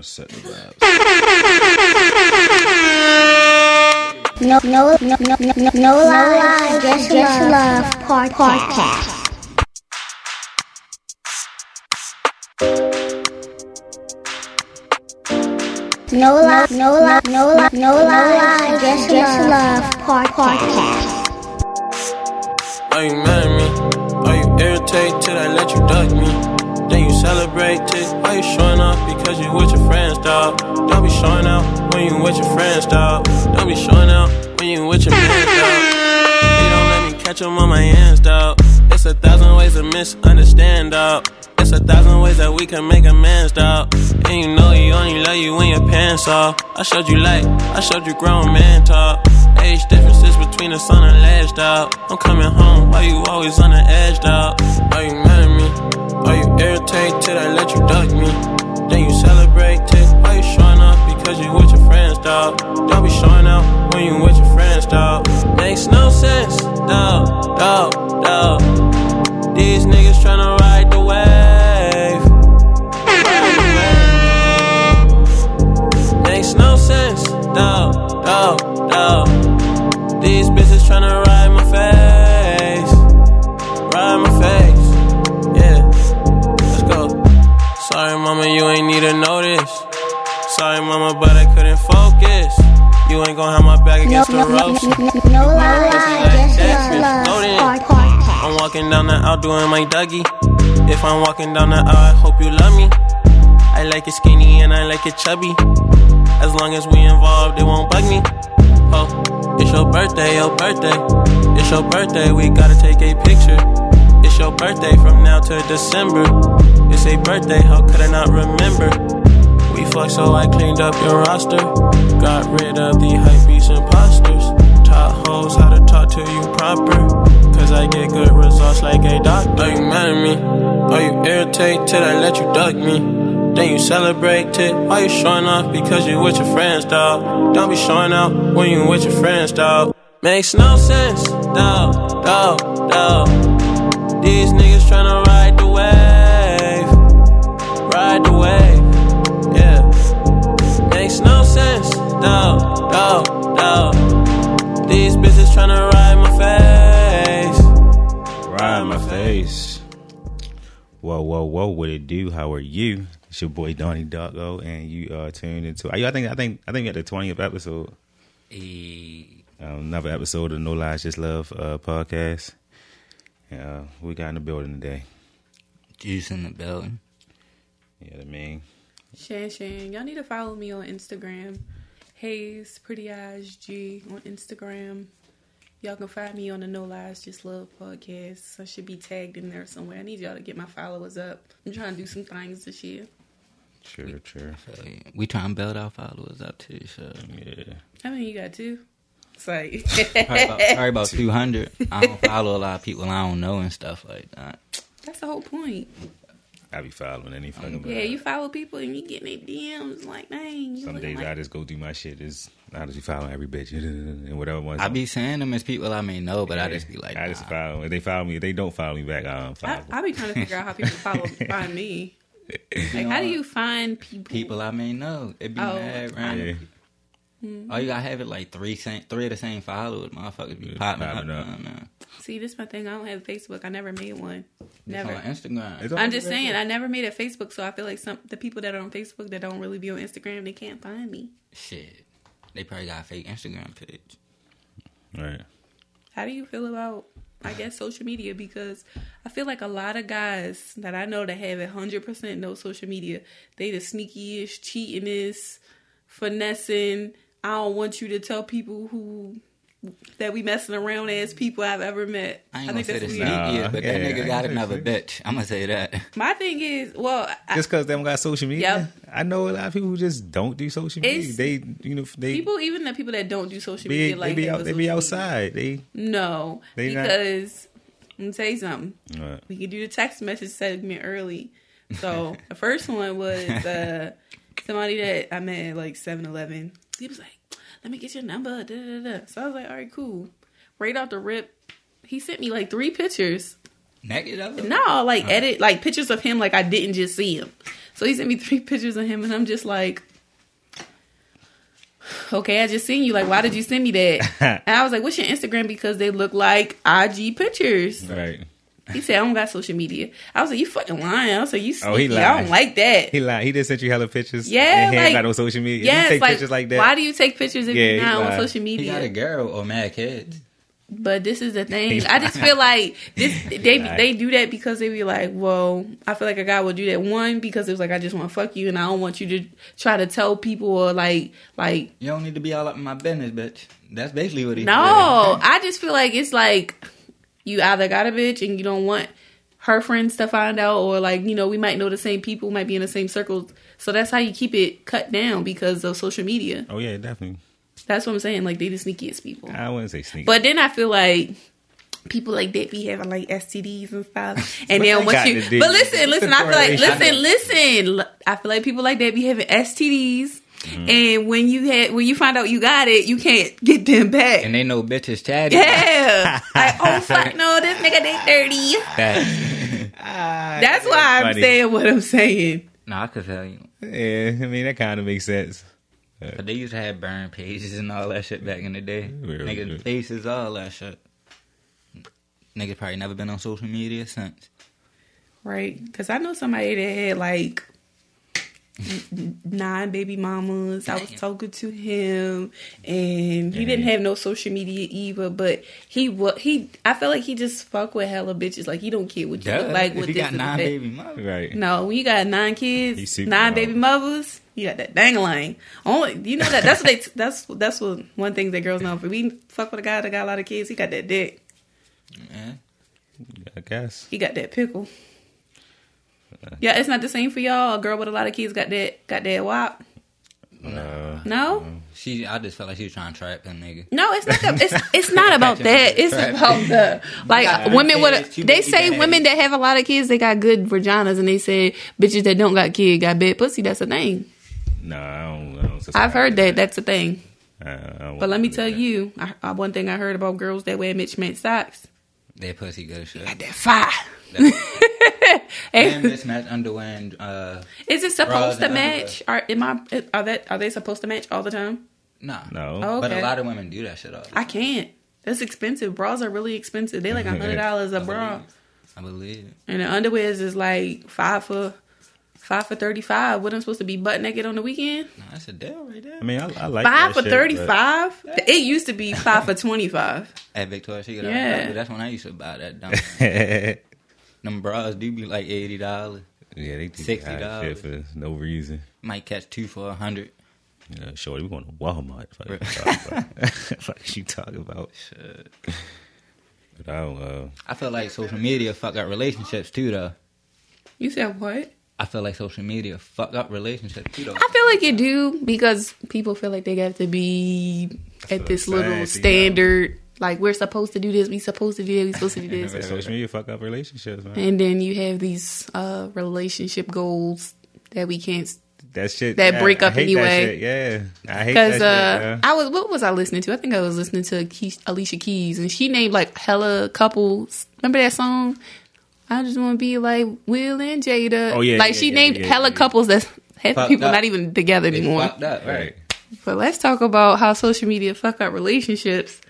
to set the vibes. No, no, no, no, no, no, no lies, just, just love podcast. No lie, no lie, no lie, no lie, just, just love podcast. Are you mad at me? Are you irritated till I let you duck me? Then you celebrate it. Are you showing off because you with your friends, dog? Don't be showing out when you with your friends, dog. Don't be showing out when you with your friends, dog. They don't let me catch them on my hands, dog. It's a thousand ways to misunderstand, dog. It's a thousand ways that we can make a amends, dog. And you know you only love you when your pants off. I showed you light, I showed you grown man talk. Age differences between the sun and ledge, dog. I'm coming home, why you always on the edge, dog? Are you mad Are you irritated till I let you duck me? Then you celebrate it. Why you showing up because you with your friends, dog? Don't be showing out when you with your friends, dog. Makes no sense, dog, dog, dog. These niggas tryna to. Sorry, mama, but I couldn't focus. You ain't gonna have my back No, against no, the no, ropes. no, no, no lies, just love podcast. I'm walking down the aisle doing my Dougie. If I'm walking down the aisle, I hope you love me. I like it skinny and I like it chubby. As long as we involved, it won't bug me. Oh, it's your birthday, your birthday. It's your birthday, we gotta take a picture. Your birthday from now to December. It's a birthday, how could I not remember? We fucked so I cleaned up your roster. Got rid of the hypebeast imposters. Taught hoes how to talk to you proper. Cause I get good results like a doctor. Are you mad at me? Are you irritated I let you duck me? Then you celebrate it. Why you showing off? Because you with your friends, dog. Don't be showing out when you with your friends, dog. Makes no sense, dog, dog, dog. These niggas tryna ride the wave. Ride the wave, yeah. Makes no sense, dog, dog, dog. These bitches tryna ride my face. Ride my face. Whoa, whoa, whoa! What it do? How are you? It's your boy Donnie Doggo, and you are tuned into. I think, I think, I think we at the twentieth episode. Um, another episode of No Lies, Just Love uh, podcast. Yeah, we got in the building today. Juice in the building. Yeah, I mean, Shan Shan, y'all need to follow me on Instagram. Hayes Pretty Eyes G on Instagram. Y'all can find me on the No Lies Just Love podcast. I should be tagged in there somewhere. I need y'all to get my followers up. I'm trying to do some things this year. sure, sure. So, we trying to build our followers up too. So Yeah, How many you got two? It's like probably about, probably about two hundred. I don't follow a lot of people I don't know and stuff like that. that's the whole point. I be following any fucking. Yeah, you follow people and you get their DMs like, dang. Some days like, I just go do my shit. Is I just follow every bitch and whatever one. I be saying them as people I may know, but I just be like, I just nah. follow. If they follow me, if they don't follow me back, I don't follow. I, I be trying to figure out how people follow find me. Like, how do you find people? people I may know. It be Oh, mad I- random. Yeah. Mm-hmm. All you gotta have it like three same, three of the same followers. Motherfuckers be Yeah, popping up. popping up. man, man. See, this my thing. I don't have Facebook. I never made one. It's Never. on Instagram. It's on I'm just Instagram, saying. I never made a Facebook, so I feel like some the people that are on Facebook that don't really be on Instagram, they can't find me. Shit, they probably got a fake Instagram page. Right. How do you feel about, I guess, social media? Because I feel like a lot of guys that I know that have a hundred percent no social media, they the sneakiest, cheatingest, finessing. I don't want you to tell people who that we messing around as people I've ever met. I ain't gonna say the weird. Nah, but that yeah, I nigga ain't got another say- bitch. I'm gonna say that. My thing is, well, I, Just because they don't got social media, Yep. I know a lot of people who just don't do social media. It's- they, you know, they people, even the people that don't do social be, media, they be out, they be social media. outside. They, No, They not- because let me tell you something. Right. We could do the text message segment early. So the first one was uh, somebody that I met at like 7-Eleven. He was like, "Let me get your number." Da, da, da. So I was like, "All right, cool." Right off the rip, he sent me like three pictures Naked of it? No, like oh. edit like pictures of him like I didn't just see him. So he sent me three pictures of him and I'm just like Okay, I just seen you. Like, why did you send me that? and I was like, "What's your Instagram?" Because they look like IG pictures. Right. He said, "I don't got social media." I was like, "You fucking lying." I was like, "You Oh, he sneaky. I don't like that." He lied. He just sent you hella pictures. Yeah, and he like- ain't got no social media. Yes, you take like, pictures like that. Why do you take pictures if Yeah, you're not on lied. social He got a girl or mad kids. But this is the thing. I just feel like this. They they do that because they be like, well, I feel like a guy would do that one because it was like I just want to fuck you and I don't want you to try to tell people or like like You don't need to be all up in my business, bitch. That's basically what he no. I just feel like it's like you either got a bitch and you don't want her friends to find out or like you know we might know the same people might be in the same circles so that's how you keep it cut down because of social media Oh yeah, definitely. that's what i'm saying like they the sneakiest people I wouldn't say sneak. But then I feel like people like that be having like STDs and stuff, and then once you. But listen, listen. I feel like listen, listen. I feel like people like that be having STDs, Mm-hmm. and when you had when you find out you got it, you can't get them back. And they know bitches chatty. yeah, like oh fuck no, this nigga they thirty. That, That's why I'm funny. saying what I'm saying. no, I could tell you. yeah, I mean that kind of makes sense. But they used to have burn pages and all that shit back in the day. Real Niggas good. faces, all that shit. Nigga probably never been on social media since. Right, because I know somebody that had like n- nine baby mamas. I was talking to him, and he didn't have no social media either. But he wa he. I felt like he just fuck with hella bitches. Like he don't care what you Duh, look like. if What you this got nine baby mothers. Right. No, when you got nine He kids, super nine wild. baby mothers, you got that dangling. Only you know that that's what they that's that's what one thing that girls know. If we fuck with a guy that got a lot of kids, he got that dick. Yeah. I guess. He got that pickle. Yeah, it's not the same for y'all. A girl with a lot of kids got that got that wop. No. No, She, I just felt like she was trying to trap them nigga. no, it's not. The, it's it's not about that. It's about the like got women kids, with. A, they say women that have a lot of kids they got good vaginas, and they say bitches that don't got kids got bad pussy. That's a thing. no, I don't. I don't I've heard to that. That's a thing. I- I But let me tell that. you, I, I, one thing I heard about girls that wear mismatched socks. Their pussy good as shit. Got that fire. and mismatched underwear and uh, Is it supposed to and match? Are am I? Are that? Are they supposed to match all the time? nah. No. Oh, But a lot of women do that shit all the time. I can't. That's expensive. Bras are really expensive. They like a hundred dollars a bra, I believe. and the underwears is like five for five for thirty five. What I'm supposed to be butt naked on the weekend? Nah, that's a deal right there. I mean, I, I like Five that for shit, thirty but- It used to be five for twenty five. At Victoria's Secret, Yeah. yeah. that's when I used to buy that. Dumb. Them bras do be like eighty dollars. yeah, they do $60. high shit for no reason. Might catch two for a hundred. Yeah, shorty, we going to Walmart. Fuck you talking about. Fuck you talking about. But I don't. Uh, I feel like social media fuck up relationships too, though. You said what? I feel like social media fuck up relationships too, though. I feel like it do because people feel like they got to be at this So little sad, you know. standard. Like we're supposed to do this, we supposed to do that, we supposed to do this. social media fuck up relationships, man. And then you have these uh relationship goals that we can't That shit. That yeah, break I up hate that anyway. shit, Yeah, I hate because that uh shit. Yeah. I was what was I listening to? I think I was listening to Keys, Alicia Keys and she named like hella couples. Remember that song? I just want to be like Will and Jada. Oh, yeah, like yeah, she yeah, named yeah, hella yeah. couples that have Fucked people up. not even together anymore. fucked up, right? Right. But let's talk about how social media fuck up relationships.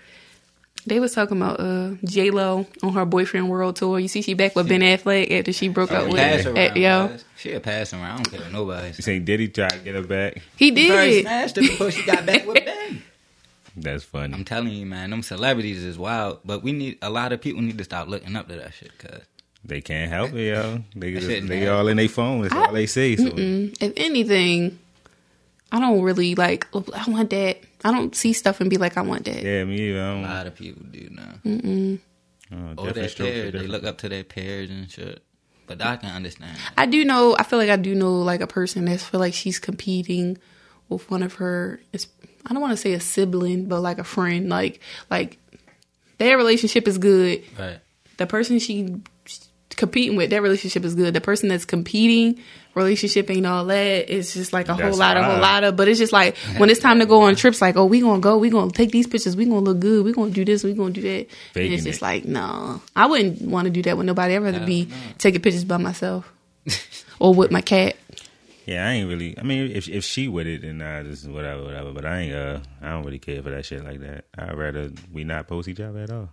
They was talking about uh J Lo on her boyfriend world tour. You see, she back with Ben Affleck after she broke up with Pass around, yo. She a pass around. I don't care nobody. You says. saying Diddy try to get her back? He She already did. smashed her before she got back with Ben. That's funny. I'm telling you, man, them celebrities is wild. But we need a lot of people need to stop looking up to that shit. Cause They can't help it, yo. They just, they all in their phone. That's I- all they see. So If anything, I don't really like. "Oh, I want that. I don't see stuff and be like, I want that. yeah, me either. A lot of people do now. mm oh, Or different their strokes peers, they look up to their peers and shit. But I can understand. I do know. I feel like I do know like a person that's feel like she's competing with one of her. It's, I don't want to say a sibling, but like a friend. Like like their relationship is good. Right. The person she competing with, that relationship is good. The person that's competing, relationship ain't all that. It's just like a whole That's lot, a whole lot of. But it's just like when it's time to go on trips, like oh, we gonna go, we gonna take these pictures, we gonna look good, we gonna do this, we gonna do that. and it's just it. like no, I wouldn't want to do that with nobody. I'd rather be taking pictures by myself or with my cat. Yeah, I ain't really. I mean, if if she with it, then I just whatever, whatever. But I ain't. Uh, I don't really care for that shit like that. I'd rather we not post each other at all.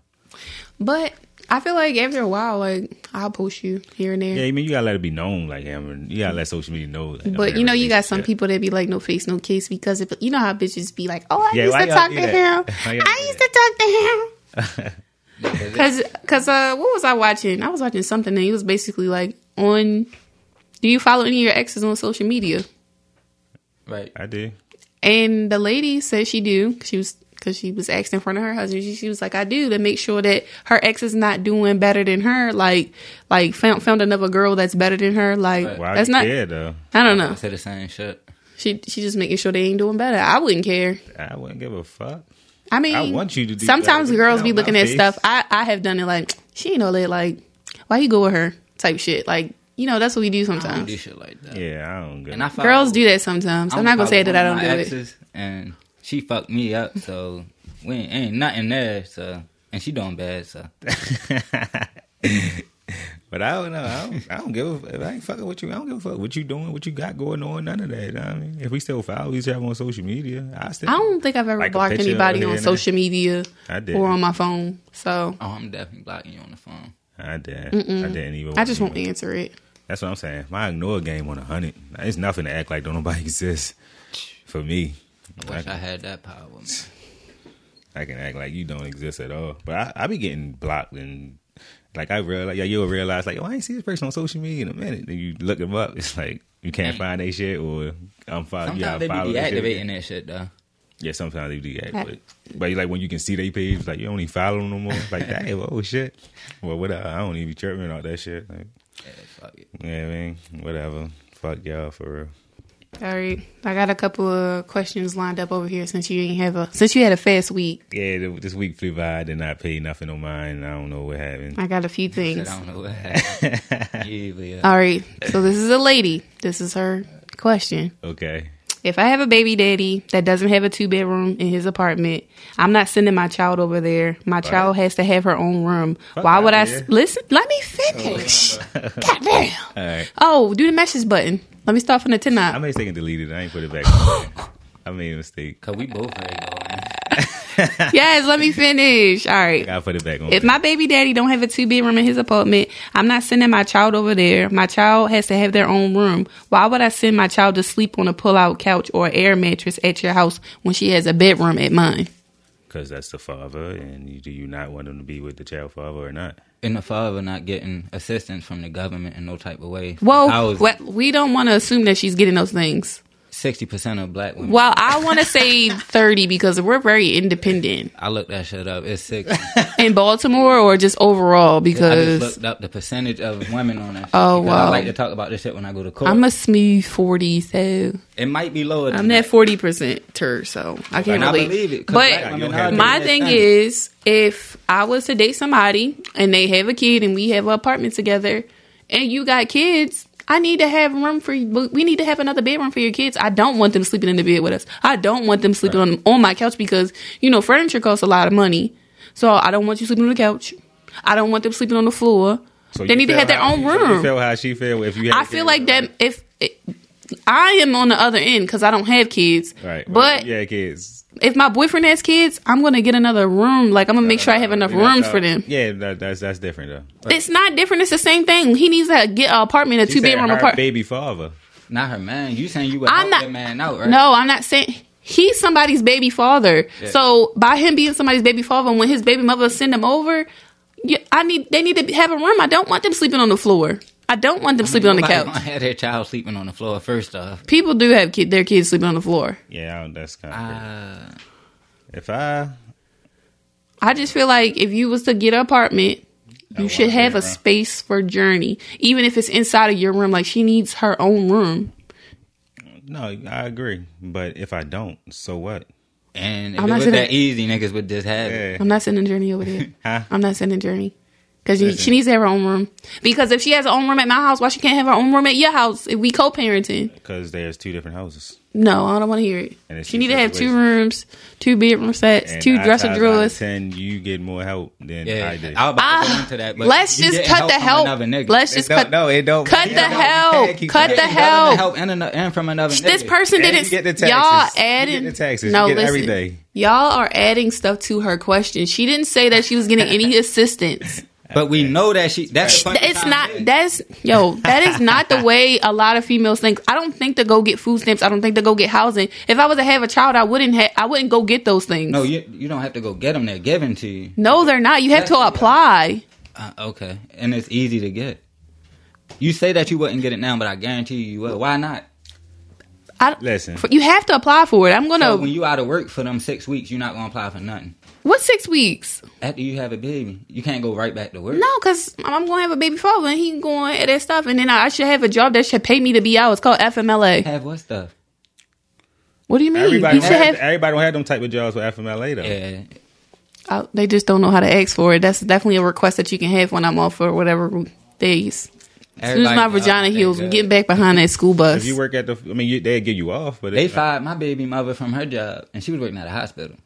But I feel like after a while, like I'll post you here and there. Yeah, I mean, you gotta let it be known, like him, and you gotta let social media know. Like, But you know, you got some relationship. people that be like, no face, no case, because if you know how bitches be like, oh, I Yeah, used why to y'all talk to him. Why y'all do I used to talk to him. Cause, cause, uh, what was I watching? I was watching something, and he was basically like, on. Do you follow any of your exes on social media? Right. I do. And the lady said she do. She was because she was asked in front of her husband. She, she was like, I do to make sure that her ex is not doing better than her. Like, like found found another girl that's better than her. Like Right. Why that's not. care though? I don't I know. say the same shit. She she just making sure they ain't doing better. I wouldn't care. I wouldn't give a fuck. I mean, I want you to do Sometimes better, girls be looking at face. stuff. I I have done it like she ain't know that. Like why you go with her type shit. Like you know that's what we do I don't do shit like that. Yeah, I don't. Give And I a follow, Girls do that sometimes. I'm, not gonna say that I don't do my it. And she fucked me up, so we ain't, ain't nothing there. So and she doing bad. So But I don't know. I don't, I don't give a. If I ain't fucking with you, I don't give a fuck what you doing, what you got going on, none of that. You know what I mean, if we still follow each other on social media, I still. I don't think I've ever Like blocked anybody on social media I did. or on my phone. So oh, I'm definitely blocking you on the phone. I did. I didn't even. I just won't answer it. That's what I'm saying. My ignore game on a hundred. It's nothing to act like don't nobody exists. For me, I wish I had that power. Man. I can act like you don't exist at all. But I, I be getting blocked and like I realize, yeah, you'll realize like, oh, I ain't see this person on social media in a minute. Then you look them up. It's like you can't find their shit or I'm following. You Sometimes gotta they be follow their shit. deactivating that shit though. Yeah, sometimes they do that. But, but like when you can see their page, like you don't even follow them no more. Like, damn, oh shit. Well, whatever. I don't even be chirping about that shit. Like, Yeah, fuck it. yeah, I mean, whatever. Fuck y'all for real. All right, I got a couple of questions lined up over here since you didn't have a since you had a fast week. Yeah, this week flew by. I did not pay nothing on mine. I don't know what happened. I got a few things. I don't know what happened. yeah, yeah. All right, so this is a lady. This is her question. Okay. If I have a baby daddy that doesn't have a two bedroom in his apartment, I'm not sending my child over there. My child has to have her own room. Fuck Why would I outta s- here. listen? Let me finish. Oh, Goddamn. All right. Oh, do the message button. Let me start from the 10 I up. may take and delete it. I ain't put it back. I made a mistake. Cause we both ready to go, man. Yes, let me finish. All right. I put it back on. If my baby daddy don't have a two bedroom in his apartment, I'm not sending my child over there. My child has to have their own room. Why would I send my child to sleep on a pull out couch or air mattress at your house when she has a bedroom at mine? because that's the father, and you, do you not want him to be with the child father or not? And the father not getting assistance from the government in no type of way. Well, Housing. what- we don't want to assume that she's getting those things. Sixty percent of black women. Well, I want to say 30 because we're very independent I looked that shit up. It's six in Baltimore or just overall because I just looked up the percentage of women on that. Oh, wow! I like to talk about this shit when I go to court. I'm a smooth 40, so it might be lower. Than I'm that 40% ter, so I can't And I believe it. But black women You are have- My thing this is, if I was to date somebody and they have a kid and we have an apartment together, and you got kids, I need to have room for you. We need to have another bedroom for your kids. I don't want them sleeping in the bed with us. I don't want them sleeping on on my couch because you know furniture costs a lot of money. So I don't want you sleeping on the couch. I don't want them sleeping on the floor. So they need to have their own so You room. feel how she feel if you? Had I feel like that if. It, I am on the other end because I don't have kids. Right, But yeah, kids. if my boyfriend has kids, I'm gonna get another room. Like I'm gonna make sure I have uh, enough We not rooms for them. Yeah, that, that's that's different though. It's not different. It's the same thing. He needs to get an apartment, a two bedroom apartment. baby father. Not her man. You saying you would I'm help not- your man out, right? No, I'm not saying he's somebody's baby father. So by him being somebody's baby father, when his baby mother send him over, yeah, I need they need to have a room. I don't want them sleeping on the floor. I don't want them sleeping on the couch. gonna have their child sleeping on the floor. First off, People do have kid, their kids sleeping on the floor. Yeah, that's kind of. uh, if I I just feel like if you was to get an apartment, you should have a bedroom. space for Journey, even if it's inside of your room. Like she needs her own room. no, I agree. But if I don't, so what? and if I'm it not was saying that that- easy, niggas would just have it. Yeah. I'm not sending Journey over there. Huh? I'm not sending Journey Because she, she needs to have her own room. Because if she has her own room at my house, why she can't have her own room at your house if we co-parenting? Because there's two different houses. No, I don't want to hear it. She need to have two rooms, two bedroom sets, And two dresser times out of drawers. And you get more help than Yeah, I did. I was about to Ah, go into that. But let's just getting cut the from help. another nigga. Let's just It cut. no, it don't. cut the don't. help. Keep Cut the You gotta help. help and, and from another This nigga. person didn't. you get the taxes. Y'all You adding get the taxes. No, You get listen. everything. Y'all are adding stuff to her question. She didn't say that she was getting any assistance. But we know that she. That's the It's not. is. That's yo. That is not the way a lot of females think. I don't think to go get food stamps. I don't think to go get housing. If I was to have a child, I wouldn't. Ha- I wouldn't go get those things. No, you you don't have to go get them. They're given to you. No, they're not. You have to apply. Uh, okay, and it's easy to get. You say that you wouldn't get it now, but I guarantee you, you will. Why not? I, Listen. for- you have to apply for it. I'm gonna. So when you out of work for them six weeks, you're not gonna apply for nothing. what six weeks? After you have a baby, you can't go right back to work. No, because I'm gonna have a baby father and he going at that stuff, and then I should have a job that should pay me to be out. It's called FMLA. Have what stuff? What do you mean? Everybody you don't have, have. everybody don't have them type of jobs with FMLA though. Yeah, Uh, they just don't know how to ask for it. That's definitely a request that you can have when I'm off for whatever days. As soon as my Everybody- vagina uh, heals, I'm getting back behind that school bus. If you work at the, I mean, you, they give you off, but They it, fired my baby mother from her job, and she was working at a hospital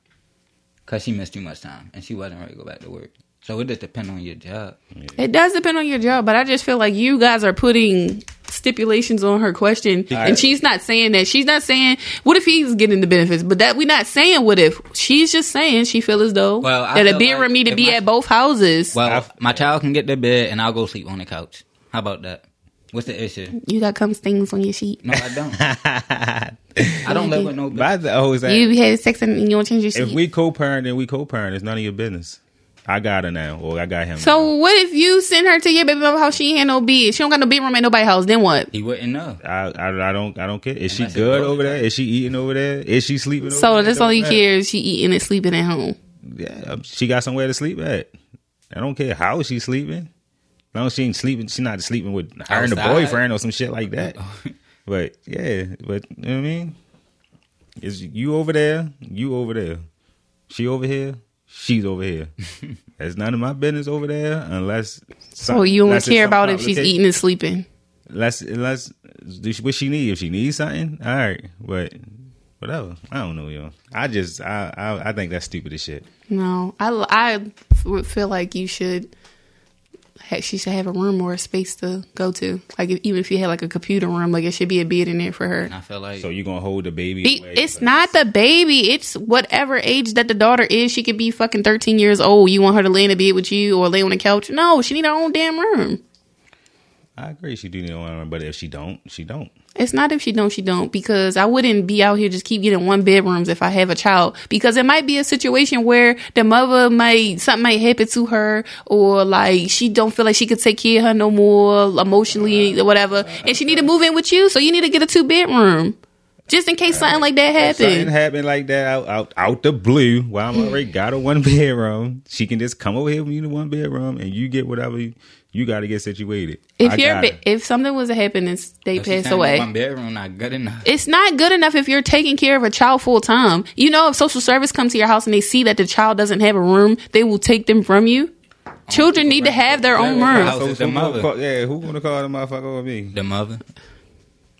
because she missed too much time, and she wasn't ready to go back to work. So it just depends on your job. It does depend on your job, but I just feel like you guys are putting stipulations on her question, and she's not saying that. She's not saying what if he's getting the benefits, but that we're not saying what if. She's just saying she feel as though Well, I that a feel bedroom like need to be my- at both houses. Well, my child can get their bed, and I'll go sleep on the couch. How about that? What's the issue? you got cum stains on your sheet. No, I don't. I don't live with no. But I th- always say, You had sex and you don't change your sheet. if we co-parent, then we co-parent. It's none of your business. I got her now, or I got him. now. so what if you send her to your baby mama house? She ain't had no bed. She don't got no bedroom at nobody's house. Then what? He wouldn't know. I, I, I don't, I don't care. Is she Unless it good over like there? Is she eating over there? Is she sleeping? So there? that's It all you care is she eating and sleeping at home. Yeah, um, she got somewhere to sleep at. I don't care how she's sleeping. As long as she ain't sleeping, she not sleeping with her and the Outside. boyfriend or some shit like that. but yeah, but you know what I mean? Is you over there? You over there? She over here? She's over here. That's none of my business over there unless. Some, So you don't care about if she's eating and sleeping. Unless, unless do she, what she need? If she needs something, all right. But whatever. I don't know, yo. I just, I, I, I think that's stupid as shit. No, I, I would feel like you should. Ha- She should have a room or a space to go to. Like if, even if you had like a computer room, like it should be a bed in there for her. And I feel like So you're gonna hold the baby? Be, away, it's but- not the baby. It's whatever age that the daughter is. She could be fucking thirteen years old. You want her to lay in a bed with you or lay on the couch? No, she need her own damn room. I agree. She do need a one, but if she don't, she don't. It's not if she don't, she don't. Because I wouldn't be out here just keep getting one bedrooms if I have a child. Because it might be a situation where the mother might something might happen to her, or like she don't feel like she could take care of her no more emotionally or whatever, and she need to move in with you. So you need to get a two bedroom, just in case something like that If something happen. happened like that out, out out the blue, while I'm already got a one bedroom, she can just come over here with you to one bedroom, and you get whatever you, you got to get situated. If I you're got her. if something was to happen and they if she pass away, One bedroom not good enough. it's not good enough if you're taking care of a child full time. You know, if social service comes to your house and they see that the child doesn't have a room, they will take them from you. Children need to have their own room. house So the mother. call- yeah, who gonna call the motherfucker over me? The mother.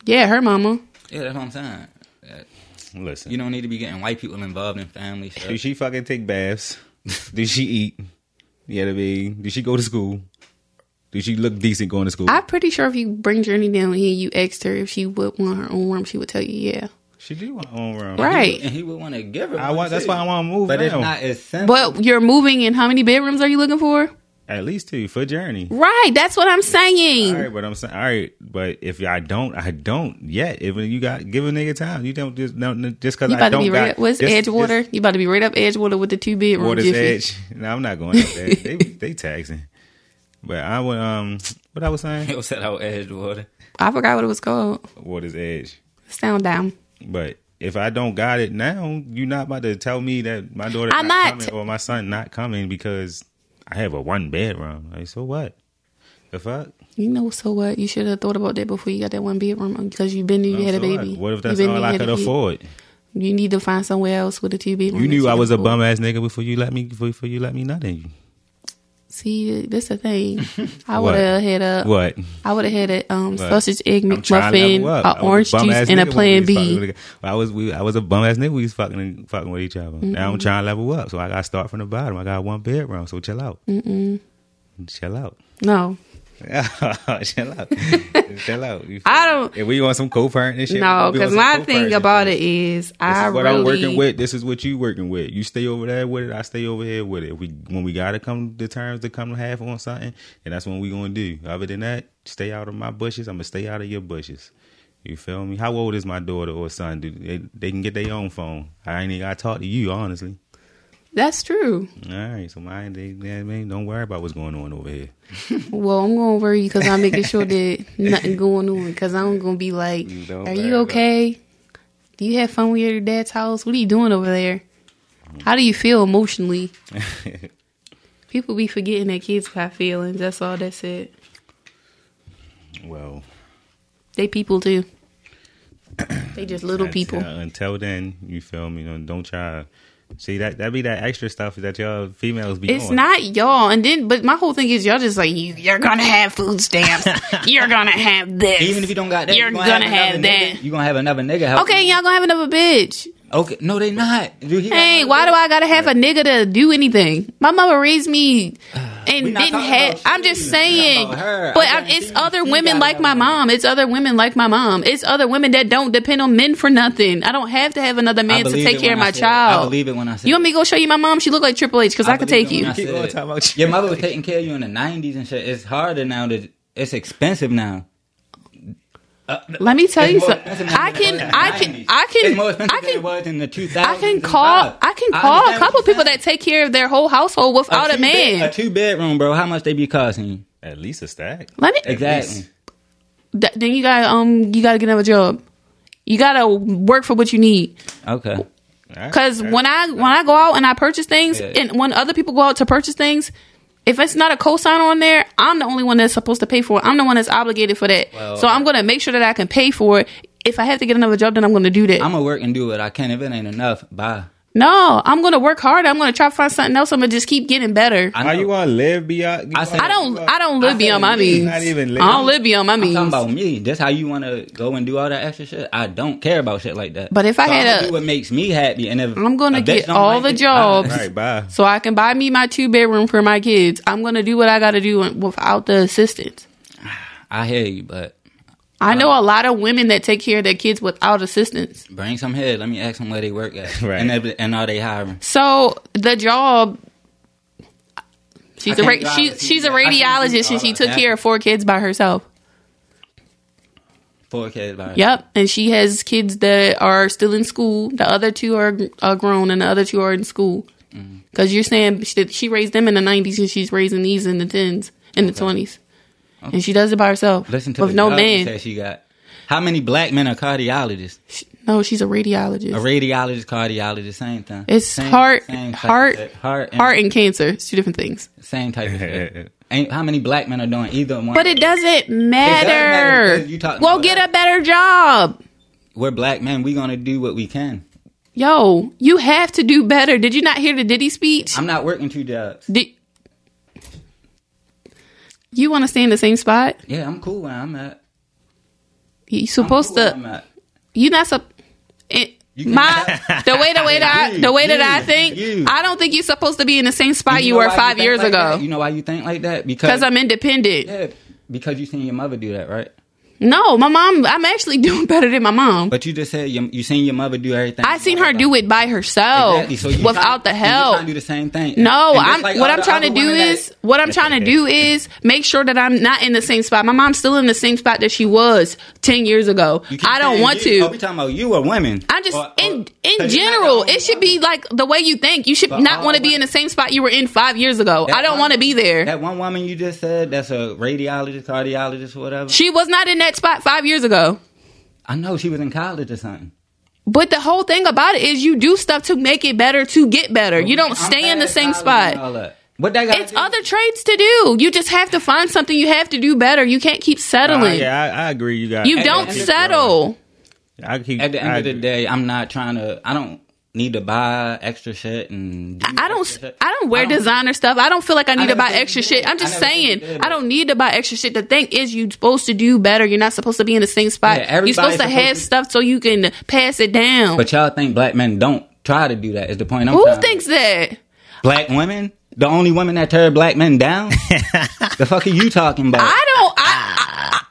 Yeah, her mama. Yeah, that's what I'm saying. That- Listen, You don't need to be getting white people involved in family do shit. she fucking take baths? do she eat? Yeah, to be. Do she go to school? Do she look decent going to school? I'm pretty sure if you bring Journey down here, you asked her if she would want her own room, she would tell you yeah. she do want her own room, Right. And he would want to give her. I one, want. That's why I want to move. But it's not as simple. But you're moving in how many bedrooms are you looking for? At least two for journey. Right, that's what I'm saying. All right, but I'm saying, all right, but if I don't, I don't yet. If you got give a nigga time, you don't just no, no, just because You I about to don't be right got up, what's just- Edgewater? you about to be right up Edgewater with the two just bedroom Water's jiffy. edge. No, I'm not going up there. they they taxing. But I would um, what I was saying, It was set edge water. I forgot what it was called. Water's edge. Sound down. But if I don't got it now, you're not about to tell me that my daughter I'm not, not. coming or my son not coming because I have a one bedroom. Like so what? The fuck? You know, so what? You should have thought about that before you got that one bedroom because you've been there, you No, had a so what? baby. What if You that's been all there, I you could afford? You need to find somewhere else with a two bedroom. You that knew I can was a bum ass nigga before you let me before you let me nut in you. See, this the thing. I would have had a What? I would have had a um, sausage egg McMuffin, level up. a I was orange juice, and a Plan B. I was fucking B. with a- I was we, I was a bum ass nigga. We was fucking fucking with each other. Now I'm trying to level up, so I got to start from the bottom. I got one bedroom, so chill out. Mm-mm. Chill out. No, chill out. chill out. I don't- If we want some co-parenting shit, no, because my thing about shit. it is This I is what really I'm working with. This is what you working with. You stay over there with it. I stay over here with it. If we when we gotta come to terms to come to half on something, and that's what we gonna do. Other than that, stay out of my bushes. I'm gonna stay out of your bushes. You feel me? How old is my daughter or son? Do they, they can get their own phone? I ain't even gotta talk to you, honestly. That's true. All right, so my they, they, mean, don't worry about what's going on over here. Well, I'm gonna worry because I'm making sure that nothing going on. Because I'm gonna be like, don't "Are you okay? Do you have fun with your dad's house? What are you doing over there? Mm-hmm. How do you feel emotionally?" People be forgetting that kids have feelings. That's all that's it. well, They people too. they just little until, people. Until then, you feel me? Don't, don't try. See that that be that extra stuff that y'all females be. It's on. not y'all, and then but my whole thing is y'all just like you. You're gonna have food stamps. you're gonna have this. Even if you don't got that, you're you gonna, have, another that. Nigga, you gonna have another nigga. help Okay, you. y'all gonna have another bitch. Okay, no, they not. Dude, he Hey, another why do. I gotta have a nigga to do anything? My mama raised me and We not didn't have. I'm just saying. talking about her. But I I it's you other she women like my another mom. It's other women like my mom. It's other women that don't depend on men for nothing. I don't have to have another man to take care of when I my say it. I child. believe it when I say You want me to go show you my mom? She look like Triple H because I, I could take you. I said on it. talking about you. Your mother was taking care of you in the '90s and shit. It's harder now. To, it's expensive now. Let me tell you something. expensive now I can, I can, I can, It's more expensive I can. was in the 2000s. I can call. I can call a couple people that take care of their whole household without a, two bed- man. a two bedroom, bro. How much they be costing you? At least a stack. Let me. Exactly. Th- then you got um you got to get another job. You got to work for what you need. Okay. Because when I when I go out and I purchase things, Yeah. and when other people go out to purchase things, if it's not a cosign on there, I'm the only one that's supposed to pay for it. I'm the one that's obligated for that. Well, so I'm gonna make sure that I can pay for it. If I have to get another job, then I'm gonna do that. I'm gonna work and do what I can. If it ain't enough, bye. No, I'm gonna work hard. I'm gonna try to find something else. I'm gonna just keep getting better. I How know. you want to live beyond? I said- I don't. I don't live I beyond my means. not even live. I don't live beyond my means. I'm talking about me. That's how you want to go and do all that extra shit. I don't care about shit like that. But if I So had I'ma a- do what makes me happy, and if I'm gonna get all like the it, jobs. I- Right, bye. so I can buy me my two bedroom for my kids. I'm gonna do what I gotta do without the assistance. I hear you, but I know a lot of women that take care of their kids without assistance. bring some head. Let me ask them where they work at, Right. and if, and are they hiring? So the job, she's I a ra- she, a she's a TV. I can't do radiologist and she took that. care of four kids by herself. Four kids. By Yep, and she has kids that are still in school. The other two are, are grown, and the other two are in school. Mm-hmm. Because you're saying she, she raised them in the '90s, and she's raising these in the tens, in the '20s, and she does it by herself Listen to with the no job she man. said she got. How many black men are cardiologists? She- no, she's a radiologist. A radiologist, cardiologist, same thing. It's Same- heart, same type heart, heart, and, heart, and cancer. It's two different things. same type of shit. Ain't how many black men are doing either one? But it doesn't matter matter. because you talking well, about get that. a better job. We're black men. We gonna do what we can. Yo, you have to do better. Did you not hear the Diddy speech? I'm not working two jobs. Did you want to stay in the same spot? Yeah, I'm cool where I'm at. You supposed cool to. You not sup. It, my the way the way that I, the way that you, I think you. I don't think you're supposed to be in the same spot you, know were five think years like ago that? You know why you think like that? because Because I'm independent. yeah, because you seen your mother do that, right? No, my mom. I'm actually doing better than my mom. But you just said you, you seen your mother do everything. I seen her do it by herself Exactly. So without trying, the You help. trying to do the same thing. No, I'm like what I'm trying to do is that- what I'm trying to do is make sure that I'm not in the same spot. My mom's still in the same spot that she was ten years ago. You I don't want you. to. Oh, we talking about you or women? I'm just Or- or- in in 'cause you're not the general. It should be like the way you think. You should But not want to be in the same spot you were in five years ago. I don't want to be there. That one woman you just said, that's a radiologist, cardiologist, whatever. She was not in that spot five years ago. I know she was in college or something. But the whole thing about it is you do stuff to make it better to get better. You don't I'm stay in the same spot. What that got It's other trades to do. You just have to find something you have to do better. You can't keep Uh, settling. yeah, I, I agree. You got. You don't the end settle. I keep. At the end I of the agree. day, I'm not trying to. I don't. Need to buy extra shit and do I don't. shit. I don't wear I don't- designer stuff. I don't feel like I need to buy extra shit. I'm just never saying I don't need to buy extra shit. The thing is, you're supposed to do better. You're not supposed to be in the same spot. Yeah, you're supposed to supposed have to- stuff so you can pass it down. But y'all think black men don't try to do that? Is the point I'm Who trying to thinks that? Black women? The only women that tear black men down? the fuck are you talking about? I don't. I.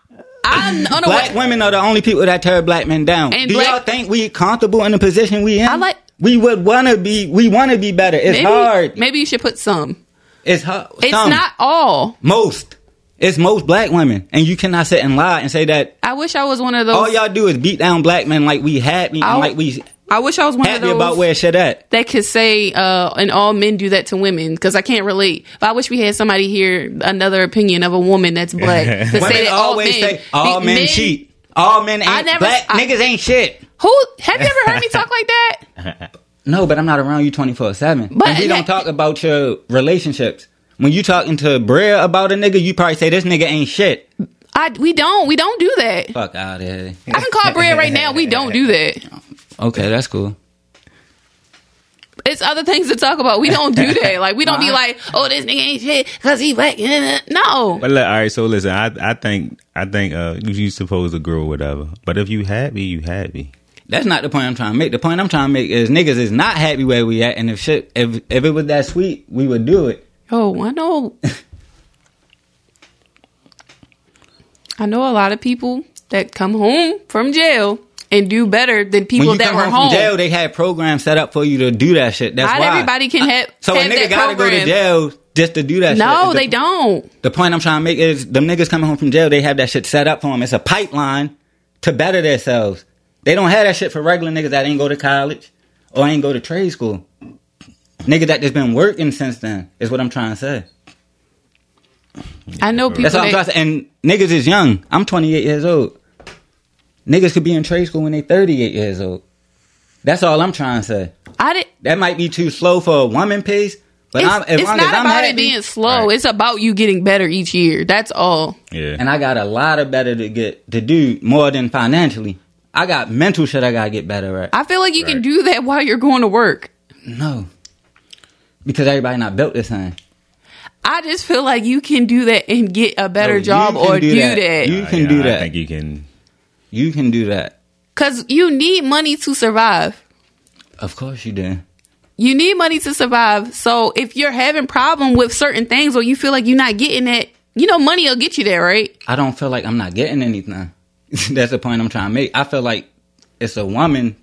I, I'm black women are the only people that tear black men down. And Do black- y'all think we comfortable in the position we in? I like- We would wanna be. We wanna be better. It's maybe, hard. Maybe you should put some. It's hard. It's Some. not all. most. It's most black women, and you cannot sit and lie and say that I wish I was one of those. all y'all do is beat down black men like we happy and like we I wish I was one of happy those about where shit at. that could say, uh, and all men do that to women because I can't relate. But I wish we had somebody here another opinion of a woman that's black to say that all men, say all the men, cheat. All men ain't I never- black I- niggas ain't shit. Who have you ever heard me talk like that? No, but I'm not around you 24 seven. But And we don't talk about your relationships. When you talking to Brea about a nigga, you probably say this nigga ain't shit. I we don't we don't do that. Fuck out of here. I can call Bria right now. We don't do that. Okay, that's cool. It's other things to talk about. We don't do that. Like we don't be like, oh, this nigga ain't shit because he black. No, But look, all right. So listen, I I think I think uh you you supposed to grow whatever. But if you happy, you happy. That's not the point I'm trying to make. The point I'm trying to make is niggas is not happy where we at, and if shit, if if it was that sweet, we would do it. Oh, I know. I know a lot of people that come home from jail and do better than people that come were home, home. from jail, they had programs set up for you to do that shit. That's Not why everybody can uh, have- So have a nigga gotta go to jail just to do that. shit. no, the- they don't. The point I'm trying to make is them niggas coming home from jail, they have that shit set up for them. It's a pipeline to better themselves. They don't have that shit for regular niggas that ain't go to college or ain't go to trade school. Nigga that just been working since then is what I'm trying to say. I know people. That's all I'm trying to say. And niggas is young. I'm 28 years old. Niggas could be in trade school when they 38 years old. That's all I'm trying to say. I did. That might be too slow for a woman pace, but It's, I'm, as it's long not as I'm about happy, it being slow. Right. It's about you getting better each year. That's all. Yeah. and I got a lot of better to get to do more than financially. I got mental shit I gotta get better at. I feel like you can do that while you're going to work. No, because everybody not built the same. I just feel like you can do that and get a better No, job or do do that. that. You Uh, can yeah, do I that. think you can. You can do that. Cause you need money to survive. Of course you do. You need money to survive. So if you're having problem with certain things or you feel like you're not getting it, you know, money will get you there, right? I don't feel like I'm not getting anything. That's the point I'm trying to make. I feel like it's a woman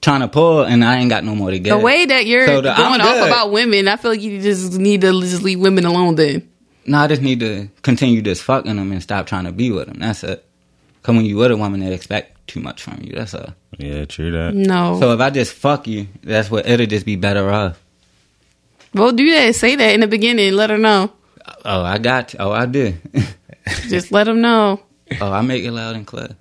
trying to pull, and I ain't got no more to get. The way that you're So the- I'm going off about women, I feel like you just need to just leave women alone then. No, I just need to continue just fucking them and stop trying to be with them. That's it. Cause when you with a woman, they expect too much from you. That's all. Yeah, true that. No. So if I just fuck you, that's what it'll just be better off. well, do that. Say that in the beginning. Let her know. Oh, I got. You. Oh, I did. Just let them know. oh, I make it loud and clear.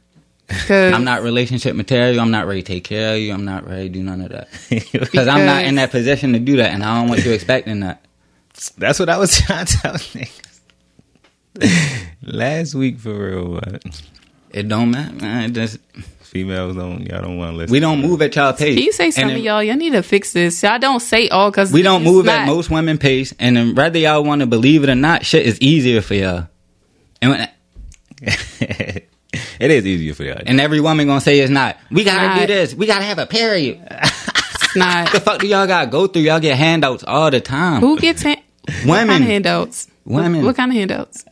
Cause I'm not relationship material. I'm not ready to take care of you. I'm not ready to do none of that. Because I'm not in that position to do that, and I don't want you expecting that. That's what I was trying to tell niggas. Last week for real, but It don't matter, man. It just females don't y'all don't want to listen. we don't move at y'all pace. Can you say And some then of y'all? Y'all need to fix this. I don't say all because We don't move at most women pace, and then whether y'all want to believe it or not, shit is easier for y'all. And when, it is easier for y'all. and every woman gonna say it's not. We gotta Not. do this. We gotta have a period. It's not. the fuck do y'all gotta go through? Y'all get handouts all the time. Who gets hand- what Women. kind of handouts? Women. What, what kind of handouts?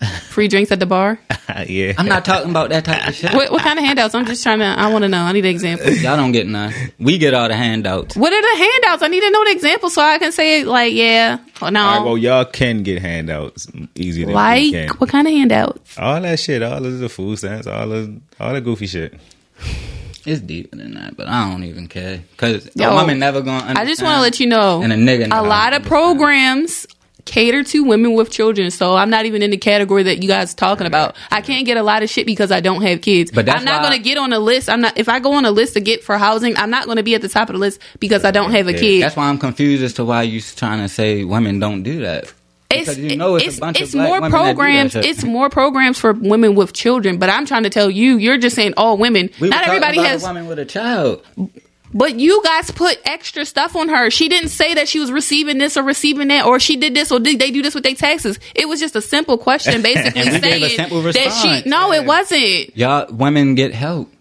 Free drinks at the bar. yeah, I'm not talking about that type of shit. What, what kind of handouts? I'm just trying to. I want to know. I need an example. Y'all don't get none. We get all the handouts. What are the handouts? I need to know the example so I can say like, yeah, or no. All right, well, y'all can get handouts easier than we like can. what kind of handouts? All that shit, all of the food stamps, all of all the goofy shit. It's deeper than that, but I don't even care because oh, Yo, a woman never gonna. Understand. I just want to let you know. And a nigga a lot of understand. programs cater to women with children. So I'm not even in the category that you guys talking about. I can't get a lot of shit because I don't have kids. But that's I'm not going to get on a list. I'm not if I go on a list to get for housing, I'm not going to be at the top of the list because I don't have a kid. That's why I'm confused as to why you're trying to say women don't do that. It's Because you know it's a it's, bunch of it's more women that do that programs. It's more programs for women with children. But I'm trying to tell you, you're just saying all women. We Not everybody has. a woman with a child. But you guys put extra stuff on her. She didn't say that she was receiving this or receiving that, or she did this or did they do this with their taxes. It was just a simple question, basically And we gave a saying simple that she. No, it wasn't. Y'all women get help.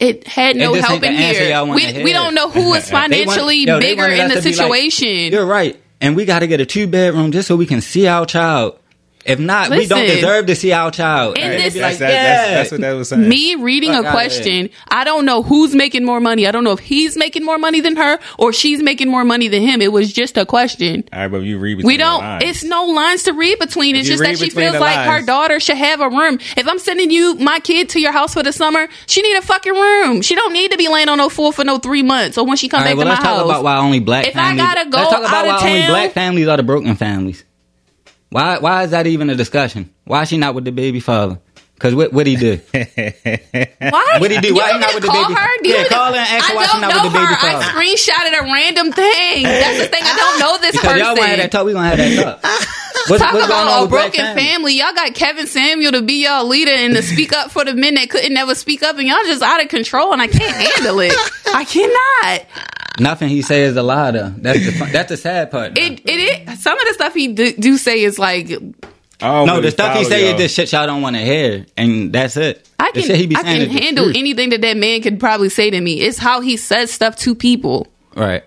It had no It help in here. We, we don't know who is They want- financially yo, bigger in the to be like, situation. You're right. And we got to get a two bedroom just so we can see our child. If not, we don't deserve to see our child. In And they this- be That's, like, that, yeah. that's, that's what that was saying. me reading Fuck a question, I don't know who's making more money. I don't know if he's making more money than her or she's making more money than him. It was just a question. All right, but you read between We don't. lines. It's no lines to read between. It's just that she feels the like her daughter should have a room. If I'm sending you my kid to your house for the summer, she need a fucking room. She don't need to be laying on no floor for no three months or when she come All right, back well, to let's my talk about why only black If I gotta go let's talk about out why of only black families are the broken families. Why? Why is that even a discussion? Why is she not with the baby father? Because what what he do? Why? What'd he do? You Why he not with the baby- her? Do Yeah, you- call her and ask her why she don't with the baby her. father. I screenshotted a random thing. That's the thing. I don't know this Because y'all want to have that talk, we gonna have that talk. What's, Talk what's going on about a broken family. Y'all got Kevin Samuel to be y'all leader and to speak up for the men that couldn't never speak up, and y'all just out of control, and I can't handle it. I cannot. Nothing he says is a lie though. That's the fun- that's the sad part. though. It it is. Some of the stuff he do, do say is like Oh, no, but the stuff he follow say y'all. is just shit y'all don't want to hear, and that's it. I can he be I can handle truth. anything that that man could probably say to me. It's how he says stuff to people. Right.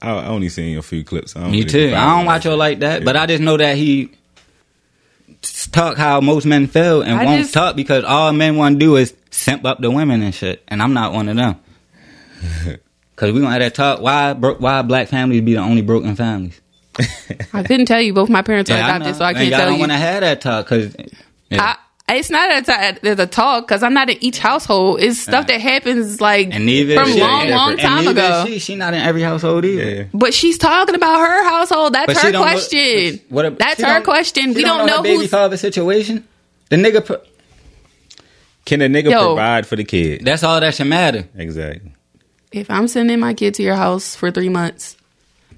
I, I only seen a few clips. I don't Me really too. I don't him watch her like that, but I just know that he talk how most men feel and I won't just- talk because all men want to do is simp up the women and shit, and I'm not one of them. Cause we gonna have that talk. Why bro- why black families be the only broken families? I couldn't tell you both my parents are I adopted, know. so I can't y'all tell don't you. want to have that talk because I, it's not a t- there's a talk because I'm not in each household. It's stuff that happens like and neither from is she. long, long time neither ago. She she not in every household either. Yeah. But she's talking about her household. That's But her don't know- question. what ab- That's she her question. she We don't, her know baby who's. father situation. The nigga, pro- Can the nigga Yo. provide for the kid? that's all that should matter. Exactly. If I'm sending my kid to your house for three months,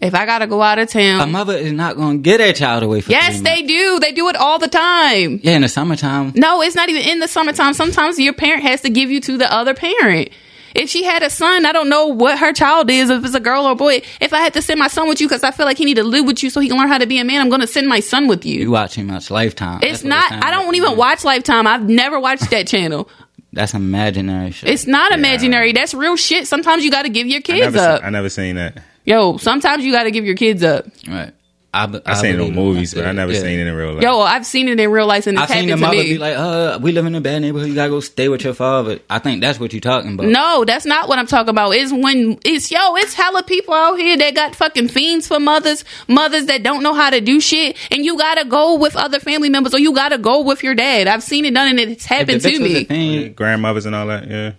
if I gotta go out of town, A mother is not gonna get her child away from. yes, they do. They do it all the time. Yeah, in the summertime. No, it's not even in the summertime. Sometimes your parent has to give you to the other parent. If she had a son, I don't know what her child is, if it's a girl or a boy. If I had to send my son with you because I feel like he need to live with you so he can learn how to be a man, I'm going to send my son with You you. watch too much Lifetime. It's That's not. I don't like. even watch Lifetime. I've never watched that channel. That's imaginary shit. It's not imaginary. That's real shit. Sometimes you got to give your I kids never, up. se- I never seen that. Yo, sometimes you got to give your kids up. right. I, be- I, seen it believe on movies, but I never Yeah. seen it in real life. Yo, I've seen it in real life and it's I've seen happened the to mother me. be like, "Uh, we live in a bad neighborhood. You gotta go stay with your father." I think that's what you're talking about. No, that's not what I'm talking about. It's when it's yo, it's hella people out here that got fucking fiends for mothers, mothers that don't know how to do shit, and you gotta go with other family members or you gotta go with your dad. I've seen it done and it's If the happened bitch to was a me. thing- Grandmothers and all that. Yeah.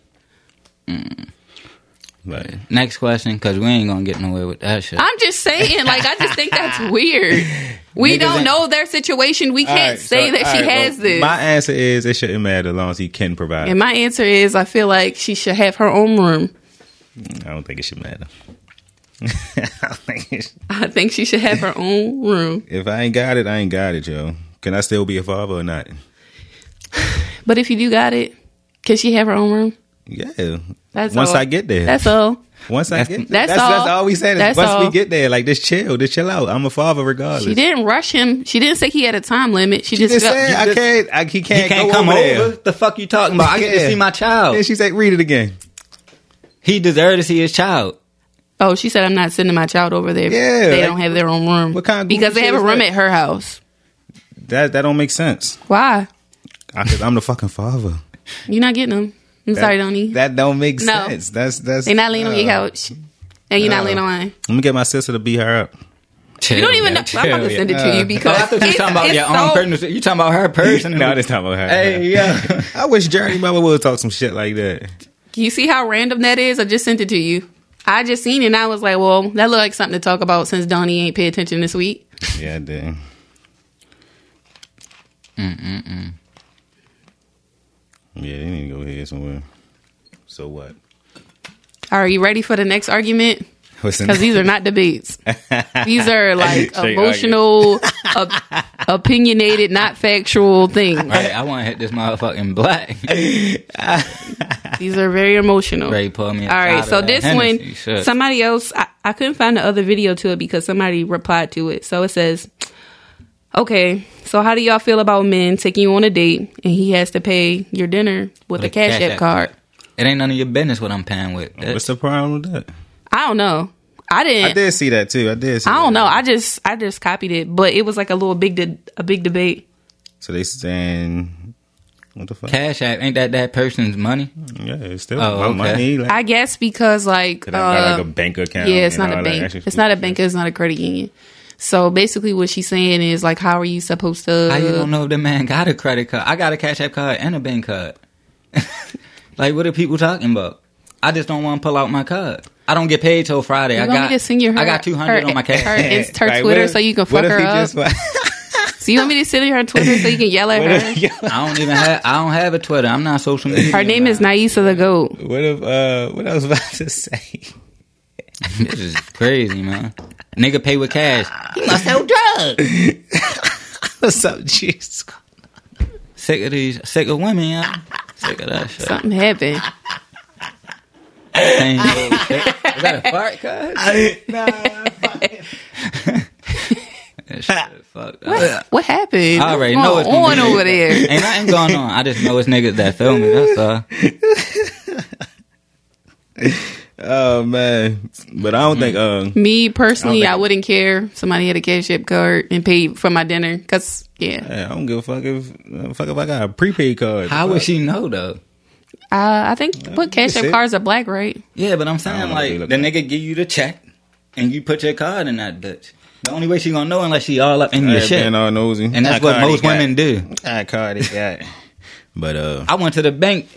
Mm. But next question, because we ain't gonna get nowhere with that shit. I'm just saying, like I just think that's weird. We Niggas don't ain't- know their situation. We can't Alright, say so- that she alright, has well, this. My answer is it shouldn't matter as long as he can provide. and my answer is I feel like she should have her own room. I don't think it should matter. I don't think it should- I think she should have her own room. if I ain't got it, I ain't got it, yo. Can I still be a father or not? But if you do got it, can she have her own room? Yeah. That's Once all. I get there. That's all. Once I That's- get that's that's, that's, all. all we said. That's Once all. we get there, like just chill, just chill out. I'm a father regardless. She didn't rush him. She didn't say he had a time limit. She, She just, just said I just- can't. I, he can't, he can't go come over, over. The fuck you talking about? I get to see my child. Then she said, "Read it again." He deserved to see his child. oh, she said I'm not sending my child over there. Yeah, they like, don't have their own room. what kind of because they have a room that? at her house. That that don't make sense. Why? Because I'm the fucking father. You're not getting them. I'm That- sorry, Donnie. That don't make No. sense. That's that's. They're not laying on your uh, couch, and you're not no. laying on mine. Let me get my sister to beat her up. You don't even know. I'm about to send it to you because I thought you were talking about it's your so- own person. You talking about her person? no, I just talking about her. Hey, yeah. I wish Journey Mama would talk some shit like that. You see how random that is? I just sent it to you. I just seen it and I was like, well, that looked like something to talk about since Donnie ain't pay attention this week. Yeah, I did. Mm, mm, mm. Yeah, they need to go here somewhere. So what? Are you ready for the next argument? What's in Because these are not debates. These are like Straight emotional op- opinionated, not factual things. Right, I want to hit this motherfucking black. These are very emotional. Ray pour me. All right, so this Hennessy, one, shit. somebody else, I, I couldn't find the other video to it because somebody replied to it. So it says, okay, so how do y'all feel about men taking you on a date and he has to pay your dinner with a Cash App card? It ain't none of your business what I'm paying with. What's the problem with that? I don't know. I didn't. I did see that too. I did. See I don't that. know. I just I just copied it, but it was like a little big de- a big debate. So they saying, what the fuck? Cash App ain't that that person's money? Yeah, it's still Oh, my okay. money. Like, I guess because like, I got like uh, a bank account. yeah, it's and not a all bank. extra It's not a shit. bank. It's not a credit union. So basically, what she's saying is like, how are you supposed to? I don't know if the man got a credit card? I got a Cash App card and a bank card. like, what are people talking about? I just don't want to pull out my card. I don't get paid till Friday. You I want got me to send you her? I got two hundred on my cash. Her, it's her Like, Twitter, what if- so you can fuck her he up. just- so you want me to send her Twitter so you can yell at her? I don't even have. I don't have a Twitter. I'm not social media. Her name is Naisa the Goat. What if? Uh, what I was about to say? This is crazy, man. Nigga pay with cash. He must sell drugs. What's up, Jesus? Sick of these. Sick of women, yeah. Sick of that shit. Something happened. Same old shit. Is that a fart, cuz? That shit fucked up. What, what happened? I already What's know it's going on over there. Ain't nothing going on. I just know it's niggas that feel me. That's all. Oh man, but I don't think. Uh, Me personally, I I, wouldn't care if somebody had a cash app card and paid for my dinner. Cause yeah, yeah, I don't give a fuck if uh, fuck if I got a prepaid card. How would she know though? uh, I think what cash app cards are black, right? Yeah, but I'm saying don't know what they like the nigga give you the check and you put your card in that bitch. The only way she gonna know unless she all up in your shit. being all nosy, And that's what most women do. I card it got. But uh, I went to the bank,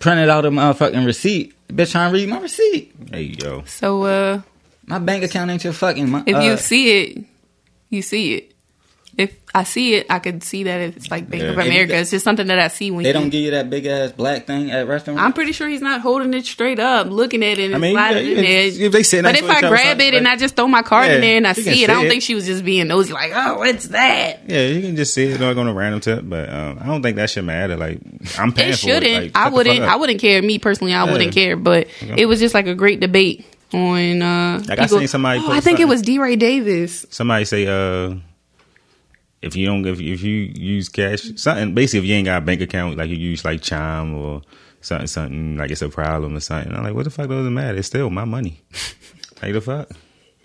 printed out a motherfucking receipt. Bitch trying to read my receipt. hey yo, So uh, My bank account ain't your fucking. mo- if uh, you see it, you see it. If I see it, I could see that it's like Bank Yeah. of America. It's just something that I see when they you- don't give you that big ass black thing at restaurants. I'm pretty sure he's not holding it straight up, looking at it and I mean, sliding yeah, it in there. if they sit but if I grab it and I just throw my card in there and I see it, I don't it. think she was just being nosy, like, oh, what's that? yeah, you can just see it like on a random tip, but um, I don't think that should matter. Like I'm paying It shouldn't. it. Like, I wouldn't. I wouldn't care. Me personally, I Yeah. wouldn't care. But it was just like a great debate on. uh Like, I seen somebody Oh, I think it was DeRay Davis. Somebody say uh. If you don't, if you, if you use cash, something basically, if you ain't got a bank account, like you use like Chime or something, something like it's a problem or something. I'm like, what the fuck doesn't matter? It's still my money. like the fuck?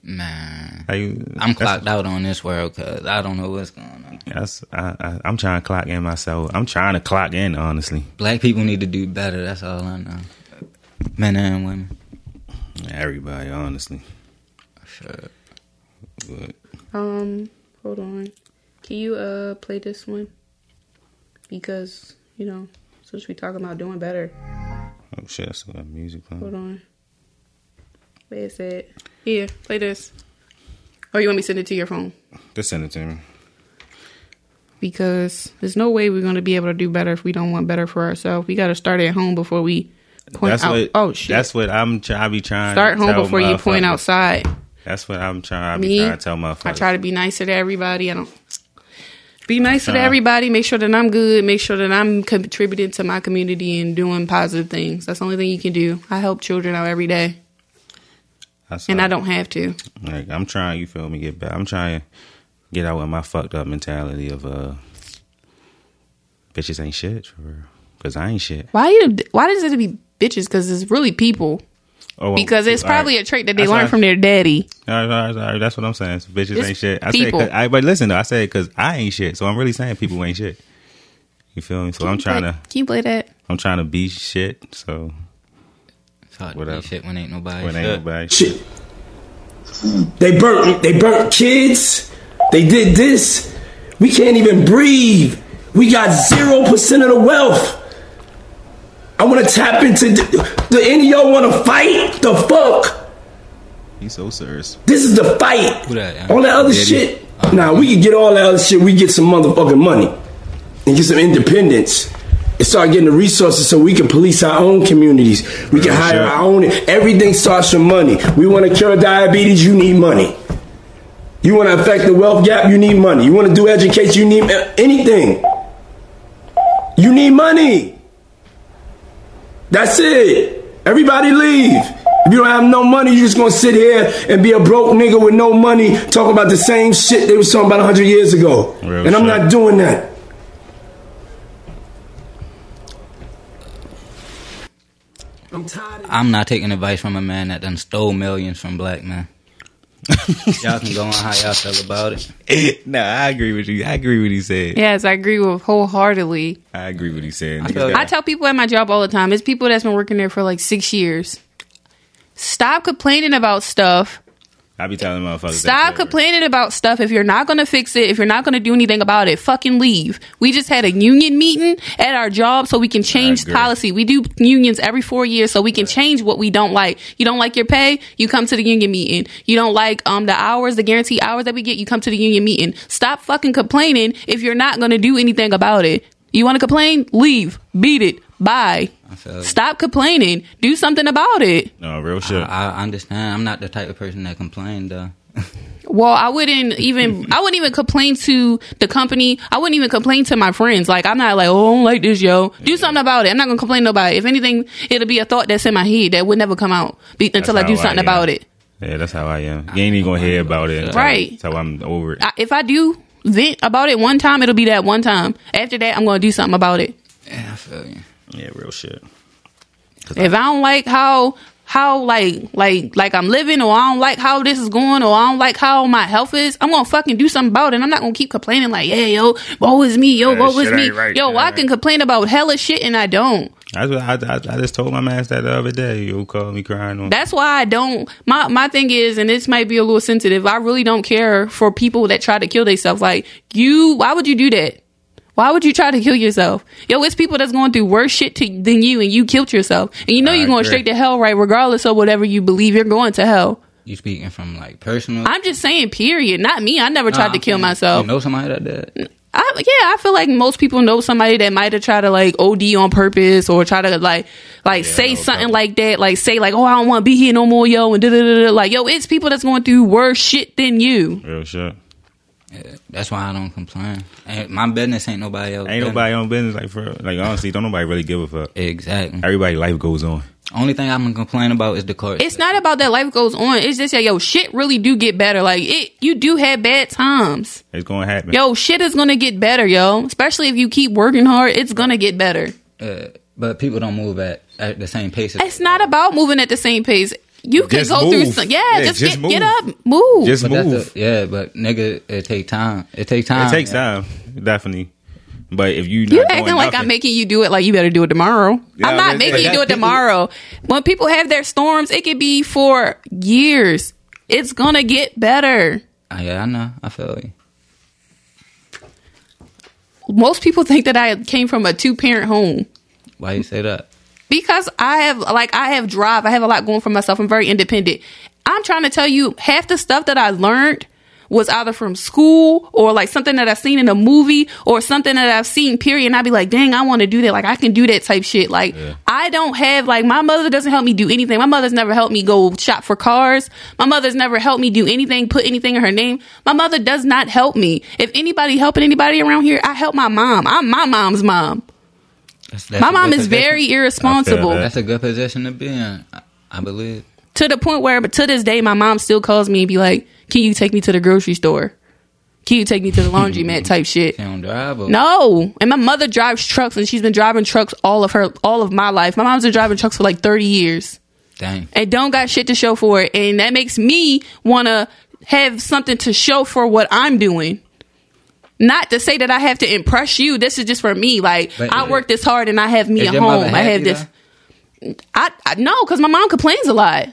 Man, Like, I'm clocked out on this world because I don't know what's going on. That's I, I, I'm trying to clock in myself. I'm trying to clock in, honestly. Black people need to do better. That's all I know. Men and women. Everybody, honestly. Sure. But Um, hold on. Can you uh play this one? Because you know, since we talking about doing better, oh shit, I still got music hold on. Where is it? Here, play this. Or you want me to send it to your phone? Just send it to me. Because there's no way we're going to be able to do better if we don't want better for ourselves. We got to start at home before we point That's out. what. oh shit! That's what I'm. Try, I be trying. Start home before you point outside. That's what I'm trying. I be Me, trying to tell motherfuckers. I try to be nicer to everybody. I don't be nicer to everybody. Make sure that I'm good. Make sure that I'm contributing to my community and doing positive things. That's the only thing you can do. I help children out every day, That's and. I don't have to. Like I'm trying. You feel me? Get back. I'm trying to get out with my fucked up mentality of uh, bitches ain't shit for real. Cause I ain't shit. Why you? Why does it have to be bitches? Because it's really people. Oh, Because it's all right. probably a trait that they learned from their daddy. All right, all right, all right, that's what I'm saying. So bitches It's ain't shit. I people. said, 'cause- I, but listen though, I said because I ain't shit. So I'm really saying people ain't shit. You feel me? So I'm trying Play- to, Can you play that? I'm trying to be shit. So It's hard to Whatever. shit when ain't nobody when shit. ain't nobody, shit. They burnt they burnt kids. They did this. We can't even breathe. We got zero percent of the wealth. I want to tap into. Do any of y'all want to fight? The fuck? he's so serious. This is the fight. That, all that other Diddy? shit. Nah, we can get all that other shit. We get some motherfucking money and get some independence. And start getting the resources so we can police our own communities. We can hire shit. our own. Everything starts from money. We want to cure diabetes. You need money. You want to affect the wealth gap, you need money. You want to do education, you need uh, anything. You need money. That's it. Everybody leave. If you don't have no money, you're just gonna sit here and be a broke nigga with no money, talking about the same shit they was talking about 100 years ago. Real and I'm shit. not doing that. I'm tired of I'm not taking advice from a man that done stole millions from black men. y'all can go on how y'all feel about it. no, I agree with you. I agree with what he said. Yes, I agree with wholeheartedly. I agree with what he said. I Niggas feel- I tell people at my job all the time, it's people that's been working there for like six years. Stop complaining about stuff. I be telling motherfuckers. Stop complaining about stuff. If you're not going to fix it, if you're not going to do anything about it, fucking leave. We just had a union meeting at our job so we can change policy. We do unions every four years so we can change what we don't like. You don't like your pay, you come to the union meeting. You don't like um the hours, the guaranteed hours that we get, you come to the union meeting. Stop fucking complaining if you're not going to do anything about it. You want to complain? Leave. Beat it. Bye. I feel you. Stop complaining. Do something about it. No, real shit. I, I understand. I'm not the type of person that complained though. Well, I wouldn't even I wouldn't even complain to the company. I wouldn't even complain to my friends. Like I'm not like, oh, I don't like this, yo. Do something about it. I'm not gonna complain to nobody. If anything, it'll be a thought that's in my head that would never come out be, until I do how something am. about it. Yeah, that's how I am. You ain't even gonna hear about it. Until, Right. Until I'm over it. I, if I do vent about it one time, it'll be that one time. After that, I'm gonna do something about it. Yeah, I feel you. Yeah, real shit. If I don't like how how like like like I'm living or I don't like how this is going or I don't like how my health is, I'm gonna fucking do something about it. I'm not gonna keep complaining like, yeah, yo, woe is me, yo, Yeah, woe is me. right. Yo, Yeah, I right. can complain about hella shit and I don't. That's what I, I, I just told my man that the other day. You called me crying on. That's why I don't. My my thing is, and this might be a little sensitive. I really don't care for people that try to kill themselves. Like you, why would you do that? Why would you try to kill yourself? Yo, it's people that's going through worse shit to, than you, and you killed yourself, and you know I you're going agree. straight to hell, right? Regardless of whatever you believe, you're going to hell. You speaking from like personal? I'm just saying, period. Not me. I never tried Nah, to kill you- myself. You know somebody that did? I, yeah, I feel like most people know somebody that might have tried to like OD on purpose or try to like like Yeah, say know something couple. like that, like say like, oh, I don't want to be here no more, yo, and da da da da. Like, yo, it's people that's going through worse shit than you. real shit. Yeah, that's why I don't complain. And my business ain't nobody else. Ain't business. nobody on business like for like honestly. Don't nobody really give a fuck. Exactly. Everybody life goes on. Only thing I'm gonna complain about is the court. It's not about that life goes on. It's just that yo, shit really do get better. Like it, you do have bad times. It's gonna happen. Yo, shit is gonna get better, yo. Especially if you keep working hard, it's gonna get better. Uh, but people don't move at, at the same pace. As It's not about moving at the same pace. You can Just go through some, yeah, Yeah, just, just get, get up, move. Just But move. the- yeah, but nigga, it take time. It take time. it takes time, definitely. But if you not You doing acting like I'm making you do it like you better do it tomorrow. Yeah, I'm not but- making you do it people- tomorrow. When people have their storms, it could be for years. It's gonna get better. Ah, yeah, I know. I feel you. Most people think that I came from a two parent home Why you say that? Because I have like I have drive. I have a lot going for myself. I'm very independent. I'm trying to tell you half the stuff that I learned was either from school or like something that I've seen in a movie or something that I've seen period and I'd be like, dang, I want to do that. Like I can do that type shit. Like I don't have like my mother doesn't help me do anything. My mother's never helped me go shop for cars. My mother's never helped me do anything, put anything in her name. My mother does not help me. If anybody helping anybody around here, I help my mom. I'm my mom's mom. That's, that's My mom is position. very irresponsible. that. That's a good position to be in. I, I believe. to the point where, but to this day, my mom still calls me and be like, "Can you take me to the grocery store? Can you take me to the laundromat?" type shit. She don't drive. Or, No, and my mother drives trucks, and she's been driving trucks all of her, all of my life. My mom's been driving trucks for like thirty years, Dang. and don't got shit to show for it, and that makes me want to have something to show for what I'm doing. Not to say that I have to impress you. This is just for me. Like But- I work this hard, and I have me Is a home. I have this. though? I, I no, because my mom complains a lot.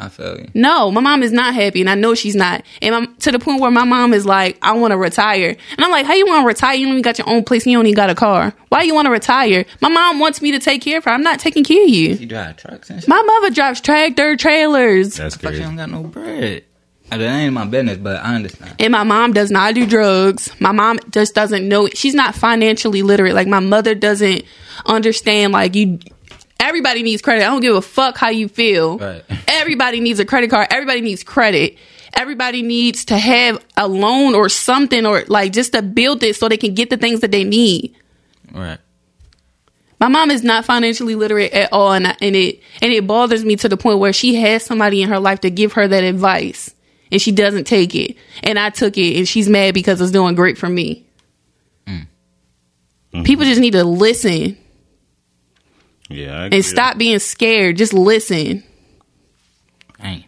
I feel you. No, my mom is not happy, and I know she's not. And I'm, to the point where my mom is like, "I want to retire," and I'm like, "How you want to retire? You don't even got your own place, and you don't even got a car. Why you want to retire?" My mom wants me to take care of her. I'm not taking care of you. She drive trucks and shit. My mother drives tractor trailers, That's Fuck, she crazy. don't got no bread. That ain't my business, but I understand. and my mom does not do drugs. My mom just doesn't know. She's not financially literate. Like my mother doesn't understand. Like you. Everybody needs credit. I don't give a fuck how you feel. Right. Everybody needs a credit card. Everybody needs credit. everybody needs to have a loan or something or like just to build it so they can get the things that they need. Right. My mom is not financially literate at all, and, I, and it and it bothers me to the point where she has somebody in her life to give her that advice, and she doesn't take it. And I took it, and she's mad because it's doing great for me. Mm-hmm. People just need to listen Yeah, I and stop being scared. Just listen. Ain't.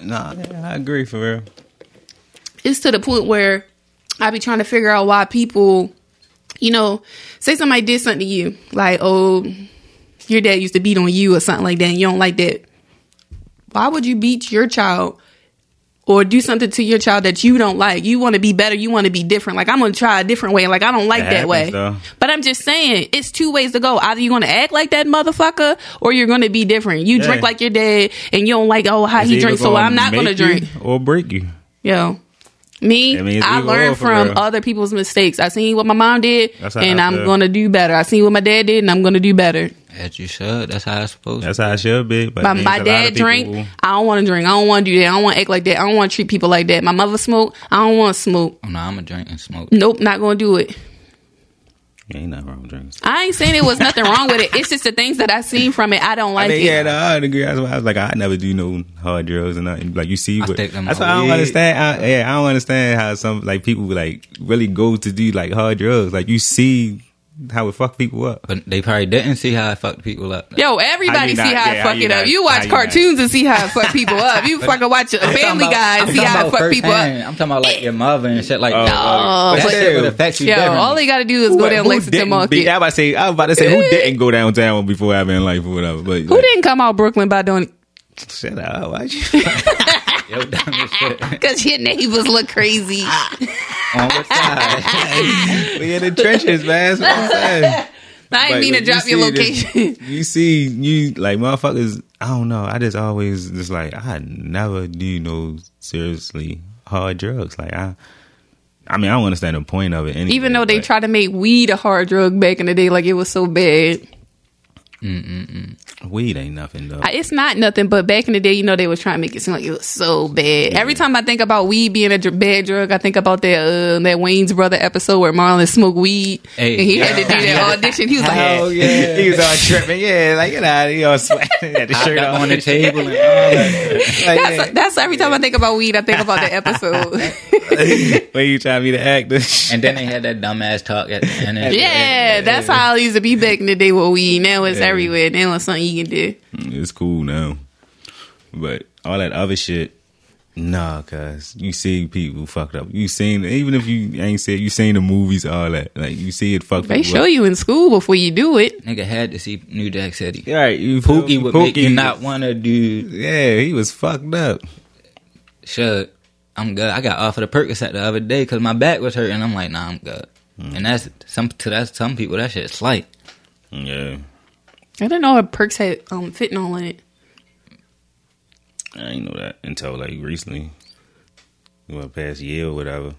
Nah, yeah, I agree for real. It's to the point where I be trying to figure out why people, you know, say somebody did something to you, like oh, your dad used to beat on you or something like that, and you don't like that. Why would you beat your child or do something to your child that you don't like? You want to be better. You want to be different. Like I'm gonna try a different way. Like I don't like That that, way. though. But I'm just saying, it's two ways to go. Either you're gonna act like that motherfucker, or you're gonna be different. You Yeah. drink like your dad, and you don't like oh how It's he drinks, so I'm not gonna drink. or break you. Yo. Me, I mean, it's I either or learned from real. other people's mistakes. I seen what my mom did, and I I'm feel. gonna do better. I seen what my dad did, and I'm gonna do better. As you should. That's how it's supposed That's how it should be. But My, my dad of people- drink. I don't want to drink. I don't want to do that. I don't want to act like that. I don't want to treat people like that. My mother smoke. I don't want to smoke. to. No, I'm a drink and smoke. Nope, not gonna do it. Yeah, ain't nothing wrong with drinking. I ain't saying it was nothing wrong with it. It's just the things that I seen from it. I don't like I mean, it. yeah, no, I agree. That's why I was like, I never do no hard drugs and nothing. Like you see, I but think them that's are why I don't understand. I, yeah, I don't understand how some like people like really go to do like hard drugs. Like you see how it fuck people up. But they probably didn't see how I fucked people up. Yo, How everybody you see not- how yeah, I how fuck you it up. not- You watch you cartoons and see how I fuck people up. You fucking watch a Family I'm talking Guy and see I'm how I talking fuck about people up. I'm talking about like your mother and shit like Oh, that. oh, oh. that shit would affect you Yo, differently. all they gotta do is go down Who Lexington didn't Market. be- I was about to say, I was about to say, who didn't go downtown before having life or whatever? But Who didn't come out Brooklyn by doing Shut up! Why'd you? Yo, dumb as shit. because your neighbors look crazy. On what side? we in the trenches, man. That's what I'm saying. I But mean to drop you your see this- location. you see, you like motherfuckers. I don't know. I just always just like I never do no seriously hard drugs. Like I, I mean, I don't understand the point of it. Anyway, Even though they but tried to make weed a hard drug back in the day, like it was so bad. Weed ain't nothing though. It's not nothing, but back in the day, you know, they was trying to make it seem like it was so bad. Every time I think about weed being a dr- bad drug, I think about that uh, that Wayans brother episode where Marlon smoked weed Hey, and he yeah. had to do that audition. He was like, Oh, yeah. he was all tripping. Yeah, like you know, he all sweating, had the shirt on. on the table and all that. Like, that's, that's every time I think about weed, I think about the episode. When you trying to be the actor? And then they had that dumbass talk at the end. of- yeah, that's how it used to be back in the day with weed. Now it's Yeah. Everywhere. Now it's something you can do. Mm, it's cool now, but all that other shit. Nah, cause you see people fucked up. You seen even if you ain't said you seen the movies, all that. Like you see it fucked up. They up. show you in school before you do it. Nigga had to see New Jack City. Right, you feel me? Pookie would make you not want to do Yeah, he was fucked up. shit. I'm good. I got offered a Percocet the other day because my back was hurting. I'm like, nah, I'm good. Mm. And that's some to that's some people that shit's slight. Yeah, I didn't know her perks had um, fentanyl in it. I didn't know that until like recently, well, past year or whatever.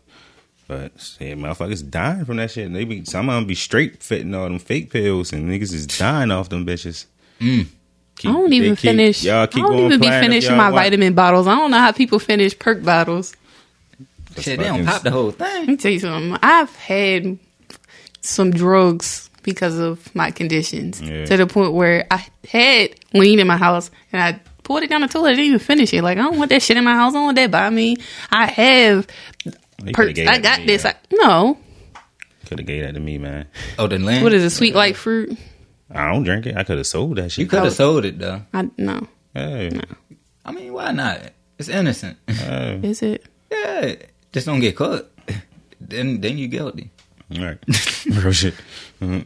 But yeah, motherfuckers dying from that shit. And they be some of them be straight fitting all them fake pills, and niggas is dying off them bitches. Mm. Keep- I don't even keep- finish. Y'all keep I don't on even be finishing my want. vitamin bottles. I don't know how people finish perk bottles. Shit, they don't pop the whole thing. Let thing. me tell you something. I've had some drugs because of my conditions Yeah. to the point where I had lean in my house and I poured it down the toilet. I didn't even finish it. Like I don't want that shit in my house. I don't want that by me. I have You perks. I got me, this. though. I, no. Could have gave that to me, man. Oh, the land. What is it? Sweet like fruit? I don't drink it. I could have sold that shit. You could have oh. sold it though. I no. Hey, I mean, why not? It's innocent. hey. Is it? yeah, just don't get caught. Then, then you guilty. All right, real shit. Mhm.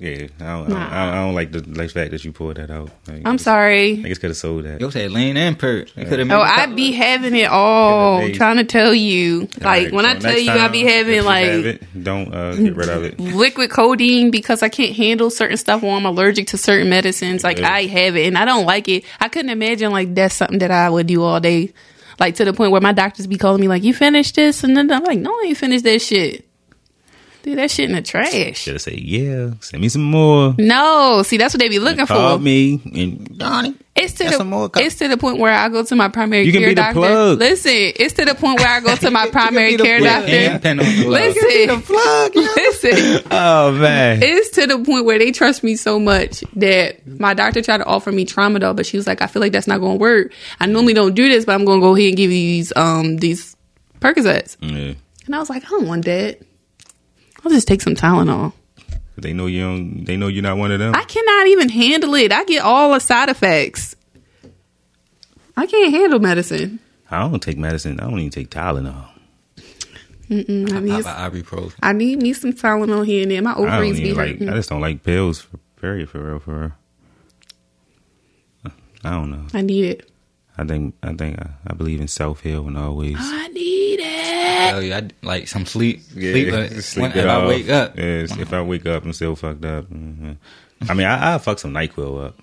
Yeah, I don't, I, don't, I don't like the like fact that you pulled that out. Like, I'm sorry. Niggas could have sold that. Yo said lean and perk. You could have. Oh, I be having it all. Made- Trying to tell you, like Alright, when so I tell next you, I time, be having like have it, don't uh, get rid of it. liquid codeine because I can't handle certain stuff or I'm allergic to certain medicines. Like Yeah. I have it and I don't like it. I couldn't imagine like that's something that I would do all day. Like to the point where my doctors be calling me like, "You finished this?" And then I'm like, "No, I ain't finished that shit." Threw that shit in the trash. Should have said, yeah, send me some more. No, see, that's what they be looking Call for. me and Donnie. It's to the some more co- it's to the point where I go to my primary You can care be the doctor. plug. Listen, it's to the point where I go to my primary be the care plug. Hand doctor. pen on the glove. Listen, Plug. listen. Oh man. It's to the point where they trust me so much that my doctor tried to offer me tramadol, but she was like, "I feel like that's not going to work. I normally don't do this, but I'm going to go ahead and give you these um these Percocets." yeah. And I was like, "I don't want that. I'll just take some Tylenol." They know you don't. They know you're not one of them. I cannot even handle it. I get all the side effects. I can't handle medicine. I don't take medicine. I don't even take Tylenol. Mm, I need, Pop a ibuprofen. I need me some Tylenol here and there. My I don't ovaries be like. hurting. I just don't like pills. For, period. For real. For real. I don't know. I need it. I think. I think. I, I believe in self heal and always. I need it. Tell you, I like some sleep. Yeah, sleep, uh, sleep when, it if I wake up. Yes, if I wake up, I'm still fucked up. hmm I mean, I, I fuck some Nyquil up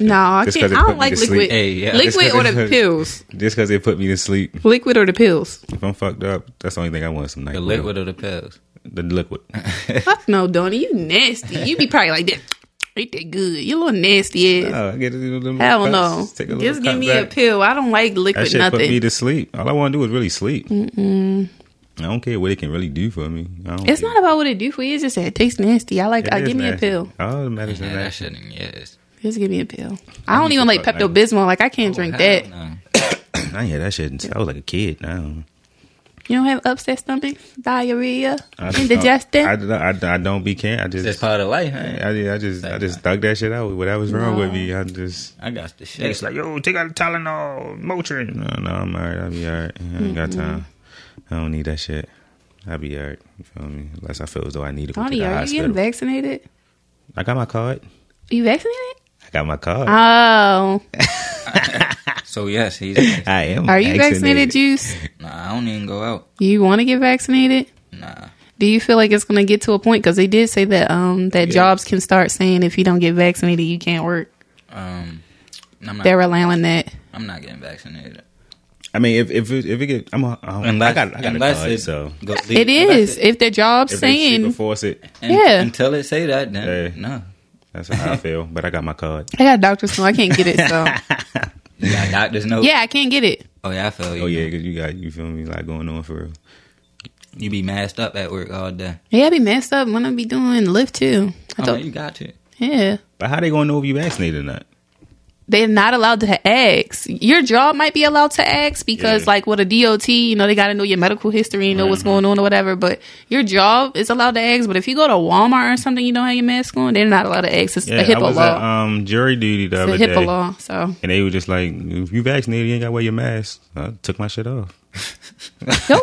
No, I can't. 'cause it I don't like liquid. Hey, yeah. Just Liquid 'cause or the pills. just because it put me to sleep. Liquid or the pills. If I'm fucked up, that's the only thing I want. Some Nyquil. The liquid or the pills. The liquid. Fuck no, Donnie. You nasty. You be probably like that. Ain't that good? You a little nasty ass. Oh, I get a little Hell cuts, no. Take a little Just give me back. a pill. I don't like liquid That liquid shit put me nothing. to sleep. All I want to do is really sleep. Mm-mm. I don't care what it can really do for me. I don't It's care. not about what it do for you. It's just that it tastes nasty. I like. It I is give me a pill. Oh, the medicine. Yeah, that nasty. shit, yes. Just give me a pill. I don't even like Pepto Bismol. Like I can't oh, drink that. No. I ain't had that shit since I was like a kid. Now. You don't have upset stomach, diarrhea, I, indigestion. I, I, I, I don't be can't. I It's just. part of life, man. I, I just I just thug that shit out. Whatever was wrong with me, I just I got the shit. it's like yo, take out the Tylenol, Motrin. No, no, I'm alright. I'll be alright. I ain't got mm-hmm. time. I don't need that shit. I'll be alright. You feel me? Unless I feel as though I need to go to Donnie, the are you getting vaccinated? I got my card. you vaccinated? I got my card. Oh, So yes, he's. I am. are you vaccinated, Juice? nah, I don't even go out. You want to get vaccinated? Nah. Do you feel like it's going to get to a point? Because they did say that um that jobs can start saying if you don't get vaccinated, you can't work. Um, I'm not. They're allowing that. I'm not getting vaccinated. I mean, if if it, if it get, I'm a, I'm, Unless, I got I got a unless card, it so go- It unless it- If the job's if they super saying, force it, and- Yeah. Until it say that, then Yeah. no. that's how I feel. But I got my card. I got a doctor's note, I can't get it. So You got doctors know. yeah, I can't get it. Oh yeah, I feel oh, you. Oh yeah, because you got you feel me, like going on for real. You be masked up at work all day. Yeah, I be messed up when I be doing lift too. I Oh, told, you got to. yeah. But how they gonna know if you vaccinated or not? They're not allowed to ask. Your job might be allowed to ask because, Yeah. like, with a DOT, you know, they got to know your medical history and know what's going on or whatever. But your job is allowed to ask. But if you go to Walmart or something, you don't have your mask on, they're not allowed to ask. It's Yeah, a I HIPAA was law. at um, jury duty the it's other a HIPAA day, law. So, and they were just like, "If you vaccinated, you ain't gotta wear your mask." I took my shit off. yo,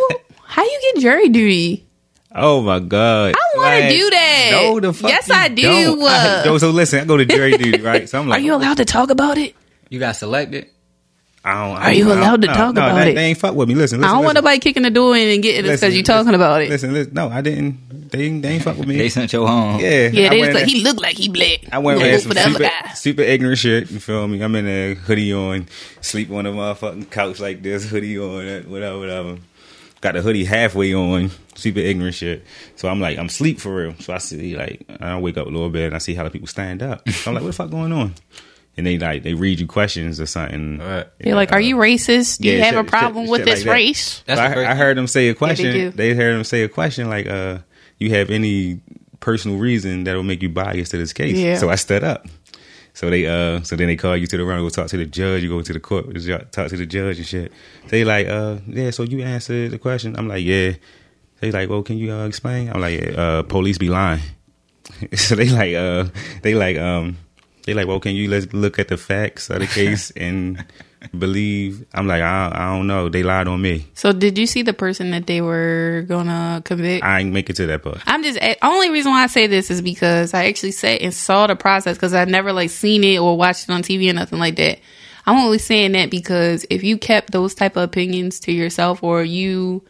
how you get jury duty? Oh my god! I wanna do that. No, the fuck Yes, you I do. don't. I- no, so listen, I go to jury duty, right? So I'm like, Are you allowed to talk about it? You got selected. I don't, I Are you allowed to no, talk no, about they, it? They ain't fuck with me. Listen, listen I don't want nobody kicking the door in and getting it because you talking listen, about it. Listen, listen, no, I didn't. They, ain't- they ain't fuck with me. They sent you home. yeah, Yeah, they was like, in he looked like he black. I went Yeah, with some for the super, guy. super ignorant shit. You feel me? I'm in a hoodie on, sleep on a motherfucking couch like this, hoodie on, uh, whatever, whatever. Got the hoodie halfway on, super ignorant shit. So I'm like, I'm sleep for real. So I see like, I wake up a little bit and I see how the people stand up. So I'm like, what the fuck going on? And they like, they read you questions or something. Right. They're like, "Are you racist? Do you have shit- a problem shit- with shit this like that. race?" That's So I, I heard them say a question. do. they heard them say a question like, uh, you have any personal reason that will make you biased to this case? Yeah. So I stood up. So they uh so then they call you to the room, go talk to the judge, you go to the court, talk to the judge and shit. They like, uh, yeah, so you answered the question. I'm like, yeah. They like, well, can you uh, explain? I'm like, uh, police be lying. so they like, uh, they like, um, they like, well, can you let's look at the facts of the case and believe? I'm like, I, I don't know. They lied on me. So, did you see the person that they were gonna convict? I ain't make it to that part. I'm just only reason why I say this is because I actually sat and saw the process because I never like seen it or watched it on TV or nothing like that. I'm only saying that because if you kept those type of opinions to yourself or you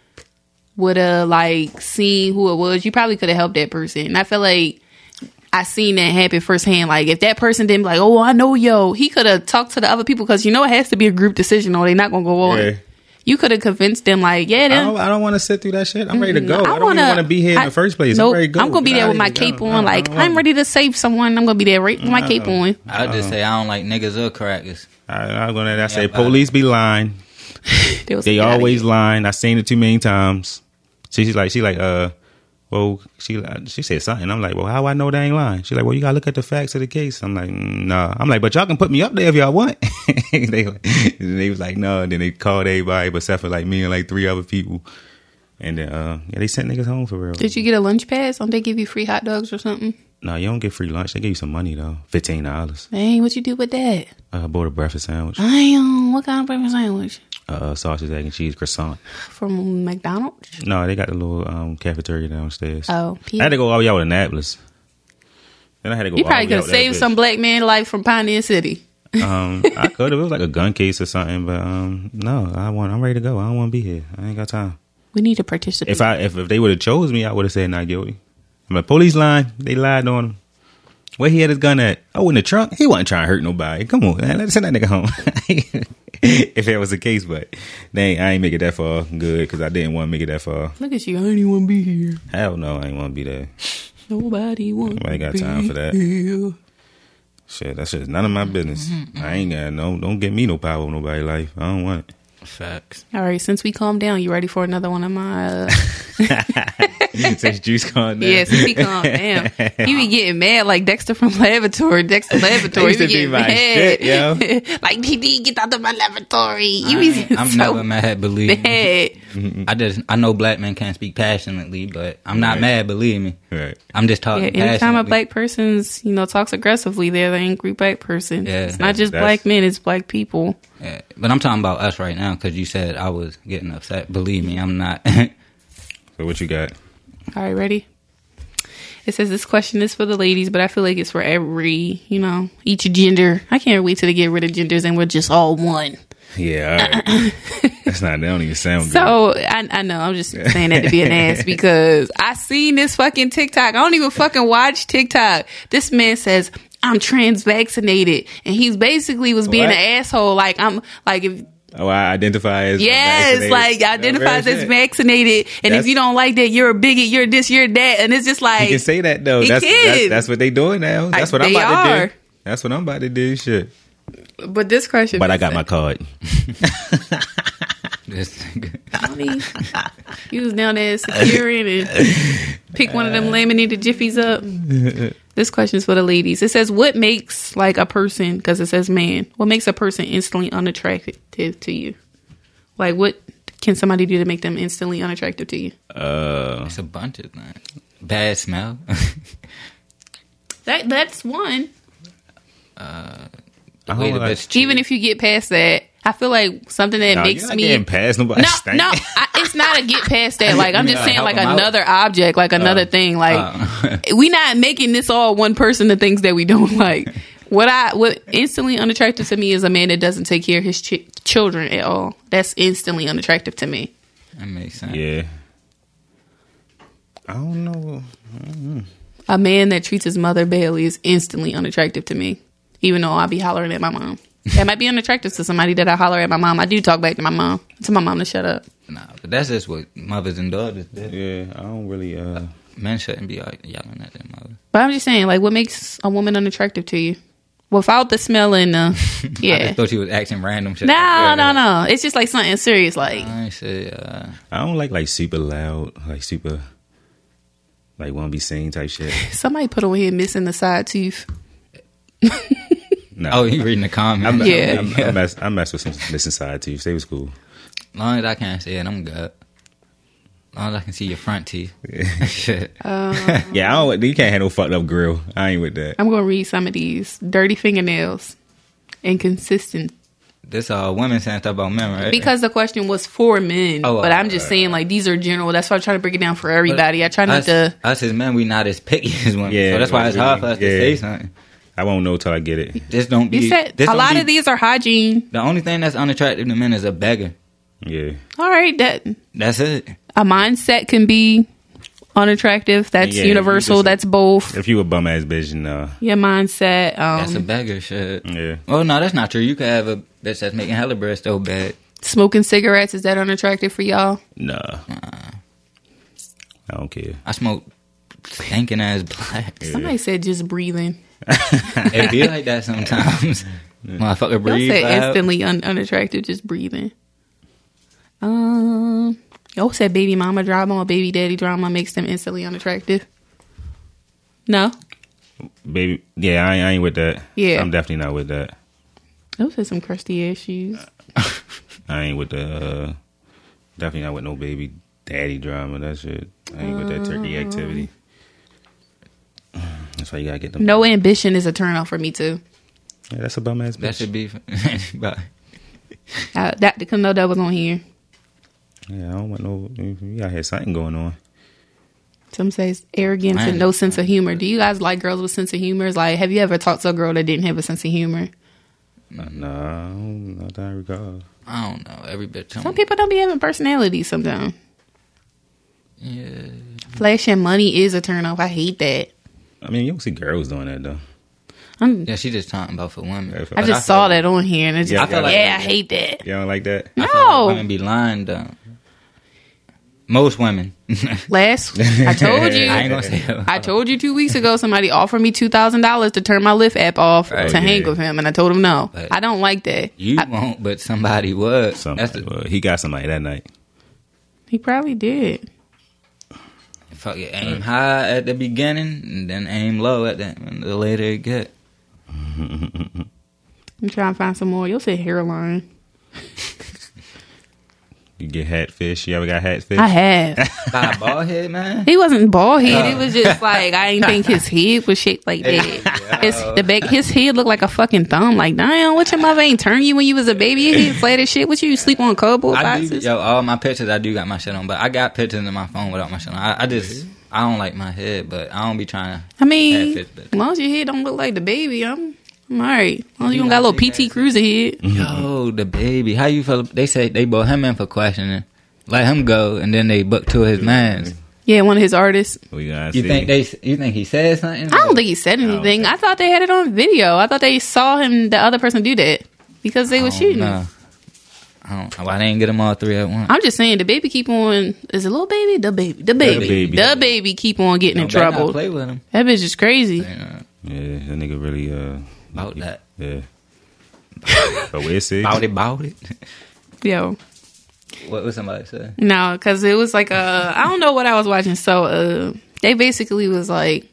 would have like seen who it was, you probably could have helped that person. And I feel like I seen that happen firsthand. Like if that person didn't be like, oh, I know yo, he could have talked to the other people because you know it has to be a group decision or they're not gonna go on. Yeah. You could have convinced them, like, yeah, I don't, I don't want to sit through that shit. I'm ready to go. I, don't wanna- even want to be here in I- the first place. Nope, I'm ready to go. I'm gonna be there with my cape don't- on. I Like, I'm ready to save someone. I'm gonna be there right with my cape on. I just say I don't like niggas or crackers. I, I'm gonna. I say Yeah, but- police be lying. They, They like, "Get outta always lying. I seen it too many times. She, she's like, she like, uh, well, she she said something. I'm like, well, how I know they ain't lying? She like, well, you gotta look at the facts of the case. I'm like, nah. I'm like, but y'all can put me up there if y'all want. they they was like, no. And then they called everybody, but except for like me and like three other people. And then uh, yeah, they sent niggas home for real. Did you get a lunch pass? Don't they give you free hot dogs or something? No, you don't get free lunch. They give you some money though, fifteen dollars. Dang, what you do with that? Uh, bought a breakfast sandwich, Damn, what kind of breakfast sandwich? Uh, sausage, egg, and cheese croissant. From McDonald's? No, they got the little um, cafeteria downstairs. Oh, I had to go all the way out to Annapolis. Then I had to go. You probably could have saved some black man life from Pioneer City. Um, I could. Have. It was like a gun case or something, but um, no, I want. I'm ready to go. I don't want to be here. I ain't got time. We need to participate. If I if, if they would have chose me, I would have said not guilty. I'm a police line. They lied on him. Where he had his gun at? Oh, in the trunk. He wasn't trying to hurt nobody. Come on, man. Let's send that nigga home. if that was the case, but dang, I ain't make it that far good because I didn't want to make it that far. Look at you. I even want to be here. Hell no, I ain't want to be there. Nobody want. Nobody got time for that. here. Shit, that shit's none of my business. Mm-hmm, I ain't got no. Don't get me no power over nobody's life. I don't want it. Facts. All right, since we calmed down, you ready for another one of my? Uh, Since juice gone down. yeah, since he calmed down, he be getting mad like Dexter from Laboratory. Dexter Laboratory, That used to be be getting my mad. shit, like Dee Dee, get out of my laboratory. You I be ain't- I'm so never mad. Believe me. I just I know black men can't speak passionately, but I'm not Right. mad. Believe me. Right. I'm just talking. Yeah, anytime a black person's you know talks aggressively, they're the angry black person. Yeah, it's not just that's- black men; it's black people. Yeah, but I'm talking about us right now because you said I was getting upset. Believe me, I'm not. So what you got? All right, ready? It says this question is for the ladies, but I feel like it's for every, you know, each gender. I can't wait till they get rid of genders and we're just all one. Yeah, all right. That's not. That don't even sound good. So I, I know I'm just saying that to be an ass because I seen this fucking TikTok. I don't even fucking watch TikTok. This man says I'm trans vaccinated, and he's basically was being What? an asshole. Like I'm like if Oh, I identify as Yes, like That's identifies real as vaccinated, and That's- if you don't like that, you're a bigot. You're this. You're that, and it's just like You can say that though. He That's, that's that's what they doing now. That's what I'm they about to are. do. That's what I'm about to do. Shit. But this question, But I got my card. This- money. You was down there securing and pick one of them laminated jiffies up. This question is for the ladies. It says, "What makes like a person?" Because it says "man." What makes a person instantly unattractive to you? Like, what can somebody do to make them instantly unattractive to you? Uh, it's a bunch of things. Bad smell. That that's one. I Way the like- bitch Even if you get past that, I feel like something that Nah, makes you're not me getting past nobody. no, stink. no, I, it's not a get past that. Like I'm just saying, like like 'em out. another object, like another thing. Like Uh. we not making this all one person. The things that we don't like. What I what instantly unattractive to me is a man that doesn't take care of his ch- children at all. That's instantly unattractive to me. that makes sense. Yeah. I don't know. A man that treats his mother badly is instantly unattractive to me. Even though I be hollering at my mom. That might be unattractive to somebody that I holler at my mom. I do talk back to my mom. To my mom to shut up. Nah, but that's just what mothers and daughters do. Yeah, I don't really. uh Men shouldn't be like, yelling at their mother. But I'm just saying, like, what makes a woman unattractive to you? Without the smell and uh, I yeah. just thought you was acting random shit. No, like that. no, no. It's just like something serious. Like, I say, uh, I don't like like super loud, like super, like want to be seen type shit. somebody put on here missing the side tooth. No. oh, you reading the comments? I'm, Yeah. I'm, I'm, I mess, I mess with some missing side teeth. They was cool. long as I can't see it, I'm good. long as I can see your front teeth. Shit. Uh, Yeah, I don't. You can't have no fucked up grill. I ain't with that. I'm gonna read some of these. Dirty fingernails, inconsistent. This all women saying stuff about men, right? Because the question was for men, Oh, but uh, I'm just saying like these are general. That's why I'm trying to break it down for everybody. I try not us, to. us as men, we not as picky as women. Yeah, so that's why it's hard for us yeah. to say something. I won't know till I get it. Just don't be. You said this a lot be- of these are hygiene. The only thing that's unattractive to men is a beggar. Yeah. All right, that That's it. a mindset can be unattractive. That's Yeah, universal. just- That's both. If you a bum ass bitch, and uh, Your mindset. Um, That's a beggar shit. yeah, Oh no, that's not true. You could have a bitch that's making hella bread still bad. Smoking cigarettes is that unattractive for y'all? Nah. I don't care. I smoke stinking ass black. Somebody said just breathing. It be like that sometimes. Motherfucker Y'all breathe said instantly un- unattractive just breathing. Um, y'all said baby mama drama or baby daddy drama makes them instantly unattractive. No, Baby, yeah, I, ain't- I ain't with that. Yeah. I'm definitely not with that. those are some crusty ass shoes. I ain't with the uh, definitely not with no baby daddy drama. That shit. I ain't with that turkey activity. That's why you gotta get them. No ambition is a turn off for me too. Yeah, that's a bum ass bitch. That should be for anybody. Uh, that because no that was on here. Yeah, I don't want no. You gotta have something going on. Some says arrogance Man. and no sense of humor. Do you guys like girls with sense of humor? It's like, have you ever talked to a girl that didn't have a sense of humor? No, nah, I don't- not that I recall. I don't know. Every bitch. Some people don't be having personality sometimes. Yeah. Flashing money is a turn off. I hate that. I mean, you don't see girls doing that though. I'm, Yeah, she just talking about for women. Yeah, I just saw that on here and it's Yeah, just, I feel like- yeah, I hate that. You don't like that? No, I feel like No. women be lying though. Most women. Last, I told you. I ain't gonna say. I told you two weeks ago somebody offered me two thousand dollars to turn my Lyft app off Right. to hang Yeah. with him, and I told him no. But- I don't like that. You I- won't, but somebody would. That's Somebody, the, well, he got somebody that night. he probably did. Fuck it. Aim high at the beginning, and then aim low at the, the later it get. I'm trying to find some more. You'll say hairline. You get hatfish. You ever got hatfish? I have. By a bald head, man. He wasn't bald head. It was just like I didn't think his head was shaped like that. His the back, his head looked like a fucking thumb. Like damn, what your mother ain't turn you when you was a baby? Your head flat as shit. What you sleep on cardboard I do, boxes? yo, all my pictures, I do got my shit on, but I got pictures in my phone without my shit on. I, I just, I don't like my head, but I don't be trying to. I mean, Hatfish, but- as long as your head don't look like the baby, I'm, I'm all right. As long you don't got a little PT Cruiser head. Yo, DaBaby, how you feel? They say they brought him in for questioning, let him go, and then they booked two of his mans. Yeah, one of his artists. We gotta You see. think they? You think he said something? I don't think he said anything. think- I thought they had it on video. I thought they saw him, the other person, do that because they were shooting. No. I don't know why they didn't get them all three at once. I'm just saying, DaBaby keep on. Is it Lil Baby? The baby. DaBaby. baby. DaBaby keep on getting in Don't trouble. Play with him. That bitch is crazy. Yeah, Yeah, that nigga really uh about that. Yeah. but we'll see. About it, about it. Yo. What was somebody say? No, because it was like uh, I don't know what I was watching. So uh, they basically was like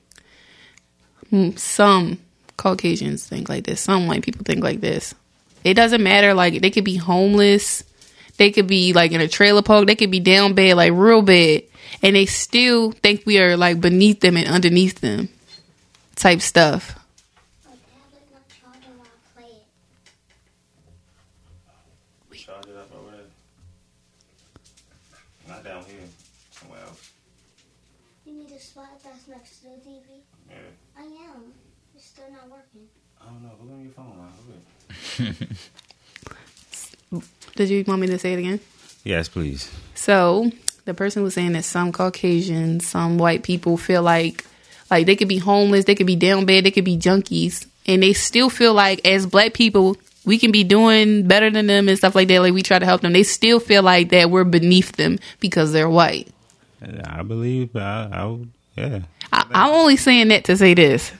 mm, some Caucasians think like this, some white people think like this. It doesn't matter. Like they could be homeless, they could be like in a trailer park, they could be down bad, like real bad, and they still think we are like beneath them and underneath them, type stuff. My tablet not charging while I play it. Charge it up over there. Not down here. Somewhere else. You need a spot that's next to the TV. Yeah. I am. It's still not working. I don't know. Look on your phone, man. Look. Did you want me to say it again? Yes, please. So the person was saying that some Caucasians, some white people feel like like they could be homeless, they could be down bad, they could be junkies, and they still feel like as black people we can be doing better than them and stuff like that. Like we try to help them, they still feel like that we're beneath them because they're white. I believe. I, I would- yeah. I, I'm only saying that to say this.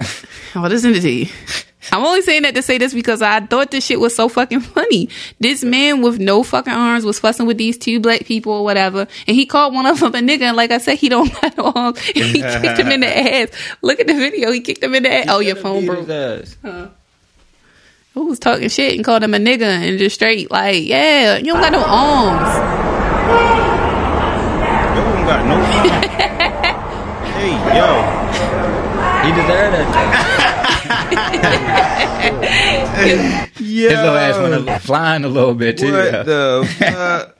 I'll listen to you. I'm only saying that to say this because I thought this shit was so fucking funny. This man with no fucking arms was fussing with these two black people or whatever, and he called one of them a nigga. And like I said, he don't got no arms. He kicked him in the ass. Look at the video. He kicked him in the ass. Oh, your phone broke. Who was talking shit and called him a nigga and just straight like, yeah, you don't got no arms. Yo, don't got no phone. hey, yo. He deserved that. Yeah. His little ass went a, flying a little bit too. What yo. the fuck?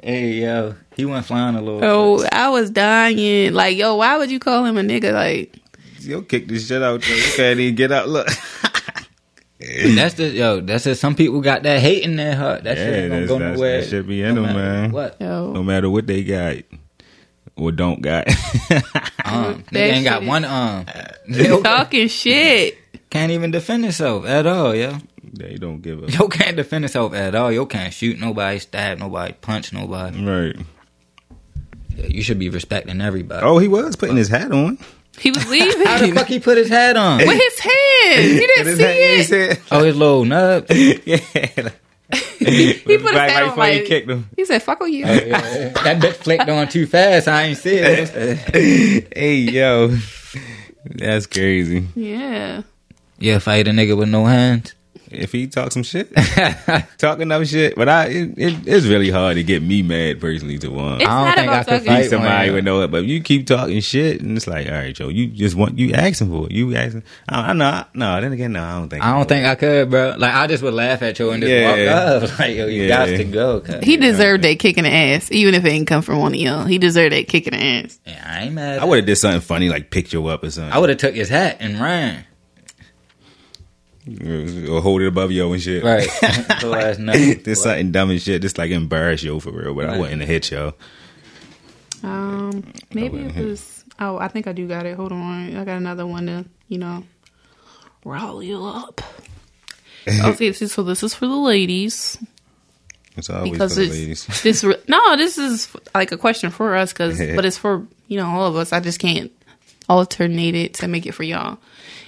Hey yo, he went flying a little. Oh, I was dying. Like, yo, why would you call him a nigga? Like, Yo, kick this shit out. Yo. You can't even get out. Look. bit. That's the yo. That's just some people got that hate in their heart. That Yeah, shit ain't gonna that's- go that's- nowhere. that should be in no them, matter man. What? yo. no matter what they got or don't got. Um, That nigga ain't got one arm. Talking shit. Can't even defend himself at all, yo. They don't give up. Yo can't defend himself at all. Yo can't shoot nobody, stab nobody, punch nobody. right. Yeah, you should be respecting everybody. Oh, he was putting his hat on. He was leaving How the fuck he put his hat on? with his hands. You didn't see hat- it. said- Oh, his little nub. yeah. He put his right, hat right on before he kicked him. he said, "Fuck on you." that bitch flicked on too fast. I ain't see it. Hey yo, that's crazy. yeah. Yeah, fight a nigga with no hands. If he talk some shit, talking enough shit, but I, it, it, it's really hard to get me mad personally to one. It's I don't not think I could talking. fight Beat somebody one. would know it, but you keep talking shit, and it's like, all right, Joe, you just want you asking for it. You asking? I, I know, no. Then again, no, I don't think. I don't think I could, bro. Like I just would laugh at you and just Yeah. walk up. Like yo, you Yeah. got to go. He deserved that kick in the ass, even if it ain't come from one of y'all. He deserved that kick in the ass. yeah, I ain't mad. I would have did something funny like pick you up or something. I would have took his hat and ran. Or hold it above yo and shit. Right. Little ass nut. There's something dumb and shit, just like embarrass yo for real. But I Right. wouldn't have hit yo. Um, maybe it wouldn't hit. was. Oh, I think I do got it. Hold on, I got another one to you know rile you up. okay, so so this is for the ladies It's always because for the ladies. this. re- No, this is like a question for us, cause but it's for you know all of us. I just can't alternate it to make it for y'all.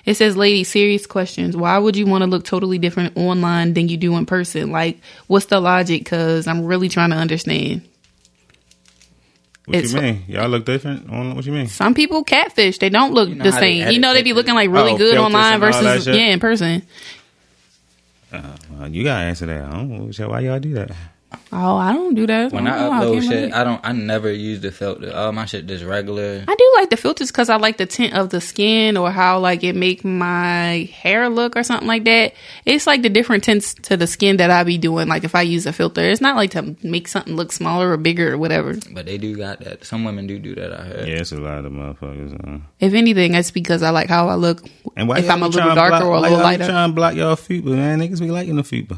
It says, ladies, serious questions. Why would you want to look totally different online than you do in person? Like, what's the logic? Cause I'm really trying to understand. What it's- you mean? Y'all look different? On what you mean? Some people catfish. They don't look You know the same. You know, they be looking like really Oh, good online and all that versus yeah in person. Uh, you gotta answer that. I don't know so why y'all do that. Oh, I don't do that. When don't I upload shit. I don't. I never use the filter. All my shit just regular. I do like the filters because I like the tint of the skin or how like it make my hair look or something like that. It's like the different tints to the skin that I be doing. Like if I use a filter, it's not like to make something look smaller or bigger or whatever. But they do got that. Some women do do that. I heard. Yeah, it's a lot of motherfuckers. Uh. If anything, it's because I like how I look. And why if I'm a be little to darker block, or a little y'all lighter. Trying to block y'all fupa, man. Niggas be liking the fupa,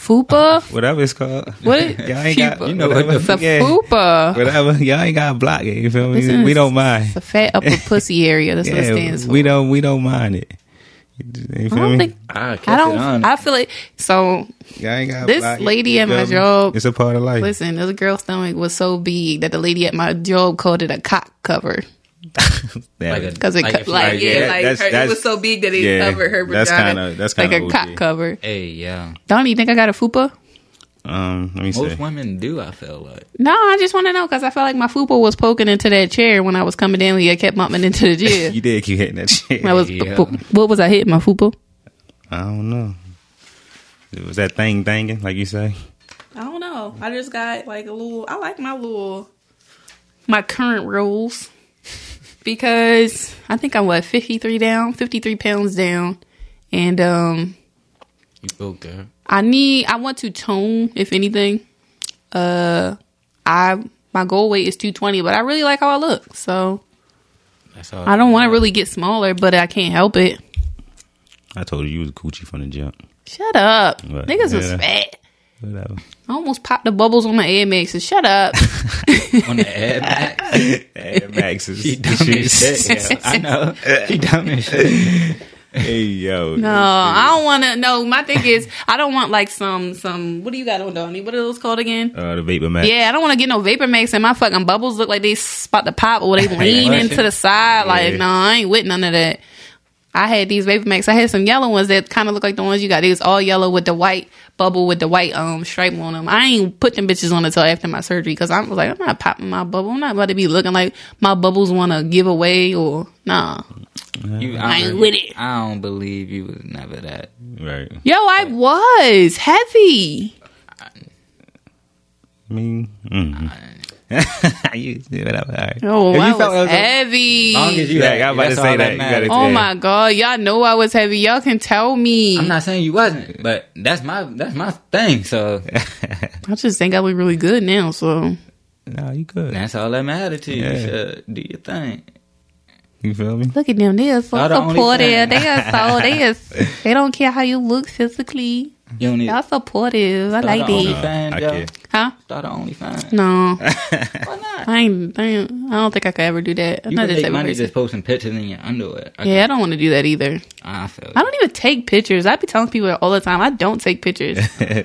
Fupa. whatever it's called. What? Y'all ain't got, you know, what the It's a yeah, fupa. Whatever, y'all ain't got to block it. You feel me? Listen, we don't mind. It's a fat upper pussy area. That's what it stands for. we don't. We don't mind it. You I feel don't me? think. I, I don't. I feel like so. Y'all ain't got This block lady You at my job- It's a part of life. Listen, this girl's stomach was so big that the lady at my job called it a cock cover Yeah. Like because it Like like, if you- like Like, yeah, yeah, like that's- her, it was so big that it yeah, covered her vagina. that's vagina. kinda- that's like kinda a cock cover. Hey, yeah. Don't you think I got a fupa? um, let me Most see. women do. I feel like. No, I just want to know because I felt like my fupa was poking into that chair when I was coming down here. I kept bumping into the chair. You did keep hitting that shit. I was. Yeah. What was I hitting my fupa? I don't know. It was that thing thinging like you say? I don't know. I just got like a little. I like my little, my current rolls because I think I'm what 53 down, 53 pounds down, and um, You feel good. I need. I want to tone, if anything. Uh, I my goal weight is 220, but I really like how I look, so That's all. I don't want to really get smaller, but I can't help it. I told you you was Gucci from the jump. Shut up, What? niggas was fat. Whatever. I almost popped the bubbles on my Air Maxes. Shut up. on the Air Max. Air Maxes. She dumb as shit. Yeah, I know. She dumb as shit. Hey yo. No, I don't want to. No, my thing is, I don't want like some some. What do you got on, Donnie? What are those called again? Uh, the Vapor Max. Yeah, I don't want to get no vapor max and my fucking bubbles look like they spot the pop or they lean Russian. into the side. Like, Yeah. no, I ain't with none of that. I had these vapor max. I had some yellow ones that kind of look like the ones you got. They was all yellow with the white bubble with the white um stripe on them. I ain't put them bitches on until after my surgery because I was like, I'm not popping my bubble. I'm not about to be looking like my bubbles want to give away or nah. You, I ain't with it. I don't believe you was never that. Right. Yo, I was heavy. I mean, mm you whatever. All right. Oh, If I you felt was it was a- heavy. Long as you Yeah, had, I was about to say all that. You matters. gotta- Oh Yeah. my god, y'all know I was heavy. Y'all can tell me. I'm not saying you wasn't, but that's my that's my thing. So I just think I look really good now. So no, you good. that's all that matters to you. Yeah. Shit, do your thing. You feel me? look at them. They are so Y'all the supportive. They are so they is. They don't care how you look physically. You don't need. Y'all supportive. I Start like a it. OnlyFans, I yo. can't. Huh? Start an OnlyFans. No, Why not? I ain't, I ain't. I don't think I could ever do that. I'm You not can the make money person. just posting pictures in your underwear. I Yeah, I don't want to do that either. I feel. I don't even take pictures. I be telling people all the time I don't take pictures. feel.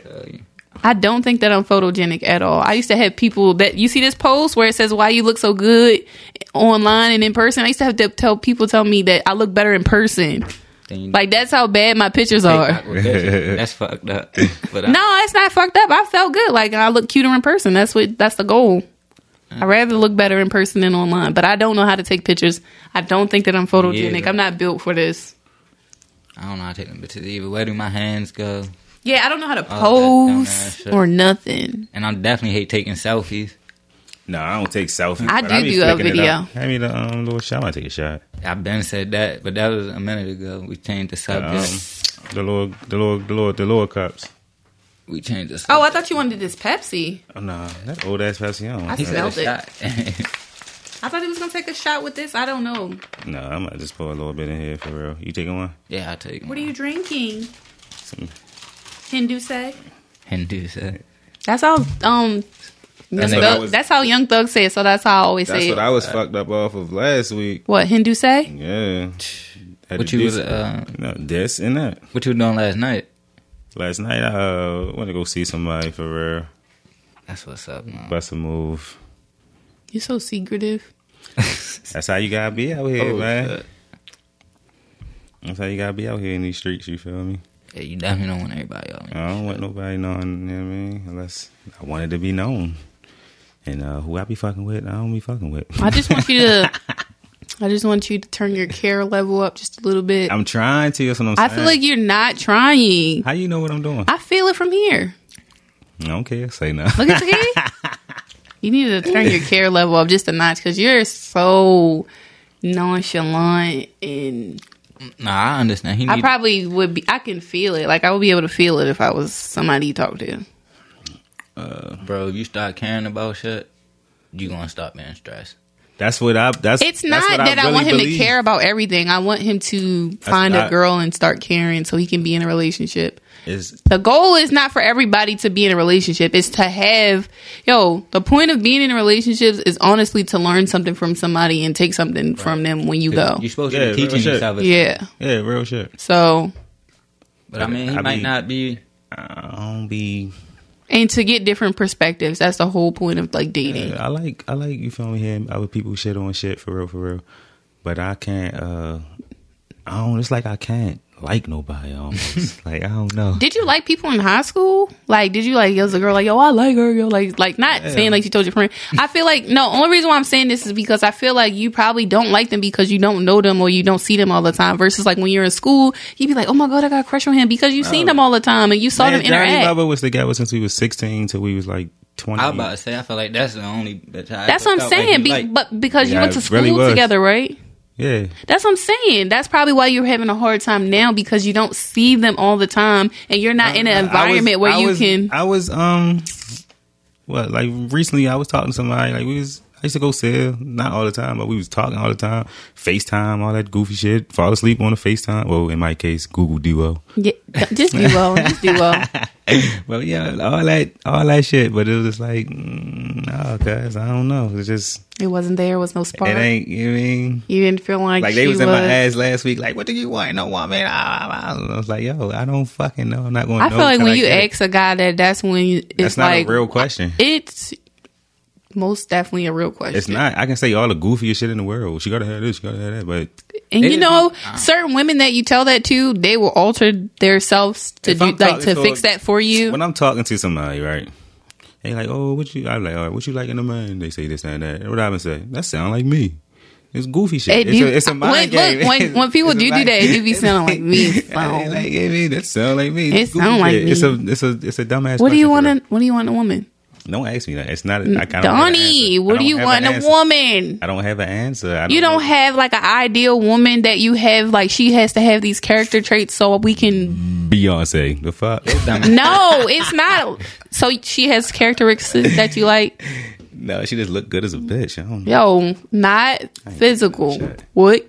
I don't think that I'm photogenic at all. I used to have people that you see this post where it says why you look so good online and in person. I used to have to tell people tell me that I look better in person. Then Like that's how bad my pictures are. That's fucked up. But I, No, it's not fucked up. I felt good. Like I look cuter in person. That's what that's the goal. Mm. I'd rather look better in person than online. But I don't know how to take pictures. I don't think that I'm photogenic. Yeah. I'm not built for this. I don't know how to take them bitches either. Where do my hands go? Yeah, I don't know how to oh, that dumbass pose or nothing. And I definitely hate taking selfies. No, I don't take selfies. I do be do a flicking it video. up. Hand me the um, little shot. I might take a shot. I've been said that, but that was a minute ago. We changed the Um, subject. the little, the little, the little, the little cups. we changed the subject. Oh, I thought you wanted this Pepsi. Oh no, that old ass Pepsi. I don't I want smelled it. it. I thought he was gonna take a shot with this. I don't know. No, I might just pour a little bit in here for real. You taking one? yeah, I take What are you drinking? Some, Hindu say. Hindu say. That's all. um. Young That's Thug, was- that's how Young Thug said. So that's how I always that's say That's what it. I was fucked up off of last week. what Hindu say? Yeah. Had What you do was uh, no, this and that. what you were doing last night? Last night, I uh, went to go see somebody for real. That's what's up, man. Bust a move. You're so secretive. That's how you gotta be out here, Oh, man. shit. That's how you gotta be out here in these streets. You feel me? Yeah, you definitely don't want everybody out. I don't want nobody knowing. You know what I mean? Unless I wanted to be known. And uh, who I be fucking with, I don't be fucking with. I just want you to. I just want you to turn your care level up just a little bit. I'm trying to. That's what I'm saying. I feel like you're not trying. How you know what I'm doing? I feel it from here. I don't care. Say no. Look at the You need to turn your care level up just a notch because you're so nonchalant and Nah, I understand. He I probably would be. I can feel it. Like I would be able to feel it if I was somebody you talk to. Uh, bro. If you start caring about shit, you gonna stop being stressed. That's what I. That's It's that's not what that I, really want him believe. to care about everything. I want him to find a I- girl and start caring so he can be in a relationship. Is The goal is not for everybody to be in a relationship. It's to have, yo, the point of being in relationships is honestly to learn something from somebody and take something from them when you go. You're supposed to Yeah, be teaching shit. yourself. Yeah. yeah, real shit. So, But I mean, he I might be- not be. I don't be. And to get different perspectives. That's the whole point of like dating. I like. I like you feel me hearing other people shit on shit for real, for real. But I can't. uh I don't. It's like I can't like nobody. Almost like I don't know. Did you like people in high school? Like, did you like, as a girl, like, yo, I like her, yo, like, like, not saying like you told your friend. I feel like, no, only reason why I'm saying this is because I feel like you probably don't like them because you don't know them or you don't see them all the time. Versus like when you're in school, you'd be like, oh my god, I got a crush on him because you've seen oh. them all the time and you saw Oh. Man, them Johnny interact. Bubba was together since we was sixteen till we was like twenty. I was about to say. I feel like that's the only. Bitch That's what I'm felt like saying. Be, liked. but because you went to school really together, right? Yeah. That's what I'm saying. That's probably why you're having a hard time now because you don't see them all the time and you're not in an I- I was- environment where I you was- can. I was um, what like recently I was talking to somebody like we was. I used to go sell, not all the time, but we was talking all the time. FaceTime, all that goofy shit. Fall asleep on the FaceTime. Well, in my case, Google Duo. Yeah, just well. Just do well. But yeah, all that, all that shit. But it was just like, mm, no, cuz I don't know. It's just It wasn't there. Was no spark. it ain't. You I mean? You didn't feel like Like they she was in my ass last week. Like, what do you want? No woman. Ah, ah, ah. I was like, yo, I don't fucking know. I'm not going. I to feel like when you ask a guy that, that's when you, it's that's not like a real question. It's most definitely a real question. It's not. I can say all the goofiest shit in the world. She gotta have this. She gotta have that. But and It you know, uh, certain women that you tell that to, they will alter their selves to do I'm like to to fix that for you. when I'm talking to somebody, right? They like, oh, what you? I'm like, all right, what you like in a man? They say this and that. What I been say? That sound like me. It's goofy shit. It it's, do- a, it's a mind when, game. Look, when, when people do do that, it do be sounding like me. I So, ain't like, I mean, that sound like me. It It's goofy sound like shit. me. It's a, it's a, it's a dumbass. what do you want? question what do you want in a woman? For real. Don't ask me that. It's not. I, I don't have an Donnie, what do you want in a woman? I don't have an answer. I You don't know. have like an ideal woman that you have like she has to have these character traits so we can Beyonce. The fuck? No, it's not. So she has characteristics that you like. no, she just look good as a bitch. I don't know. Yo, not physical. What?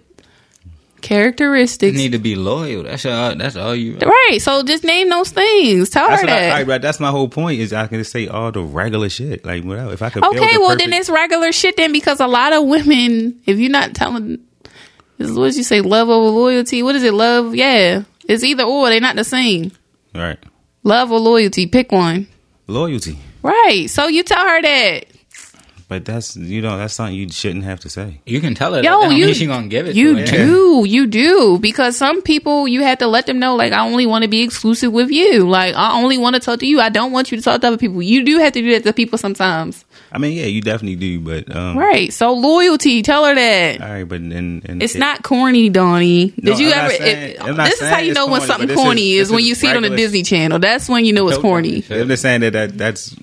Characteristics. You need to be loyal. That's all. That's all you. Right. So just name those things. Tell That's her what I, that. all right, but that's my whole point. Is I can just say all the regular shit. Like, whatever. If I could. okay, well perfect- then it's regular shit then because a lot of women, if you're not telling, this is what you say, love over loyalty. What is it? Love? Yeah, it's either or. They're not the same. right. Love or loyalty? Pick one. Loyalty. Right. So you tell her that. But that's you know that's something you shouldn't have to say. You can tell her. Yo, that. That don't you she gonna give it. You to her. do, you do, because some people you have to let them know. Like, I only want to be exclusive with you. Like, I only want to talk to you. I don't want you to talk to other people. You do have to do that to people sometimes, I mean, yeah, you definitely do. But um, right? So loyalty. Tell her that. All right, but then and It's not corny, Donnie. Did No, you I'm ever? saying- it- this is how you it's know when something corny is- is, this when is you see it on the Disney Channel. That's when you know it's corny. I'm just saying that, that that's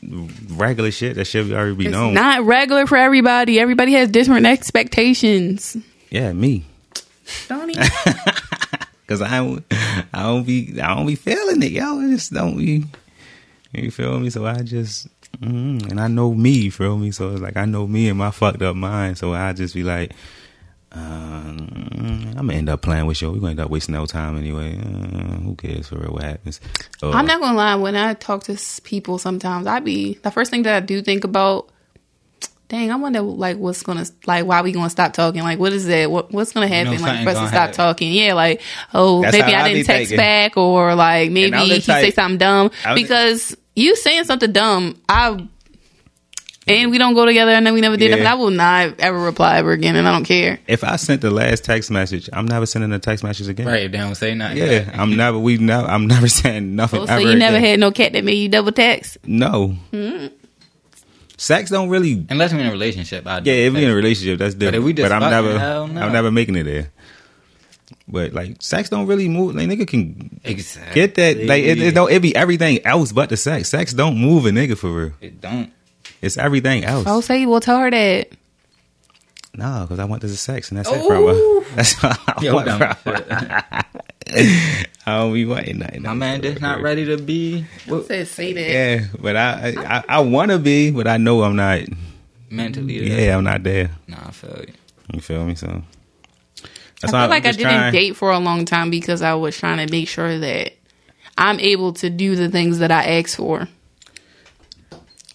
regular shit. That should already be It's known. not regular for everybody. Everybody has different expectations. yeah, me. Donnie, Cause I don't, I don't be, I don't be feeling it, yo. I just don't be. You feel me? So I just, mm, and I know me. You feel me? So it's like I know me and my fucked up mind. So I just be like, um, I'm gonna end up playing with you. We're gonna end up wasting no time anyway. Uh, who cares for real? What happens? Uh, I'm not gonna lie. When I talk to people, sometimes I be the first thing that I do think about. Dang, I wonder like what's gonna like why we gonna stop talking? Like what is that? What what's gonna happen? like something for us to gonna stop talking? Yeah, like oh That's maybe I I didn't text thinking. back or like maybe I'm he say something dumb I was- because you saying something dumb. I and we don't go together and then we never did Yeah. nothing. I will not ever reply ever again, and I don't care. If I sent the last text message, I'm never sending a text message again. Right. They don't say nothing. Yeah, I'm never. We never. I'm never saying nothing. Oh, so ever you never again. had no cat that made you double text? no. Hmm. Sex don't really. Unless we're in a relationship. I. Yeah, if we're in a relationship, that's different. if we just but I'm never. hell no. I'm never making it there. But like, sex don't really move. Like, nigga can exactly. get that. Like, it, it don't. It be everything else but the sex. Sex don't move a nigga for real. It don't. It's everything else. Oh, say well, tell her that. No, because I want this sex, and that's it Ooh. from her. That's all I Yo, want dumb from shit. her. I don't be wanting nothing. My man just not ready to be what, Said say that. Yeah, but I I, I want to be, but I know I'm not. mentally. there. Yeah, I'm not there. Nah, I feel you. You feel me? So I feel like I'm I just didn't trying- date for a long time because I was trying to make sure that I'm able to do the things that I ask for.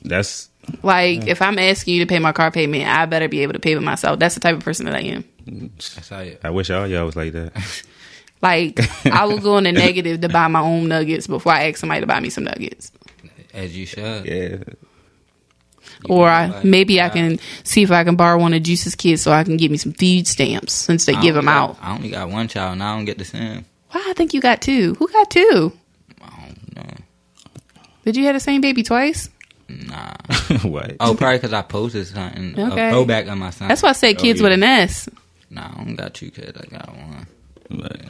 That's Like if I'm asking you to pay my car payment, I better be able to pay for myself. That's the type of person that I am. That's how. I wish all y'all was like that. Like I will go in the negative to buy my own nuggets before I ask somebody to buy me some nuggets. As you should. Yeah, Or I, Like, maybe I can see if I can borrow one of Juice's kids so I can get me some food stamps since they I give them got- out. I only got one child, and I don't get the same. Why I think you got two? Who got two? I don't know. Did you have the same baby twice? Nah. what? Oh, probably because I posted something. Okay. A throwback on my son. That's why I said Oh, kids yeah. with an S. Nah, I don't got two kids. I got one. But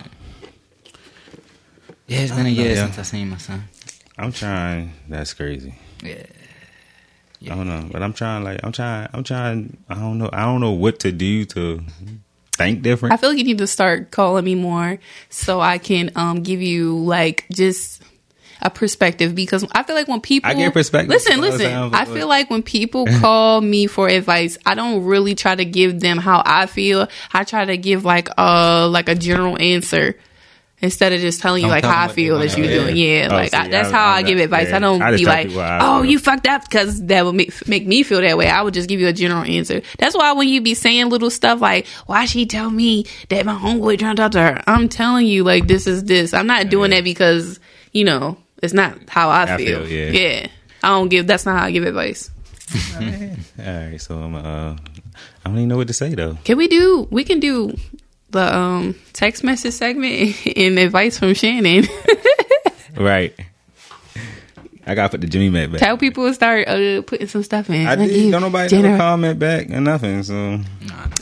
Yeah, it's been a year yeah. since I seen my son. I'm trying. That's crazy. Yeah. I don't know, but I'm trying. Like I'm trying. I'm trying. I don't know. I don't know what to do to think different. I feel like you need to start calling me more so I can um give you like just a perspective because I feel like when people I get perspective Listen, listen. I feel like when people call me for advice, I don't really try to give them how I feel. I try to give like uh like a general answer. Instead of just telling you Don't like how I feel that you hear. doing, yeah, Oh, like see, I, that's I- how I'm I give advice. yeah. I don't I be like, I "Oh, you fucked up," because that would make make me feel that way. I would just give you a general answer. That's why when you be saying little stuff like, "Why she tell me that my homeboy trying to talk to her?" I'm telling you, like this is this. I'm not doing that because you know it's not how I, I feel. feel, yeah. yeah. I don't give. That's not how I give advice. All right, so I'm. Uh, I don't even know what to say though. Can we do? We can do the um text message segment and advice from Shannon. Right. I gotta put the Jimmy Mac back. Tell people to start uh, putting some stuff in. I Like, did. Don't nobody Jenna- never comment back or nothing. So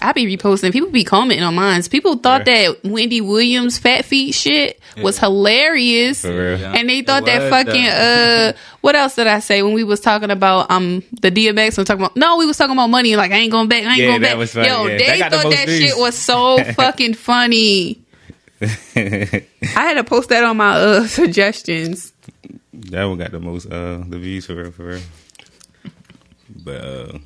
I be reposting. People be commenting on mine. People thought that Wendy Williams fat feet shit was hilarious. for real. Yeah. And they thought that fucking uh what else did I say when we was talking about um the DMX and talking about no we was talking about money like I ain't going back I ain't Yeah, going that back was funny, yo yeah. they That got the thought that views. shit was so fucking funny I had to post that on my uh suggestions that one got the most uh the views for real for real. But uh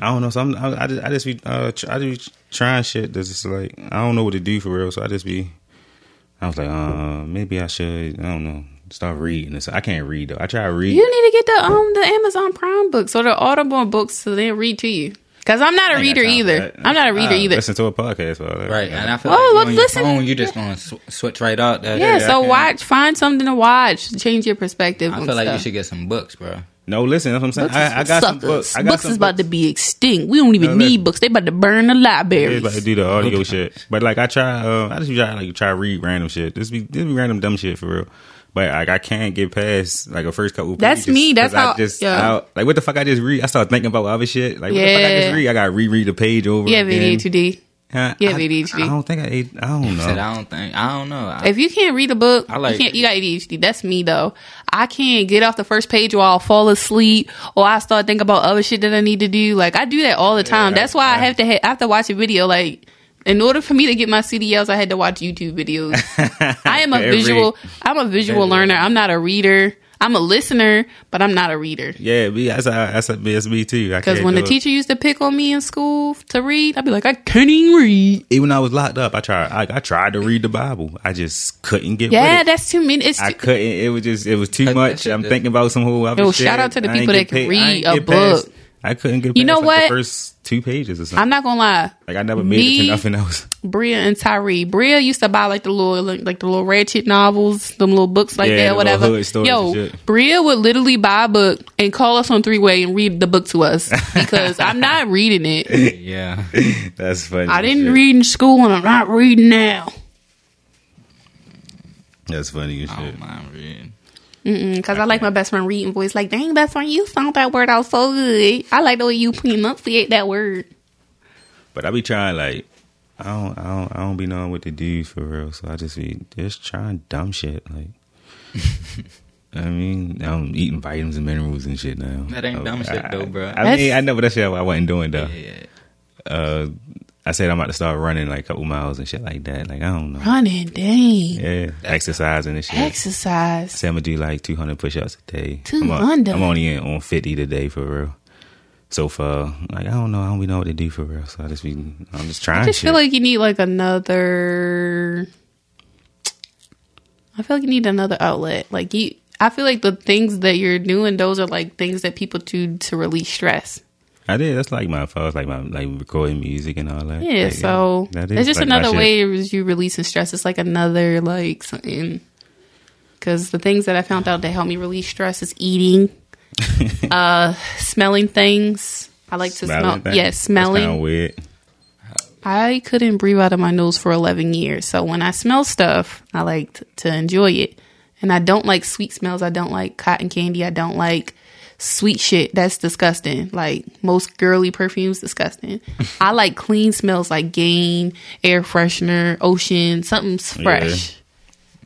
I don't know. So I'm, I, I just, I just be, uh, tr- I do trying shit that's just like I don't know what to do for real. So I just be, I was like, uh, maybe I should. I don't know. Start reading this. I can't read though. I try to read. You need to get the um the Amazon Prime books or the Audible books so they read to you. Cause I'm not a reader either. I'm not a reader I either. Listen to a podcast for all that. Right, and I feel Oh, like you look, listen. your phone, you just gonna sw- switch right out. That, Yeah, that- so watch, find something to watch, change your perspective. I on feel like you should get some books, bro. No, listen. That's what I'm saying. Books I, I for got some suckers. books. I got books some is about books. to be extinct. We don't even No, need books. They about to burn the library. libraries. like to do the audio shit. But like I try, uh, I just try like try to read random shit. This be this be random dumb shit for real. But like I can't get past like a first couple. That's pages me. That's 'cause I how- just yeah. I- like what the fuck I just read. I start thinking about other shit. Like what the fuck I just read. I got to reread the page over. You have again. ADHD. Huh? You have I, ADHD. I don't think I. ate- I don't know. Said I don't think I don't know. I, If you can't read a book, I like- you, can't, you got ADHD. That's me though. I can't get off the first page or I'll fall asleep or I start thinking about other shit that I need to do. Like I do that all the time. That's why I have to ha- I have to watch a video. Like in order for me to get my CDLs, I had to watch YouTube videos. I am a Every- visual. I'm a visual every- learner. I'm not a reader. I'm a listener, but I'm not a reader. Yeah, me, that's that's, that's me too. Because when the teacher used to pick on me in school to read, I'd be like, I can't even read. even when I was locked up, I tried. I, I tried to read the Bible. I just couldn't get. Yeah, with it. that's too many. It's I couldn't. It was just. It was too much. I'm thinking about some whole other Yo, shit. shout out to the people that can read a get past- book. I couldn't get. You know like, what? The first two pages or something. I'm not gonna lie. like I never made it to nothing else. Bria and Tyree. Bria used to buy like the little like, like the little ratchet novels, them little books like Yeah, that, the whatever. hood Yo, and shit. Bria would literally buy a book and call us on three way and read the book to us because I'm not reading it. yeah, That's funny. I didn't shit. read in school and I'm not reading now That's funny as I don't mind reading. Because I like my best friend reading voice. Like, dang, best friend, you found that word out so good. I like the way you pronunciate that word. But I be trying like. I don't, I don't, I don't be knowing what to do for real. So I just be just trying dumb shit. Like, I mean, I'm eating vitamins and minerals and shit now. That ain't dumb shit, though, bro. I mean, I know, but that's shit I wasn't doing though. Yeah, uh, I said I'm about to start running like a couple miles and shit like that. Like I don't know. Running, dang. Yeah, exercising and shit. Exercise. Say I'm gonna do like 200 push-ups a day. 200? I'm, I'm only in, on 50 today for real. So far, like I don't know, I don't even know what to do for real. So I just be, I'm just trying. I just shit. feel like you need like another. I feel like you need another outlet. Like you, I feel like the things that you're doing, those are like things that people do to release stress. I did. That's like my fault. Like my like recording music and all that. Yeah, Like, so that it's just like another way as you releasing stress. It's like another like something. Because the things that I found out that help me release stress is eating, uh, smelling things. I like to Smelling smell. things? Yeah, smelling. weird. I couldn't breathe out of my nose for 11 years. So when I smell stuff, I like t- to enjoy it. And I don't like sweet smells. I don't like cotton candy. I don't like sweet shit. That's disgusting. Like most girly perfumes, disgusting. I like clean smells like Gain, air freshener, ocean, something's fresh.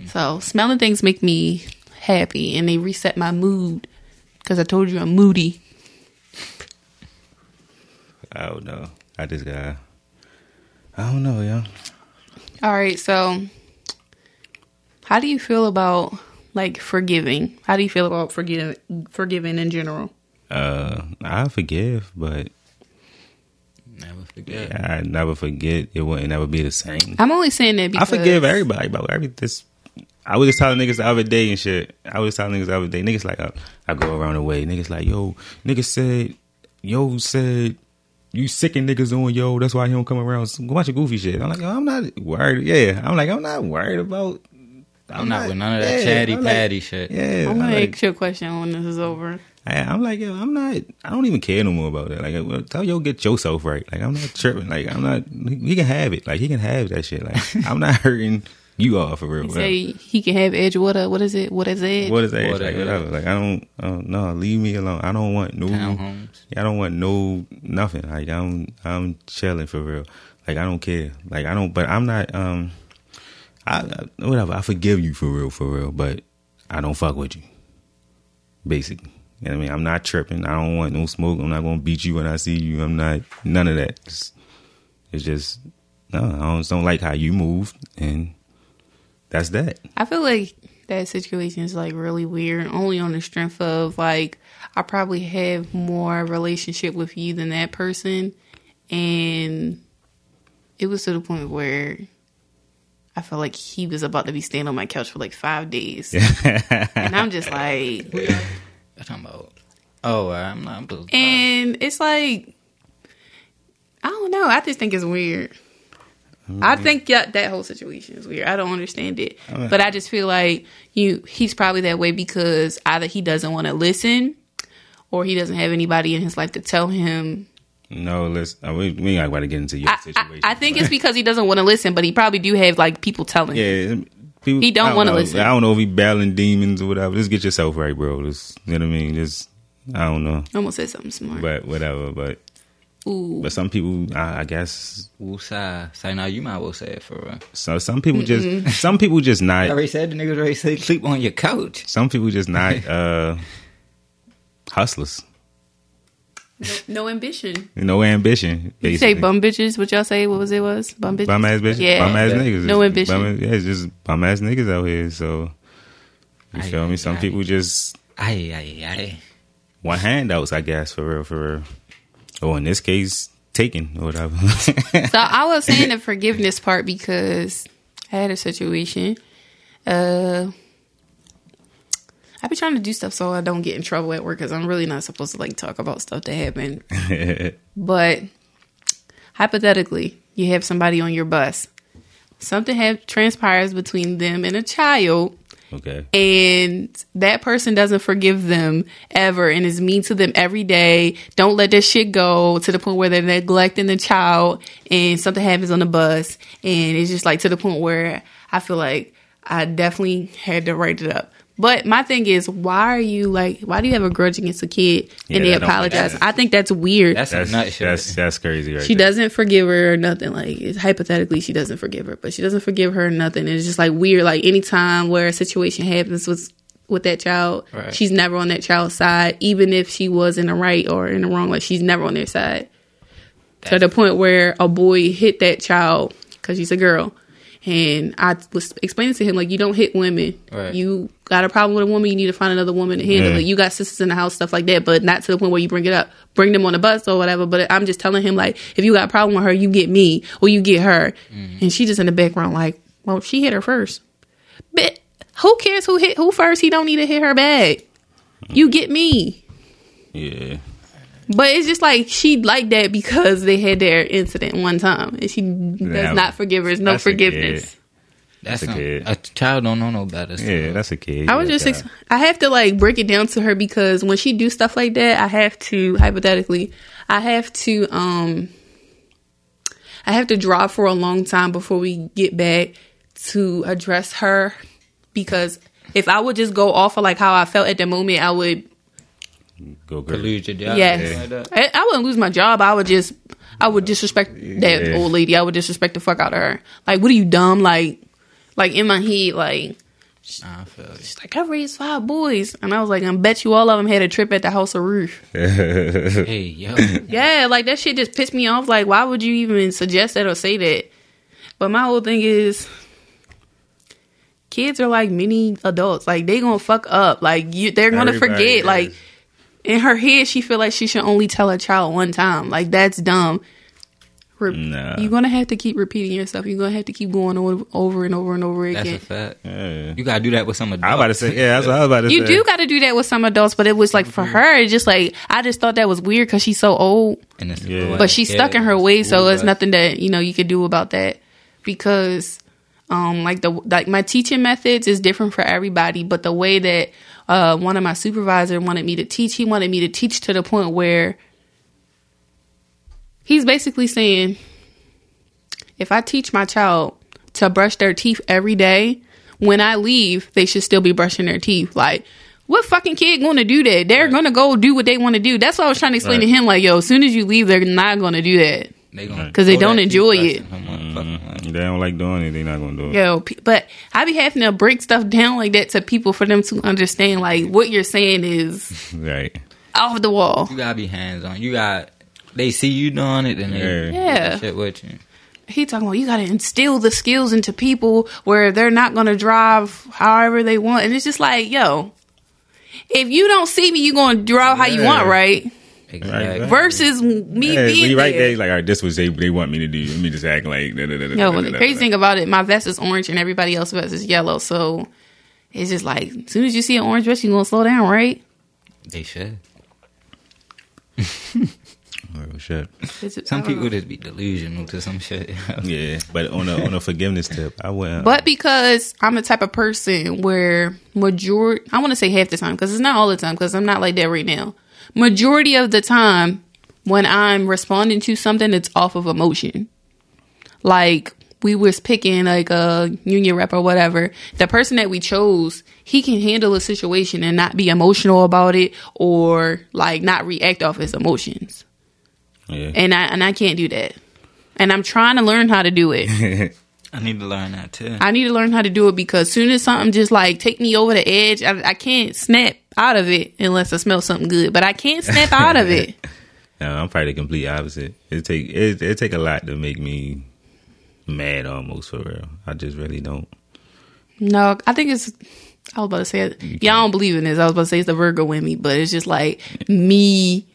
So smelling things make me happy and they reset my mood. Because I told you I'm moody. I don't know. I just got. I don't know, yo. All right, so how do you feel about like forgiving? How do you feel about forgiving forgiving in general? Uh, I forgive, but never forget. I never forget. It wouldn't never be the same. I'm only saying that because I forgive everybody about every this. I was just telling niggas the other day and shit. I was telling niggas the other day. Niggas like I, I go around the way. Niggas like yo. Niggas said yo said you sicking niggas on yo. That's why he don't come around. Some bunch of goofy shit. I'm like yo, I'm not worried. Yeah, I'm like I'm not worried about. I'm not with none of that yeah, chatty I'm like- patty shit. Yeah, I'm gonna I'm like, ask you a question when this is over. I, I'm like, yo, I'm not. I don't even care no more about that. Like, well, tell yo get yourself right. Like, I'm not tripping. Like, I'm not. He can have it. Like, he can have that shit. Like, I'm not hurting you all for real. You say he can have edge. What? uh, What is it? What is it? What is that? What like, is it? whatever. Like, I don't. I don't no, leave me alone. I don't want no. Townhomes. I don't want no nothing. Like, I'm. I'm chilling for real. Like, I don't care. Like, I don't. But I'm not. Um. I whatever. I forgive you for real, for real. But I don't fuck with you. Basically. You know I mean? I'm not tripping. I don't want no smoke. I'm not gonna beat you when I see you. I'm not none of that. It's, it's just no. I just don't like how you move, and that's that. I feel like that situation is like really weird. Only on the strength of like I probably have more relationship with you than that person, and it was to the point where I felt like he was about to be staying on my couch for like five days, and I'm just like, I'm talking about. Oh, I'm not. I'm just, and it's like I don't know. I just think it's weird. Mm-hmm. I think that that whole situation is weird. I don't understand it, uh-huh. but I just feel like you he's probably that way because either he doesn't want to listen, or he doesn't have anybody in his life to tell him. No, let's. Uh, we, we ain't got to get into your I, I, situation. I think it's because he doesn't want to listen, but he probably do have like people telling him. yeah. People, He don't I wanna listen. I don't know if he battling demons or whatever. Just get yourself right, bro. Just you know what I mean. Just I don't know, I almost said something smart. but whatever. But Ooh, but some people, I, I guess, Woosah. Say now, you might well say it for real. so some people just some people just I not. already said the niggas already say sleep on your couch. Some people just not uh hustlers. No ambition. No ambition. You say bum bitches? What y'all say? What was it? Was bum bitches? bum ass bitches, Yeah. bum ass Yeah. niggas. No It's ambition. Bum, yeah, it's just bum ass niggas out here. So you Aye, feel me? Some aye. people just Aye, aye, aye. want handouts, I guess, for real, for real. Or in this case, taken or whatever. So I was saying the forgiveness part because I had a situation. Uh, I be trying to do stuff so I don't get in trouble at work because I'm really not supposed to like talk about stuff that happened. but hypothetically, you have somebody on your bus. Something have transpires between them and a child, okay. and that person doesn't forgive them ever and is mean to them every day. Don't let that shit go to the point where they're neglecting the child and something happens on the bus. And it's just like to the point where I feel like I definitely had to write it up. But my thing is, why are you like, why do you have a grudge against a kid Yeah, and they that don't make apologize? I think that's weird. That's, That's a that's that's crazy, right? she there. doesn't forgive her or nothing. Like it's, hypothetically, she doesn't forgive her, but she doesn't forgive her or nothing. It's just like weird. Like anytime where a situation happens with with that child, Right. she's never on that child's side, even if she was in the right or in the wrong. Like she's never on their side. to the point where a boy hit that child because she's a girl. And I was explaining to him like you don't hit women. Right. You got a problem with a woman, you need to find another woman to handle Yeah. it. You got sisters in the house, stuff like that, but not to the point where you bring it up. Bring them on the bus or whatever. But I'm just telling him like if you got a problem with her, you get me or you get her. Mm-hmm. And she just in the background like, well, she hit her first. But who cares who hit who first? He don't need to hit her back. You get me. Yeah. But it's just like she liked that because they had their incident one time, and she does Yeah. not forgive her. There's no That's a forgiveness. kid. That's a some- kid. A child don't know no better. so- Yeah, that's a kid. I was just, ex- I have to like break it down to her because when she do stuff like that, I have to hypothetically, I have to, um, I have to drop for a long time before we get back to address her because if I would just go off of like how I felt at the moment, I would go To girl. lose your job. Yes. something like. I, I wouldn't lose my job. I would just, I would disrespect that Yeah. old lady. I would disrespect the fuck out of her. Like, what are you dumb? Like, like in my head, like, I feel you. she's like, I raised five boys, and I was like, I bet you all of them had a trip at the House of Roof. Hey, yo. Yeah, like that shit just pissed me off. Like, why would you even suggest that or say that? But my whole thing is, kids are like mini adults. Like they gonna fuck up. Like you, they're gonna Everybody forget. is. Like in her head, she feel like she should only tell a child one time. Like that's dumb. Re- Nah. You're gonna have to keep repeating yourself. You're gonna have to keep going over, over and over and over again That's again. a fact. Yeah. You gotta do that with some adults. I was about to say, yeah, that's what I was about to You say. do got to do that with some adults, but it was like for her, it's just like I just thought that was weird because she's so old. And it's Yeah. but she's stuck in her way so it's nothing that you know you could do about that because um like the like my teaching methods is different for everybody but the way that uh one of my supervisor wanted me to teach he wanted me to teach to the point where he's basically saying if i teach my child to brush their teeth every day when i leave they should still be brushing their teeth like what fucking kid gonna do that? They're gonna go do what they want to do. That's what I was trying to explain to him. Like, yo, as soon as you leave, they're not gonna do that. They gonna 'Cause they don't enjoy it. in her motherfucking mouth. They don't like doing it. They're not gonna do it. Yo, but I be having to break stuff down like that to people for them to understand like what you're saying is Right. off the wall. You gotta be hands on. You got. They see you doing it, then they Yeah. Yeah. shit with you. he talking about you got to instill the skills into people where they're not going to drive however they want, and it's just like, yo, if you don't see me, you going to drive how you want, right? Exactly. Right. Versus me Yeah, being you right there. there, like, all right, this was they they want me to do. Let me just act like. Da, da, da, da, No, da, the crazy thing about it, my vest is orange and everybody else's vest is yellow. So it's just like, as soon as you see an orange vest, you're gonna slow down, right? They should. Oh shit. Some people know. just be delusional to some shit. Yeah, but on a on a forgiveness tip, I went. Um, but because I'm the type of person where majority, I want to say half the time because it's not all the time because I'm not like that right now. Majority of the time, when I'm responding to something, it's off of emotion. Like we was picking like a union rep or whatever. The person that we chose, he can handle a situation and not be emotional about it or like not react off his emotions. yeah. And I and I can't do that. And I'm trying to learn how to do it. I need to learn that too. I need to learn how to do it because soon as something just like take me over the edge, I, I can't snap out of it unless I smell something good. But I can't snap out of it. No, I'm probably the complete opposite. It take it, it take a lot to make me mad almost for real. I just really don't. No, I think it's. I was about to say it. Y'all don't believe in this. I was about to say it's the Virgo in me, but it's just like me.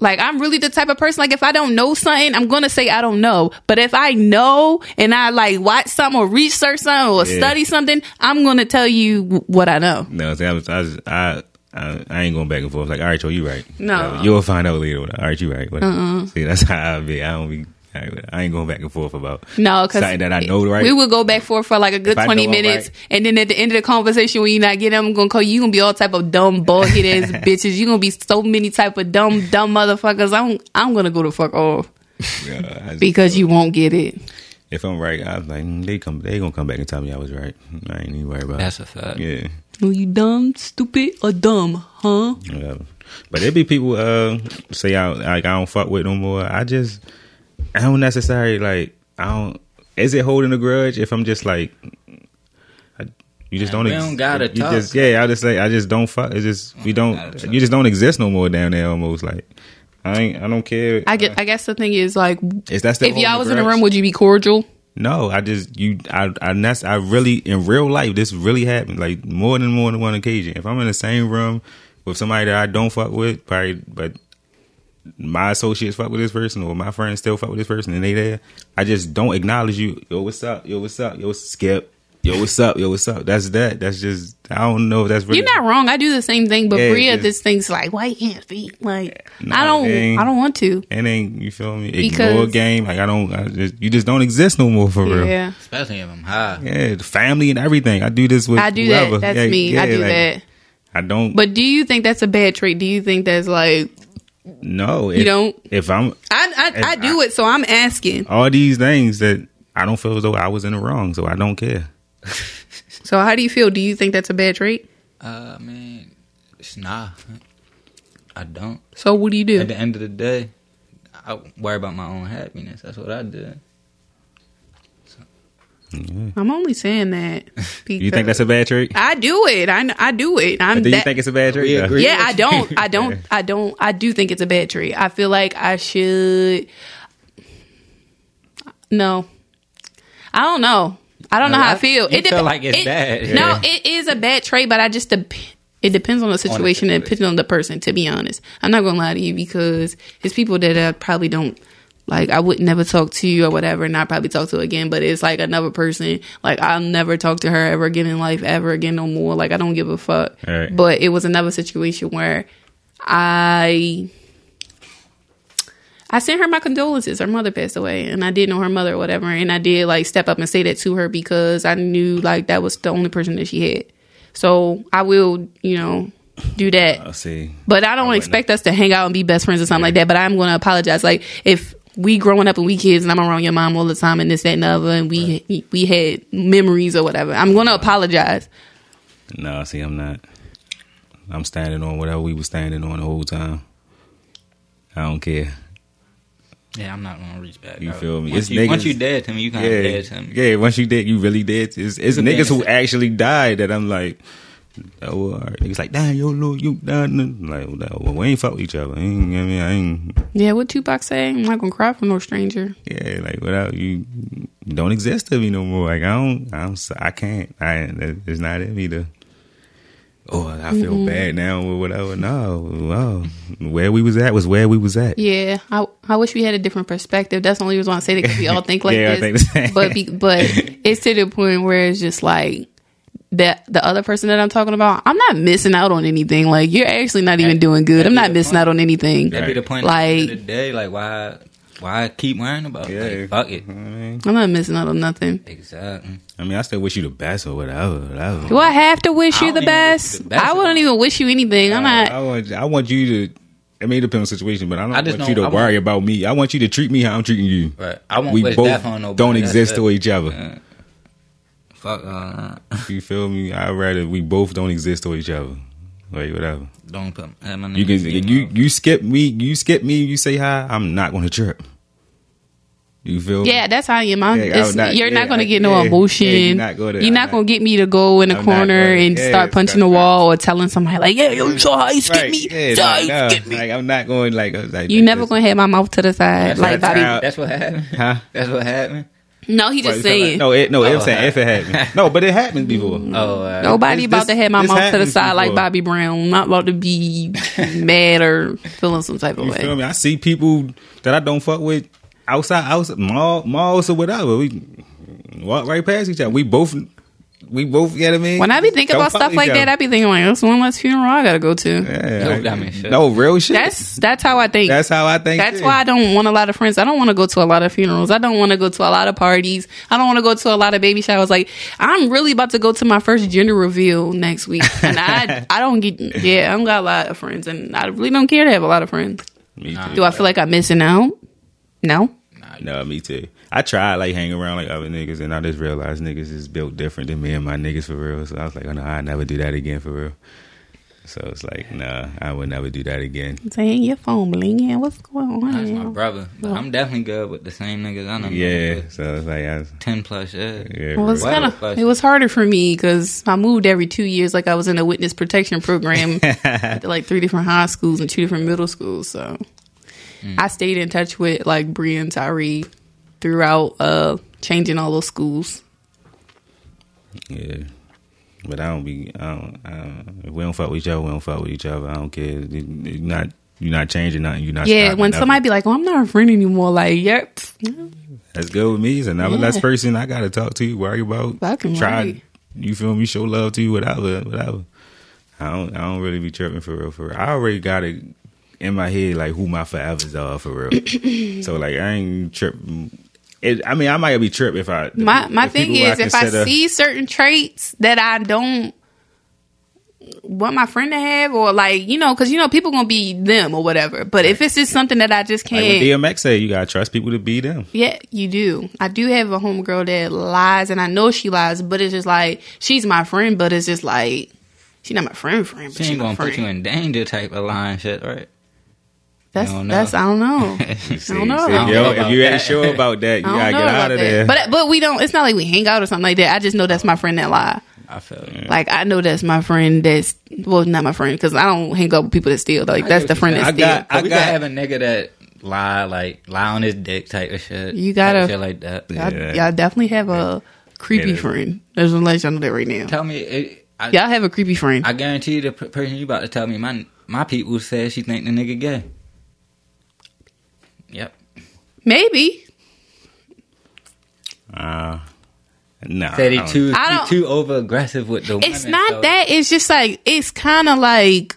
Like I'm really the type of person. Like if I don't know something, I'm gonna say I don't know. But if I know and I like watch something or research something or Yeah. study something, I'm gonna tell you what I know. No, see, I was, I, was, I, I, I ain't going back and forth. Like, all right, Joe, you right. No. you'll find out later. All right, you right. Whatever. Uh-uh. See, that's how I be. I don't be. I, I ain't going back and forth about No, because something that I know right. We would go back and forth for like a good If twenty minutes, right. and then at the end of the conversation, when you not get them, I'm gonna call you. You gonna be all type of dumb bullhead ass bitches. You gonna be so many type of dumb dumb motherfuckers. I'm I'm gonna go the fuck off Yeah, because you won't get it. if I'm right, I was like, mm, they come, they gonna come back and tell me I was right. I ain't even worried about. That's it. a fact. Yeah. Are you dumb, stupid, or dumb? Huh? Whatever. But there be people uh say I like I don't fuck with no more. I just I don't necessarily like I don't. Is it holding a grudge if I'm just like I, you just Man, don't we don't gotta you talk. just yeah I just say I just don't fuck. It's just we gotta don't you just don't exist no more down there almost like I ain't I don't care. I get. I guess the thing is like, Is that if y'all was a in a room, would you be cordial? No, I just you I I that's I really in real life this really happened like more than more than one occasion. If I'm in the same room with somebody that I don't fuck with, probably but my associates fuck with this person or my friends still fuck with this person and they there, I just don't acknowledge you. Yo, what's up? Yo, what's up? Yo, skip. Yo, what's up? Yo, what's up? That's that. That's just I don't know if that's really You're not wrong. I do the same thing, but Yeah, Bria, just- this thing's like, why you can't speak? Like, No, I don't. I don't want to. it ain't you feel me? Because- Ignore game. Like I don't I just, you just don't exist no more for real. Yeah, Especially if I'm high. Yeah, the family and everything. I do this with I do whoever. that. That's Yeah, me. I do like, that. I don't. But do you think that's a bad trait? Do you think that's like no, if, don't? If I'm I I, If I do it, so I'm asking. all these things that I don't feel as though I was in the wrong, so I don't care. So how do you feel? Do you think that's a bad trait? Uh, man, it's nah. I don't. So what do you do? At the end of the day, I worry about my own happiness. That's what I did. I'm only saying that. Because You think that's a bad trait? I do it. I I do it. I'm Do you that. think it's a bad trait? We yeah, I don't. I don't. I don't. I do think it's a bad trait. I feel like I should. No, I don't know. I don't know how I I- feel. you It feel like it's it- bad. No, it is a bad trait, but I just dep- it depends on the situation and situation. depends on the person. To be honest, I'm not gonna lie to you because it's people that I probably don't like. I would never talk to you or whatever, and I probably talk to again. But it's like another person. Like I'll never talk to her ever again in life, ever again no more. Like I don't give a fuck. Right. But it was another situation where I I sent her my condolences. Her mother passed away, and I didn't know her mother or whatever. And I did like step up and say that to her because I knew like that was the only person that she had. So I will, you know, do that. I'll see. But I don't wouldn't expect us to hang out and be best friends or something like that. But I'm going to apologize. Like if we growing up and we kids and I'm around your mom all the time and this that and the other and we we had memories or whatever, I'm going to apologize. No, see, I'm not. I'm standing on whatever we were standing on the whole time. I don't care. Yeah, I'm not gonna reach back. You bro. feel me? Once It's you, niggas- once you dead to me, you kind of Yeah, dead to me. yeah. Once you did, you really did. It's, it's It's niggas who actually died that I'm like, Oh. Niggas like, damn, yo, little, you done. Like, well, we ain't fuck with each other. I, ain't, I mean, I ain't, Yeah, what Tupac say? I'm not gonna cry for no stranger. yeah, like, without you, you don't exist to me no more. Like, I don't, I don't, I can't. I, it's not in me to, oh, I feel mm-hmm. bad now or whatever. No, wow. Where we was at was where we was at. Yeah, I I wish we had a different perspective. That's the only reason I say that 'cause we all think like Yeah, this. think. But be, but it's to the point where it's just like that the other person that I'm talking about, I'm not missing out on anything. Like you're actually not even doing good. I'm not missing point. out on anything. That'd be the point. Like- at the end of the day, like why, why keep worrying about? Yeah. it? Like, fuck it. I mean, I'm not missing out on nothing. Exactly. I mean, I still wish you the best or whatever. whatever. Do I have to wish you the don't even wish best? the best I wouldn't even wish you anything. I'm not. I want, I want you to. I mean, it depends on the situation, but I don't I just want you to I worry want- about me. I want you to treat me how I'm treating you. Right. I won't we both on nobody. don't exist to each other. Yeah. Fuck. Uh, You feel me? I'd rather we both don't exist to each other. Like whatever. don't put have my You name can in you mouth. you skip me. You skip me. You say hi. I'm not going to trip. You feel? me? Yeah, that's how I am. I'm, Yeah, it's- not- you're yeah, not going I- to get no yeah, emotion. yeah, you're not gonna- You're not not- going to get me to go in the I'm corner gonna- and yeah, start punching the wall or telling somebody like, "Yeah, yo, you saw how you skipped Right. me. Yeah, saw how like, you no, skipped me." like I'm not going like like You never going to have my mouth to the side That's, like Bobby. that's what happened. Huh? That's what happened. No, he just saying. No, it, no, Oh, I'm saying if it happened. No, but it happened before. Oh, uh, Nobody This- about this- to have my this mouth to the happens side like. Bobby Brown. I'm not about to be mad or feeling some type of You feel way. me? I see people that I don't fuck with outside, outside mall, malls or whatever. We walk right past each other. We both, we both. You know what I mean? When I be thinking Don't about stuff like each that, other. I be thinking like, that's one less funeral I gotta go to. Yeah, No, I- I mean, shit. no real shit. That's that's how I think. that's how I think. That's too. why I don't want a lot of friends. I don't want to go to a lot of funerals. I don't want to go to a lot of parties. I don't want to go to a lot of baby showers. Like I'm really about to go to my first gender reveal next week, and I I don't get yeah I don't got a lot of friends, and I really don't care to have a lot of friends. Me too. Do I feel like I'm missing out? No. No, me too. I tried like hanging around like other niggas, and I just realized niggas is built different than me and my niggas for real. So I was like, oh no, I never do that again for real. So it's like, nah, I would never do that again. Saying your phone blinging. What's going on? That's my brother. But I'm definitely good with the same niggas I know. Yeah, so it's like, I was, Ten plus years. yeah, Well, it's for kind plus- of it was harder for me because I moved every two years. Like I was in a witness protection program, at, like three different high schools and two different middle schools. So mm. I stayed in touch with like Bree and Tyree throughout uh changing all those schools. Yeah. But I don't be. I don't, I don't. If we don't fuck with each other, we don't fuck with each other. I don't care. You- You're not. You're not changing nothing. You're not. yeah, when nothing. somebody be like, "Oh, I'm not a friend anymore," like, "Yep, that's good with me. It's another Yeah. last person I got to talk to. Worry about. Fucking Try. right. You feel me? Show love to you. Whatever. Whatever. I don't. I don't really be tripping for real. For real. I already got it in my head like who my forevers are for real. so like I ain't tripping. It, I mean, I might be tripped if I. my the my thing people is if I see certain traits that I don't want my friend to have or like you know because you know people gonna be them or whatever but if it's just something that i just can't what DMX say, you gotta trust people to be them. yeah you do i do have a homegirl that lies and i know she lies but it's just like she's my friend but it's just like she's not my friend friend but She she's ain't my gonna friend put you in danger type of line shit, right? That's You don't know. that's i don't know See, i don't know yo, know if about you ain't that. sure about that, you I gotta know get out of that. there. But but we don't. It's not like we hang out or something like that. I just know that's my friend that lie. I feel it. Like I know that's my friend. That's well, not my friend because I don't hang out with people that steal. Like I that's the friend that saying. I steal. got- But we got- gotta have a nigga that lie, like lie on his dick type of shit. You gotta- Type shit like that. Y'all, Yeah. y'all definitely have a creepy Yeah. friend. There's one let y'all know that right now. Tell me, it, I, Y'all have a creepy friend. I guarantee you the person you about to tell me, my my people said she think the nigga gay. Yep. Maybe. Uh, nah, Said he I don't- too he too over aggressive with the. Women. It's women, not so- that. It's just like it's kind of like.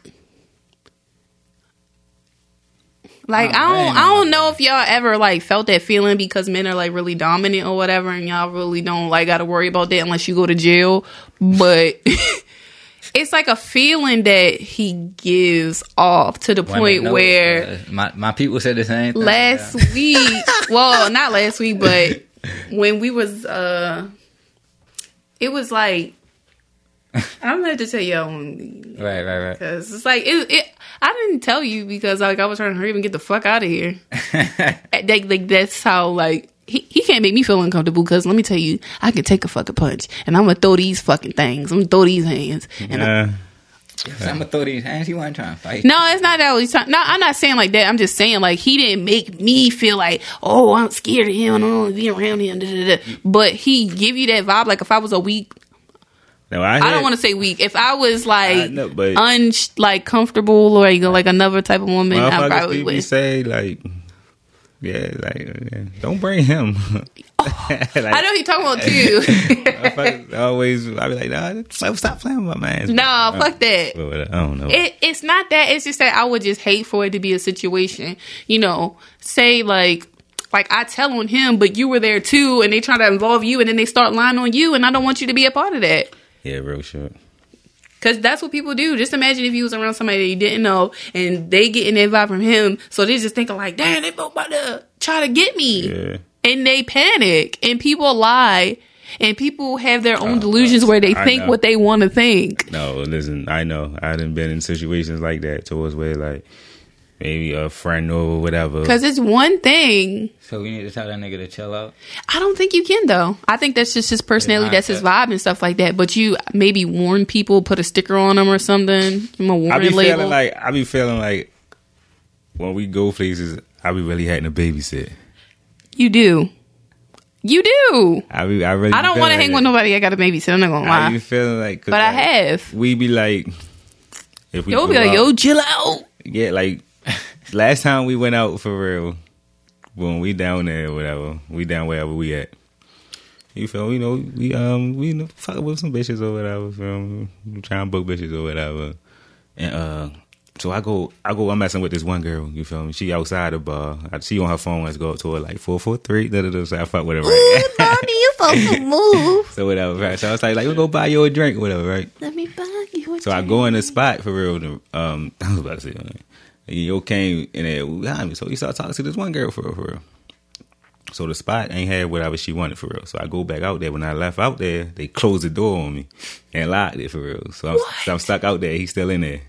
Like Oh, I don't, man. I don't know if y'all ever like felt that feeling because men are like really dominant or whatever, and y'all really don't like got to worry about that unless you go to jail. But it's like a feeling that he gives off to the point where uh, my my people said the same thing. last week well not last week but when we was uh it was like i'm gonna have to tell y'all Right, right, right. because it's like it, it i didn't tell you because like i was trying to hurry up and get the fuck out of here like, like that's how like he, he can't make me feel uncomfortable because let me tell you, I can take a fucking punch and I'm gonna throw these fucking things. I'm gonna throw these hands. And I- Uh, I'm gonna throw these hands. He wasn't trying to fight. no, it's not that. He's trying, no, I'm not saying like that. I'm just saying like he didn't make me feel like, oh, I'm scared of him. I don't want to be around him. Da, da, da. But he give you that vibe. Like if I was a weak, no, I, I don't want to say weak. If I was like I know, but- un like comfortable or like, like another type of woman, I probably would. say like, yeah, like yeah, don't bring him. Oh, like, I know he talking about too. always, I be like, nah, stop, playing with my man. no, fuck that. I don't know. It, it's not that. It's just that I would just hate for it to be a situation. You know, say like like I tell on him, but you were there too, and they try to involve you, and then they start lying on you, and I don't want you to be a part of that. yeah, real shit. Cause that's what people do. Just imagine if you was around somebody that you didn't know, and they getting that vibe from him, so they just thinking like, "Damn, they both about to try to get me," Yeah. and they panic, and people lie, and people have their own oh, delusions where they I think know. what they want to think. No, listen, I know. I done been in situations like that towards where like maybe a friend or whatever. Cause it's one thing So we need to tell that nigga to chill out. I don't think you can though. I think that's just his personality. That's his vibe and stuff like that. But you maybe warn people, put a sticker on them or something. Give them a I be label. feeling like I be feeling like when we go places, I be really having to babysit. you do. You do. I be I really. I don't want to hang with nobody. I got to babysit. I'm not gonna I be lie. feeling like, 'cause, But I have. We be like, if we Yo, go be like, out- yo, chill out. yeah, like last time we went out for real, when we down there, or whatever, we down wherever we at. You feel, you know, we um we you know, fuck with some bitches or whatever. Feel me? We trying to book bitches or whatever, and uh. So I go, I go. I'm messing with this one girl. You feel me? She outside the bar. I see on her phone. Let's go up to her like four, four, three. Da da da. So I fuck with her. Right? Tony, you supposed to move. so whatever. Right? So I was like, like, we go buy you a drink, or whatever. Right? Let me buy you a So I go in the spot for real. to, Um, I was about to say, man. And Yo came in there behind me, so he started talking to this one girl for real, for real. So the spot ain't had whatever she wanted for real. So I go back out there. When I left out there, they closed the door on me and locked it for real. So I'm, so I'm stuck out there. He's still in there.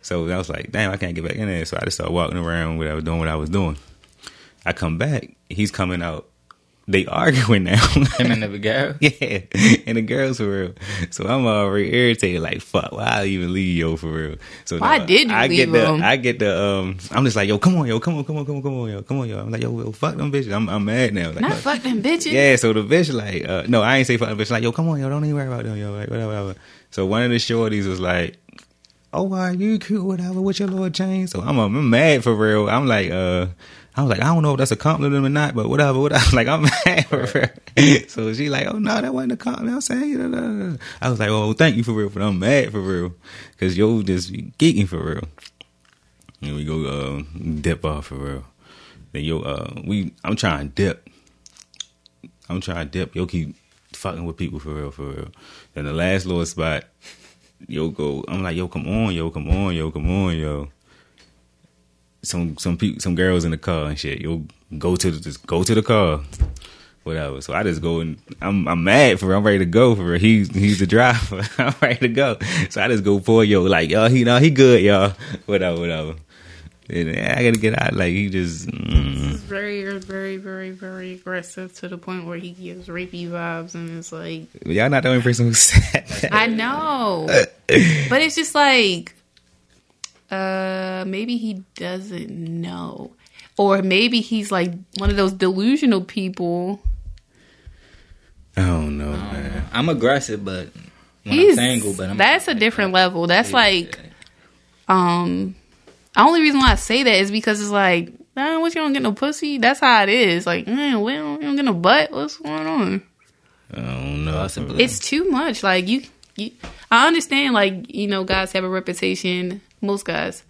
So I was like, damn, I can't get back in there. So I just started walking around, whatever, doing what I was doing. I come back, he's coming out. They arguing now. Him and the girl. Yeah, and the girls for real. So I'm already irritated. Like fuck, why I even leave yo for real? So Why did you I leave get the him? I get the um. I'm just like yo, come on yo, come on, come on, come on, come on yo, come on yo. I'm like yo, yo fuck them bitches. I'm I'm mad now. Like, Not no. fuck them bitches. Yeah, so the bitch like uh, no, I ain't say fuck them bitch. Like yo, come on yo, don't even worry about them yo, like whatever, whatever. So one of the shorties was like. Oh, why you cute, whatever, with your little chain? So I'm, I'm mad for real. I'm like, uh, I was like, I don't know if that's a compliment or not, but whatever, whatever. I was like, I'm mad for real. So she like, oh no, that wasn't a compliment. I'm saying. I was like, oh, thank you for real, but I'm mad for real, cause yo just geeking for real. And we go uh, dip off for real. Then yo, uh, we, I'm trying to dip. I'm trying to dip. Yo keep fucking with people for real, for real. Then the last little spot, yo go. I'm like, yo, come on, yo, come on, yo, come on, yo. Some some people, some girls in the car and shit. Yo, go to the just go to the car, whatever. So I just go and I'm I'm mad for real. I'm ready to go for real. He's he's the driver. I'm ready to go. So I just go for yo, like yo, he know he good, y'all. Whatever, whatever. And I gotta get out. Like he just. Mm. Very, very, very, very aggressive to the point where he gives rapey vibes, and it's like Y'all not the only person who said that. I know, but it's just like, uh, maybe he doesn't know, or maybe he's like one of those delusional people. I don't know, man. I'm aggressive, but when He's I'm single, but I'm that's a different level. That's like, um, the only reason why I say that is because it's like, man, what you don't get no pussy? That's how it is. Like, man, we don't, you don't get no butt. What's going on? I don't know. It's too much. Like you, you, I understand. Like you know, guys have a reputation. Most guys,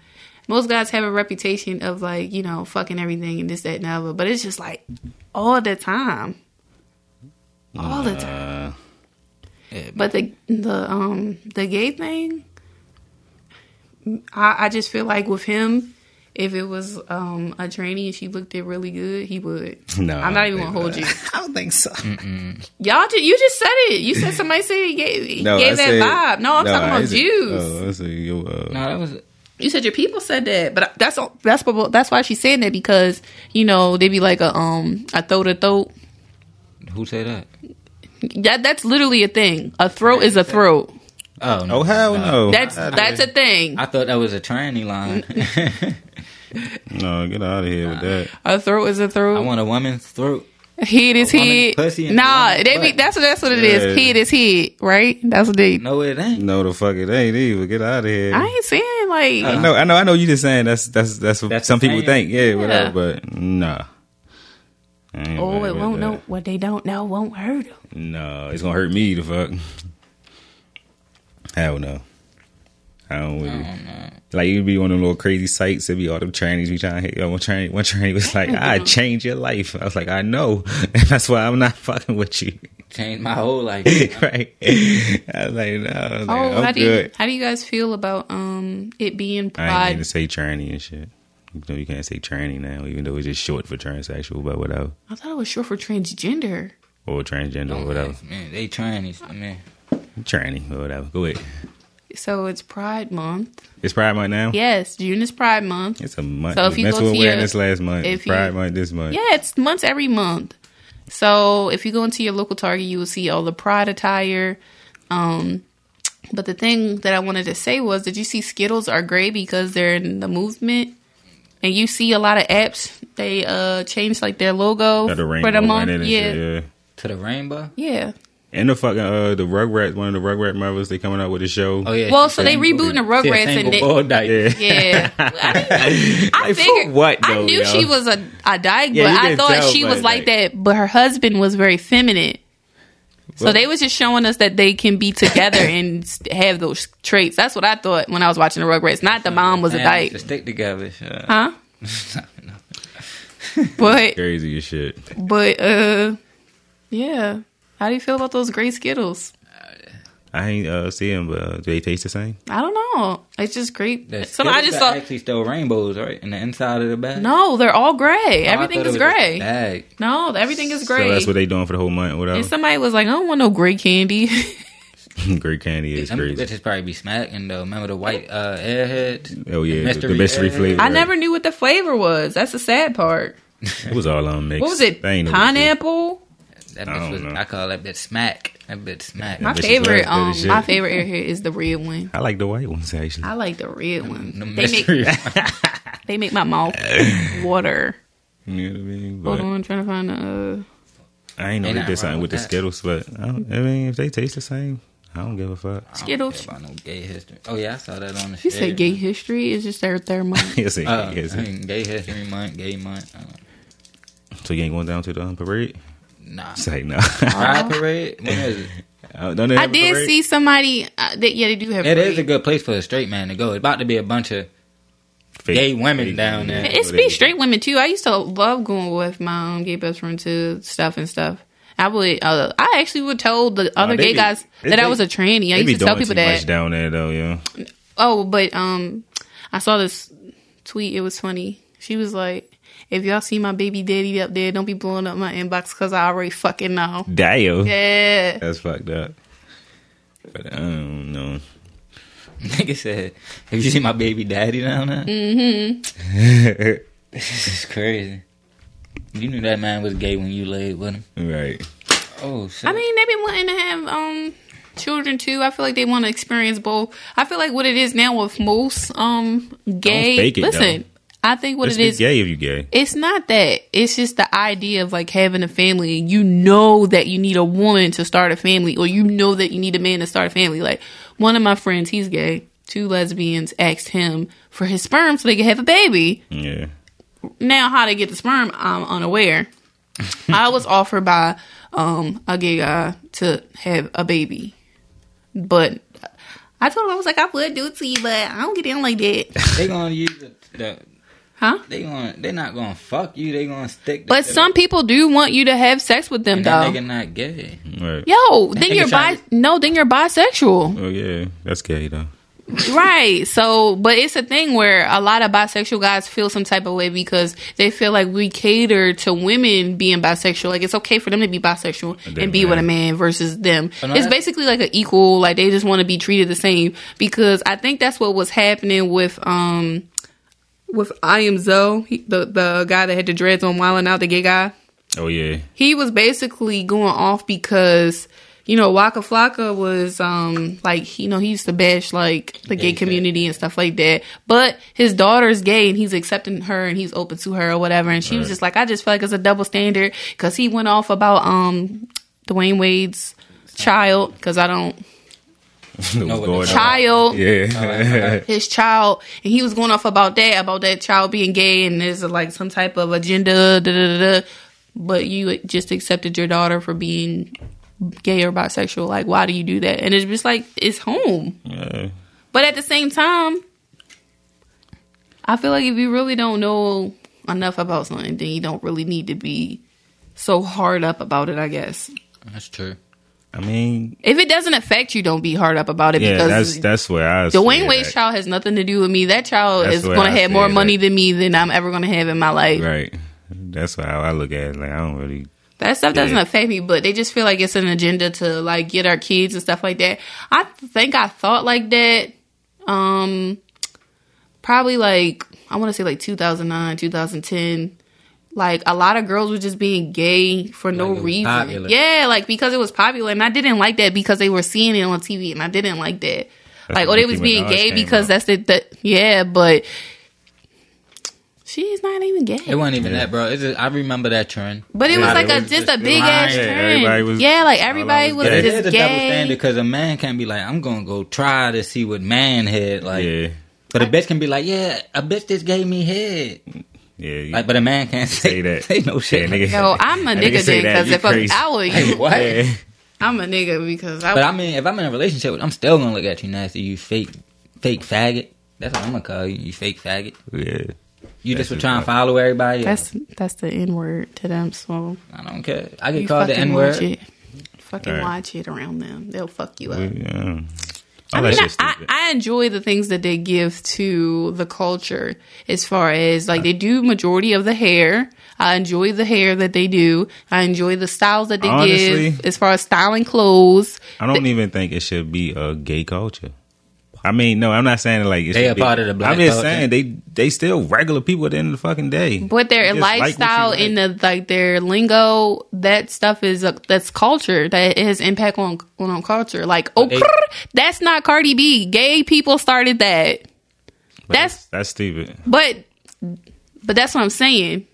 most guys have a reputation of like you know fucking everything and this, that, and the other. But it's just like all the time, all the time. Uh, But the the um the gay thing, I I just feel like with him. If it was um, a trainee and she looked it really good, he would. no, I'm not even gonna hold you. I don't think so. Y'all, ju- you just said it. You said somebody said he gave, he No, gave that said- vibe. No, I'm no, talking I about said- Jews. Oh, I said, yo, uh, No, that was You said your people said that, but that's that's what that's why she's saying that because you know they be like a um a throat a throat. Who said that? That that's literally a thing. A throat is a throat. Oh no, Oh hell no! That's that's a thing. I thought that was a tranny line. no. Get out of here with that. A throat is a throat. I want a woman's throat. Head is a woman's head. pussy and a Nah, they be, that's what that's what it Yeah. is. Head is head, right? That's what they. No, it ain't. No, the fuck it ain't either. Get out of here. I ain't saying like. Uh-huh. I know, I know, I know. You just saying that's that's that's what That's some people thing. think. Yeah, whatever. But nah. Oh, it won't that. know what they don't know won't hurt them. No, it's gonna hurt me. The fuck. Hell no. I don't with it. Like you'd be on them little crazy sites. It'd be all them trannies be trying to hit. you. One tranny, one tranny was like, "I change your life." I was like, "I know." And that's why I'm not fucking with you. Changed my whole life. right? I was like, "No, I was like, Oh, I'm how do you good." how do you guys feel about um it being I ain't pride? mean to say tranny and shit. You know, you can't say tranny now, even though it's just short for transsexual, but whatever, I thought it was short for transgender. or transgender, or whatever. Man, they trannies. Man, Tranny or whatever. Go ahead. So it's Pride Month. It's Pride Month now. Yes, June is Pride Month. It's a month. So if you That's go what to we're your- in this last month. if It's you- Pride Month this month. Yeah, it's months every month. So if you go into your local Target, you will see all the Pride attire. Um, but the thing that I wanted to say was, did you see Skittles are gray because they're in the movement? And you see a lot of apps they uh changed like their logo the for the month. in it and Yeah, yeah. to the rainbow. yeah. And the fucking uh the Rugrats, one of the Rugrat mothers, they coming out with a show. Oh yeah. Well, so they rebooting the she a Rugrats and they, ball dyke. Yeah. yeah. I, I Like, for figured what, I knew yo? she was a a dyke, Yeah, but I thought tell, she was like like- that. But her husband was very feminine. So Well- they was just showing us that they can be together and have those traits. That's what I thought when I was watching the Rugrats. Not the mom was a dyke, To stick together. shut huh? But Crazy as shit. but uh, yeah. How do you feel about those gray Skittles? I ain't uh see them, but uh, do they taste the same? I don't know. It's just great. The Some I just are thought actually still rainbows, right? In the inside of the bag. no, they're all gray. I Everything thought it is was just a gray. Bag. No, everything is gray. So that's what they doing for the whole month or whatever. and somebody was like, I don't want no gray candy. gray candy is Them crazy. bitches probably be smacking though. Remember the white uh, airheads? Oh yeah, the mystery the mystery airheads? flavor. I never knew what the flavor was. That's the sad part. It was all on mix. What was it? They ain't know what to do. Pineapple. That I bitch was. know. I call that bitch smack. That bitch smack. My bitch favorite, um, shit. my favorite airhead is the red one. I like the white ones actually. I like the red one. The They make they make my mouth water. You know what I mean? Hold But on, trying to find the. Uh, I ain't know Ain't they nothing did something wrong with the. Skittles, but I, don't, I mean, if they taste the same, I don't give a fuck. Skittles. care about no gay history. Oh yeah, I saw that on the. you shit. say gay history is just their their month. yes, it, Uh, yes, I mean, gay history month, gay month. So you ain't going down to the um, parade? Nah. It's like no. Pride parade. When is it? Uh, don't they I did parade? see somebody. Uh, that, yeah, they do have. It is parade. a good place for a straight man to go. It's about to be a bunch of Fake- gay women fake- down there. It's be straight women too. I used to love going with my um, gay best friend to stuff and stuff. I would. Uh, I actually would tell the other they gay be- guys they- that I was a tranny. I They be used to tell people too that. much down there though, yeah. Oh, but um, I saw this tweet. It was funny. She was like, "If y'all see my baby daddy up there, don't be blowing up my inbox because I already fucking know." Damn. Yeah. That's fucked up. But I don't know. Nigga said, "Have you seen my baby daddy down there?" Mm-hmm. this is crazy. You knew that man was gay when you laid with him. right. Oh shit! I mean, they've been wanting to have um children too. I feel like they want to experience both. I feel like what it is now with most um gay. fake it, listen, though. I think what Just it be gay if you gay. It's not that. It's just the idea of like having a family. You know that you need a woman to start a family, or you know that you need a man to start a family. Like one of my friends, he's gay. Two lesbians asked him for his sperm so they could have a baby. Yeah. Now, how they get the sperm, I'm unaware. I was offered by um, a gay guy to have a baby, but I told him I was like, I would do it to you, but I don't get down like that, they gonna use the, the huh? they gonna they're not gonna fuck you. They gonna stick. But the, some people do want you to have sex with them, and that though. nigga not gay. Right. Yo, then nigga you're bi. trying No, then you're bisexual. Oh yeah. That's gay though. Right. So, but it's a thing where a lot of bisexual guys feel some type of way because they feel like we cater to women being bisexual. Like it's okay for them to be bisexual And and, then, be with a man versus them. Oh, no, it's basically like an equal. Like they just want to be treated the same because I think that's what was happening with um with I am Zoe, he, the the guy that had the dreads on Wildin' Out, the gay guy. Oh yeah. he was basically going off because you know Waka Flocka was um like you know he used to bash like the gay shit. community and stuff like that. But his daughter's gay and he's accepting her and he's open to her or whatever. And she was just like I just feel like it's a double standard because he went off about um Dwyane Wade's child because I don't What's what going on? child Yeah. Oh, his child and he was going off about that about that child being gay and there's like some type of agenda da, da, da, da. but you just accepted your daughter for being gay or bisexual like why do you do that and it's just like it's home yeah. but at the same time i feel like if you really don't know enough about something then you don't really need to be so hard up about it i guess That's true. I mean, if it doesn't affect you don't be hard up about it yeah, because that's that's where I. Dwyane see Wade's child has nothing to do with me. That child is going to have more money at. than me than I'm ever going to have in my life. right. That's how I look at it. Like I don't really. That stuff doesn't Yeah. affect me, but they just feel like it's an agenda to like get our kids and stuff like that. I think I thought like that. Um, probably like I want to say like 2009, 2010. Like a lot of girls were just being gay for no reason. popular. Yeah, like because it was popular, and I didn't like that because they were seeing it on TV, and I didn't like that. That's like, when oh, they was being gay because out. that's the, the yeah, but she's not even gay. It wasn't even Yeah. that, bro. It's just, I remember that trend. But it was like it a was just just a big ass lying. Yeah, trend. everybody was- yeah, like everybody over was gay. But it is just a double gay. standard because a man can be like, I'm gonna go try to see what man had. Like, yeah. but a bitch can be like, yeah, a bitch just gave me head. Yeah. you- Like, but a man can't say, say that. Say no shit. Yeah, nigga. Yo, I'm a That nigga then because if I'm, crazy. I would, Hey, you, what? Yeah. I'm a nigga because I. But I mean, if I'm in a relationship, with, I'm still gonna look at you nasty. You fake, fake faggot. That's what I'm gonna call you. You fake faggot. Yeah. You That's just were trying to follow everybody. that's that's the n word to them. So I don't care. I get you called the N word. Fucking Right. watch it around them. They'll fuck you up. Yeah. I oh, mean, I, I. I enjoy the things that they give to the culture as far as like they do majority of the hair. I enjoy the hair that they do. I enjoy the styles that they Honestly, give as far as styling clothes. I don't even think it should be a gay culture. I mean, no, I'm not saying like it They a be- part of the black I'm just culture. saying they they still regular people at the end of the fucking day. But their They just like what you lifestyle like. in the like their lingo, that stuff is a, that's culture that has impact on on, on culture. Like, oh, they- crrr, that's not Cardi B. Gay people started that. That's- that's stupid. But but that's what I'm saying.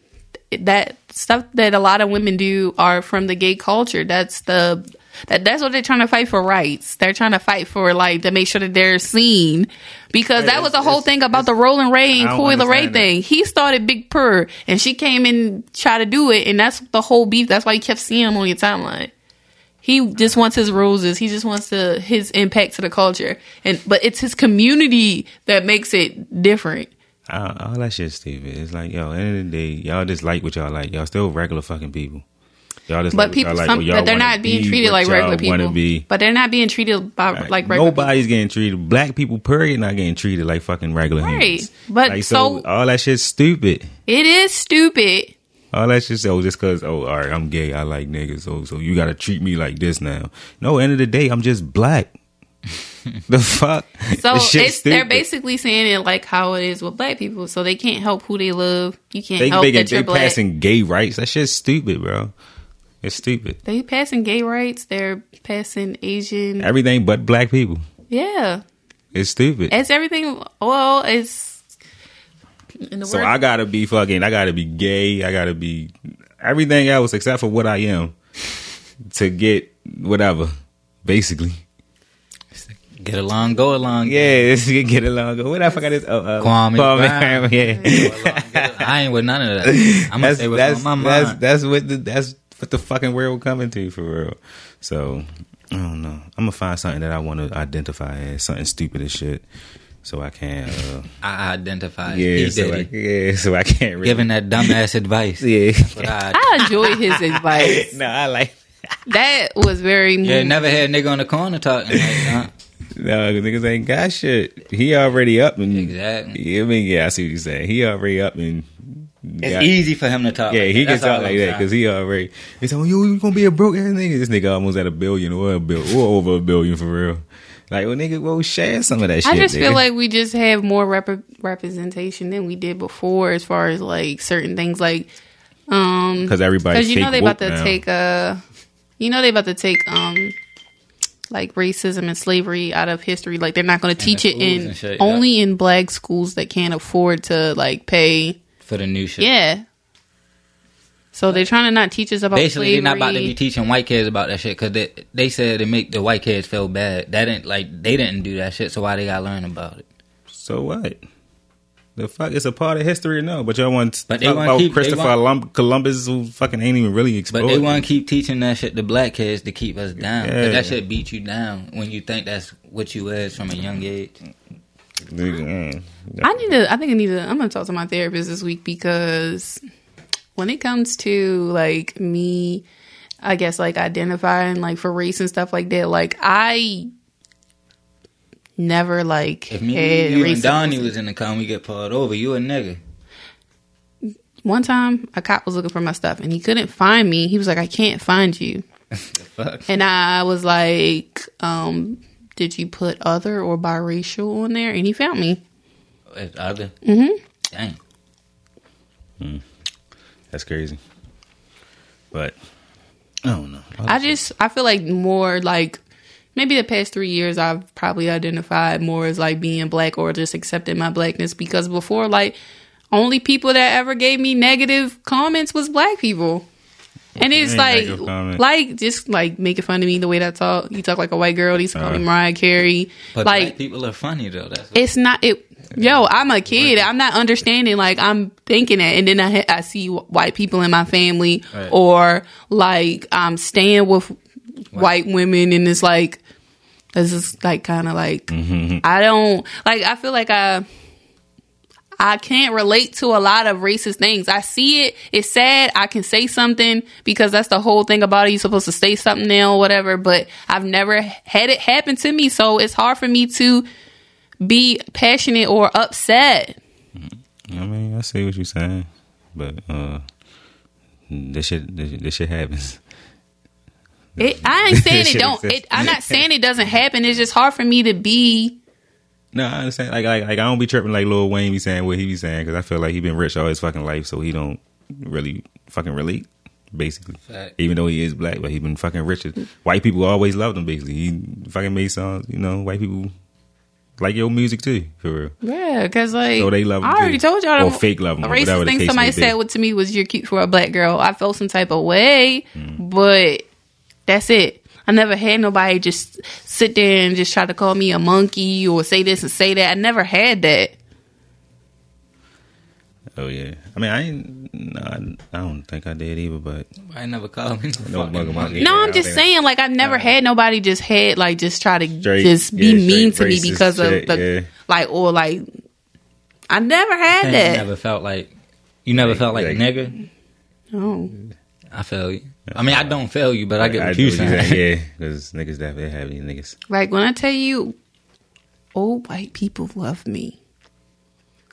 That stuff that a lot of women do are from the gay culture. That's the that that's what they're trying to fight for rights. They're trying to fight for like to make sure that they're seen. Because that was the whole thing about the Rolling Ray and Coi Leray that. thing. He started Big Purr and she came and tried to do it and that's the whole beef. That's why you kept seeing him on your timeline. He just wants his roses. He just wants to his impact to the culture. And but it's his community that makes it different. All, all that shit's stupid. It's like, yo, end of the day, y'all just like what y'all like. Y'all still regular fucking people. Y'all just But like people, like, some, but they're not being be treated like regular people. Be. But they're not being treated by Like, like regular Nobody's getting treated. Black people, period, not getting treated like fucking regular Right. humans. But like, so- all that shit's stupid. It is stupid. All that shit, oh, just cause, oh, all right, I'm gay, I like niggas, so so you gotta treat me like this now. No, end of the day, I'm just black. the fuck? So it's they're basically saying it like how it is with black people. So they can't help who they love. You can't They help making, that you're they black. passing gay rights. That shit's stupid, bro. It's stupid. they passing gay rights. They're passing Asian. Everything but black people. Yeah, It's stupid. it's everything. Well, it's in the So word- I gotta be fucking. I gotta be gay. I gotta be everything else except for what I am to get whatever. Basically, Get along, go along. yeah. This get along. go. What the fuck I just? Oh, uh, Kwame Brown, Brown. Yeah. I ain't with none of that. I'm gonna that's say what's that's on my that's that's what the that's what the fucking world coming to for real. So I don't know. I'm gonna find something that I want to identify as something stupid as shit, so I can. Uh, I identify. yeah, so I, yeah, so I can't really. Giving that dumbass advice. yeah. I, I enjoy his advice. no, I like. That was very. you ain't never had a nigga on the corner talking like that. No, niggas ain't got shit. He already up and Exactly. Yeah, I mean, yeah, I see what you're saying. He already up and It's got- easy for him to talk. Yeah, like he that. can That's talk like that because he already. He said, "Oh, you you gonna be a broke ass nigga." This nigga almost at a billion or a bill or over a billion for real. Like, well, nigga, well, share some of that shit. I just nigga. feel like we just have more rep- representation than we did before, as far as like certain things, like um, because everybody because you know they about to now. take uh, you know they about to take um, like racism and slavery out of history. Like they're not going to teach it in and shit, yeah. only in black schools that can't afford to like pay. For the new shit. Yeah. So they're trying to not teach us about Basically, slavery. they're not about to be teaching white kids about that shit because they they said it make the white kids feel bad. That didn't like they didn't do that shit, so why they gotta learn about it? So what? The fuck, it's a part of history, no. But y'all want to But they talk wanna about keep- they Christopher want- Colum- Columbus, who fucking ain't even really But they want to keep teaching that shit to black kids to keep us down. Yeah. That shit beat you down when you think that's what you is from a young age. Nigga, mm. Mm. I need to. I think I need to. I'm gonna talk to my therapist this week because when it comes to like me, I guess like identifying like for race and stuff like that. Like I never like If me, had you, and. Donnie was in the car, we get pulled over. You a nigga. One time, a cop was looking for my stuff and he couldn't find me. He was like, "I can't find you," Fuck. and I was like, um, "Did you put other or biracial on there?" And he found me. It's other. Mm-hmm. Dang. that's crazy. But I don't know. I just I feel like more like maybe the past three years I've probably identified more as like being black or just accepting my blackness because before like only people that ever gave me negative comments was black people. And it's like, like just like making fun of me the way that I talk. You talk like a white girl. They used to call me Uh. Mariah Carey. But like black people are funny though. That's it's not it yo i'm a kid i'm not understanding like i'm thinking it and then i, I see white people in my family Right. or like i'm staying with white women and it's like this is like kind of like mm-hmm. i don't like i feel like i I can't relate to a lot of racist things. I see it. It's sad. I can say something because that's the whole thing about it. You're supposed to say something now, or whatever. But I've never had it happen to me, so it's hard for me to be passionate or upset. I mean, I see what you're saying, but uh, this shit, this, this shit happens. It, I ain't saying it don't. It, I'm not saying it doesn't happen. It's just hard for me to be. No, I understand. Like, like, like I don't be tripping like Lil Wayne be saying what he be saying because I feel like he been rich all his fucking life, so he don't really fucking relate. Basically, Fact. even though he is black, but he been fucking rich. White people always loved him. Basically, he fucking made songs. You know, white people like your music too, for real. Yeah, because like So they love I already too. told y'all Or the- fake love him, The or racist thing somebody said to me was "You're cute for a black girl." I felt some type of way, Mm. but that's it. I never had nobody just sit there and just try to call me a monkey or say this and say that. I never had that. Oh yeah, I mean, I ain't. No, I, I don't think I did either, but I never called me no No fucking mugger monkey. monkey. No, I'm just think- saying, like I never had nobody just had like just try to Straight- just be yeah, mean to me racist because of the yeah. like or like I never had that. You that. never felt like you never Like- felt like, like- a nigga. No. I feel you. I mean, I don't feel you, but I get what you saying. Yeah, because niggas definitely have these niggas. Like when I tell you, old white people love me,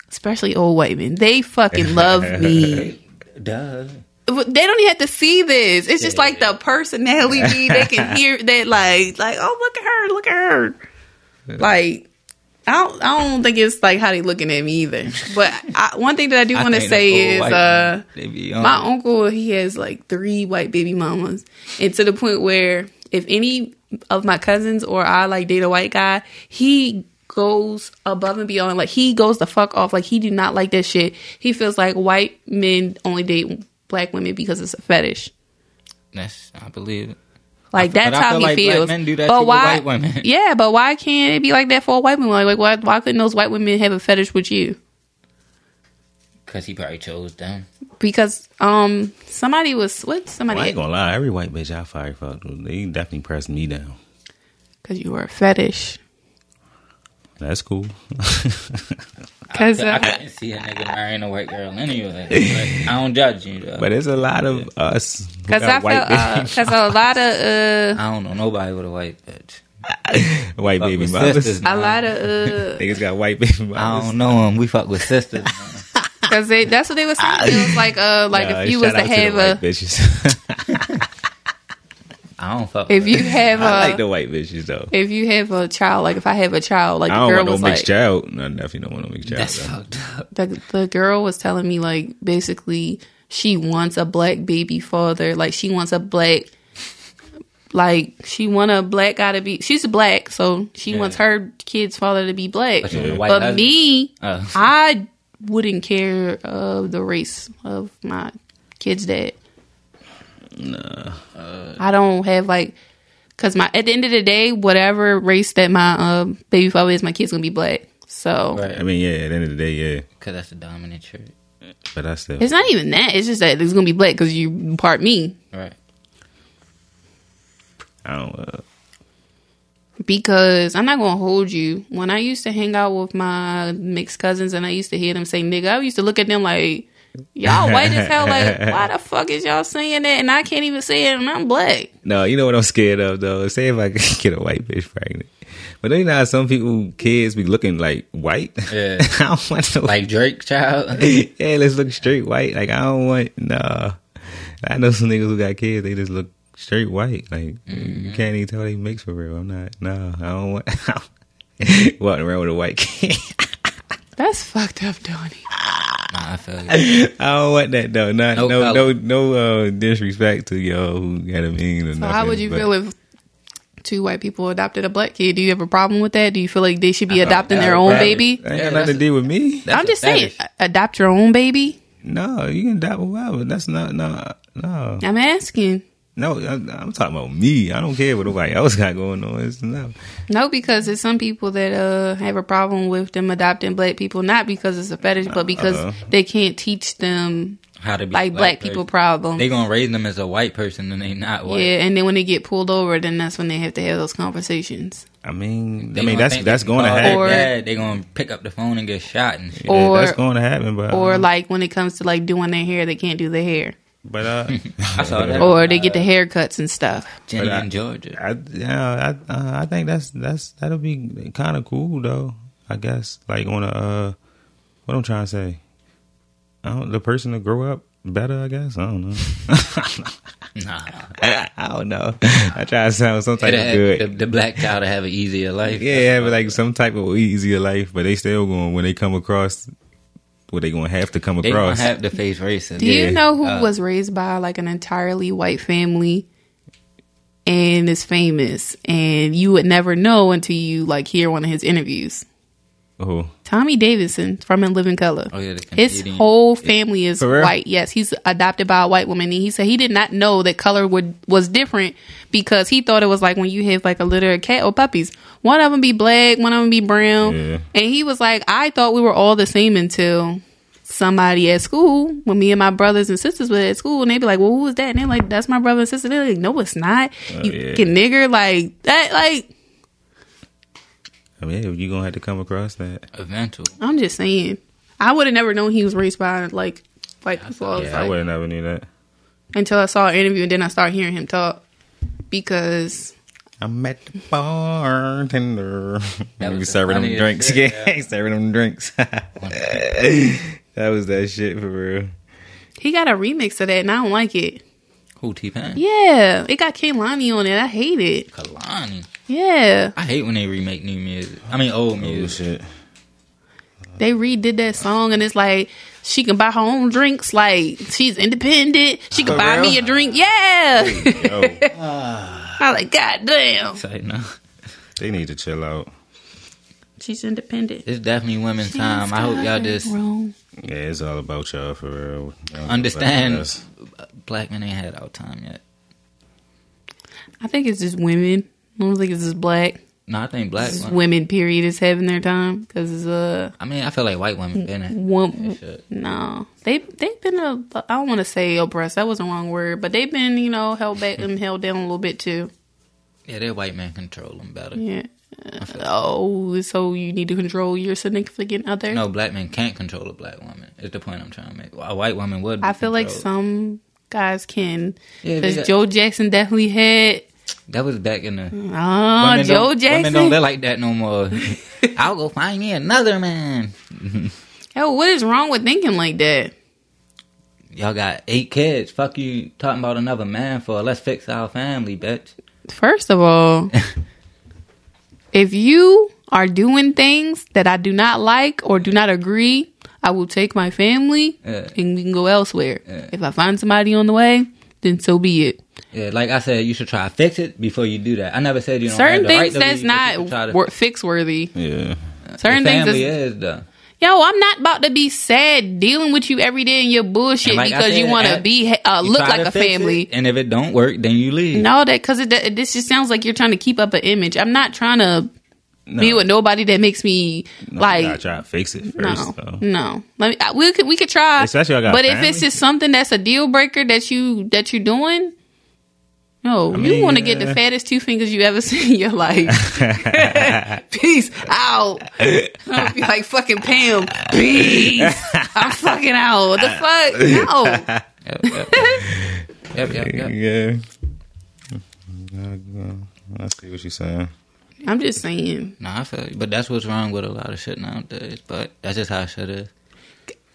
especially old white men. They fucking love me. Duh. They don't even have to see this. It's just like the personality. they can hear that, like, like, oh, look at her, look at her. Like, I don't, I don't think it's like how they looking at me either. But I, one thing that I do want to say is, uh, men, they be on my uncle he has like three white baby mamas and to the point where if any of my cousins or i like date a white guy he goes above and beyond. Like he goes the fuck off. Like he do not like that shit. He feels like white men only date black women because it's a fetish. That's I believe it. like But that's I how feel he like black feels men do that but too why white women. yeah but why can't it be like that for a white woman? Like, like why, why couldn't those white women have a fetish with you? Because he probably chose them. because um somebody was what somebody Well, I ain't gonna lie, every white bitch I fire fucked, they definitely pressed me down. because you were a fetish That's cool. because I uh, couldn't see a nigga marrying a white girl anyway. But I don't judge you though. but there's a lot of us Because I felt, white bitch. because a lot of, uh, I don't know nobody with a white bitch. white Fuck baby with mamas. sisters, A man. lot of uh, Niggas got white baby I don't know them. We fuck with sisters. Cause that's what they were saying. It was like uh like Nah, if you was to the have a bitches. I don't fuck. if you have I a like the white bitches though. if you have a child like if I have a child like I the don't girl want no was mixed like child. No, I definitely don't want no mixed child. That's though. fucked up. the the girl was telling me like basically she wants a black baby father like she wants a black like she want a black guy to be she's black so she Yeah. wants her kid's father to be black But you want a white but me Uh. I wouldn't care of the race of my kid's dad Nah. I don't have like because my at the end of the day whatever race that my um baby father is my kid's gonna be black so Right. I mean, yeah. At the end of the day, yeah. Because that's the dominant trait. But I still. it's not even that it's just that it's gonna be black because you part me Right. I don't. Uh, because I'm not gonna hold you. When I used to hang out with my mixed cousins and I used to hear them say nigga, I used to look at them like y'all white as hell. Like why the fuck is y'all saying that? And I can't even say it, and I'm black. no, you know what I'm scared of though. Say if I get a white bitch pregnant. But then you know how some people kids be looking like white. Yeah. I don't want to Like Drake, child. yeah, let's look straight white. Like I don't want no. I know some niggas who got kids. They just look straight white. Like Mm-hmm. you can't even tell they mix for real. I'm not. No, I don't want. walking around with a white kid. That's fucked up, Donnie. Nah, I feel you. I don't want that though. Not, No no, no, no, uh, disrespect to y'all who got a mean or So nothing. how would you but- feel if two white people adopted a black kid? Do you have a problem with that? Do you feel like they should be adopting their own baby? That ain't got nothing to do with me. I'm just saying, adopt your own baby. No, you can adopt whoever. That's not no, no, I'm asking. No. I, I'm talking about me. I don't care what nobody else got going on. It's no. No, because there's some people that uh have a problem with them adopting black people, not because it's a fetish, but because Uh-uh. they can't teach them How to be like a black people problem. They gonna raise them as a white person and they not white. yeah, and then when they get pulled over, then that's when they have to have those conversations. I mean, They I mean that's that's going to happen. Or- their dad, they gonna pick up the phone and get shot and shit. Yeah, that's going to happen. But Or like when it comes to like doing their hair, they can't do their hair, but uh, I saw that. or they get the haircuts and stuff. Jenny I- in Georgia. I yeah, I uh, I think that's that's that'll be kind of cool though. I guess like on a uh, what I'm trying to say. I don't, the person to grow up better. I guess I don't know. Nah, I, I don't know. I try to sound some type of good. the, the black child to have an easier life. Yeah, have like some type of easier life, but they still going when they come across what they gonna have to come they gonna across. have to face racism. Do you Yeah. know who Uh, was raised by like an entirely white family and is famous, and you would never know until you like hear one of his interviews? Oh, Tommy Davidson from In Living Color. Oh, yeah, the His whole family is white. Yes, he's adopted by a white woman. And he said he did not know that color would was different because he thought it was like when you have like a litter of cat or puppies. One of them be black, one of them be brown, Yeah. and he was like, I thought we were all the same until somebody at school when me and my brothers and sisters were at school and they'd be like, Well, who is that? And they're like, That's my brother and sister. They're like, No, it's not. you yeah. can nigger like that. Like I mean, you're gonna have to come across that. Eventually. I'm just saying, I would have never known he was raised by like white people. I was Yeah, I like- would have never knew that. until I saw an interview and then I started hearing him talk because I'm at the bartender. That we was serving them drinks. shit, yeah, he serving them drinks. that was that shit for real. he got a remix of that and I don't like it. Who T-Pain? Yeah, it got Kehlani on it. I hate it. Kehlani. Yeah, I hate when they remake new music. I mean old Oh music. shit. they redid that song and it's like she can buy her own drinks. Like she's independent. She can For buy real? me a drink. Yeah. Yo, I like, God damn. Say no. they need to chill out. She's independent. It's definitely women's time. I hope y'all just Wrong. Yeah, it's all about y'all for real. Y'all understand black men ain't had our time yet. I think it's just women. I don't think it's just black. No, I think black women. women. Period is having their time because uh I mean, I feel like white women been at one no they they've been a I don't want to say oppressed that was the wrong word but they've been you know held back and held down a little bit too Yeah, their white men control them better. yeah oh so you need to control your significant other No, black men can't control a black woman. Is the point I'm trying to make. A white woman would. I feel like some guys can because Joe Jackson definitely had That was back in the. Oh, women Joe don't, Women don't live like that no more. I'll go find me another man. Yo, what is wrong with thinking like that? Y'all got eight kids. Fuck you talking about another man for? Let's fix our family, bitch. First of all, if you are doing things that I do not like or do not agree, I will take my family Yeah. and we can go elsewhere. Yeah. If I find somebody on the way, then so be it. Yeah, like I said, you should try to fix it before you do that. I never said you don't Certain have the right things to that's leave, but you should not to- wor- fix worthy. Yeah. Certain the things is, is though. yo, I'm not about to be sad dealing with you every day in your bullshit like I because you want to be uh, look like a family. it, and if it don't work, then you leave. No, that because it, it- this just sounds like you're trying to keep up an image. I'm not trying to No. be with nobody that makes me No, like you gotta try to fix it no, first. though. no. Let me. I, we could we could try, Especially I got but if family. it's just something that's a deal breaker that you that you're doing, no, you mean, want to get the fattest two fingers you ever seen in your life. Peace out. I'll be like fucking Pam. Peace. I'm fucking out. What the fuck? No. Yep, yep, yep, yep, yep. Yeah. I see what you're saying. I'm just saying. Nah, I feel you. But that's what's wrong with a lot of shit nowadays. But that's just how shit is.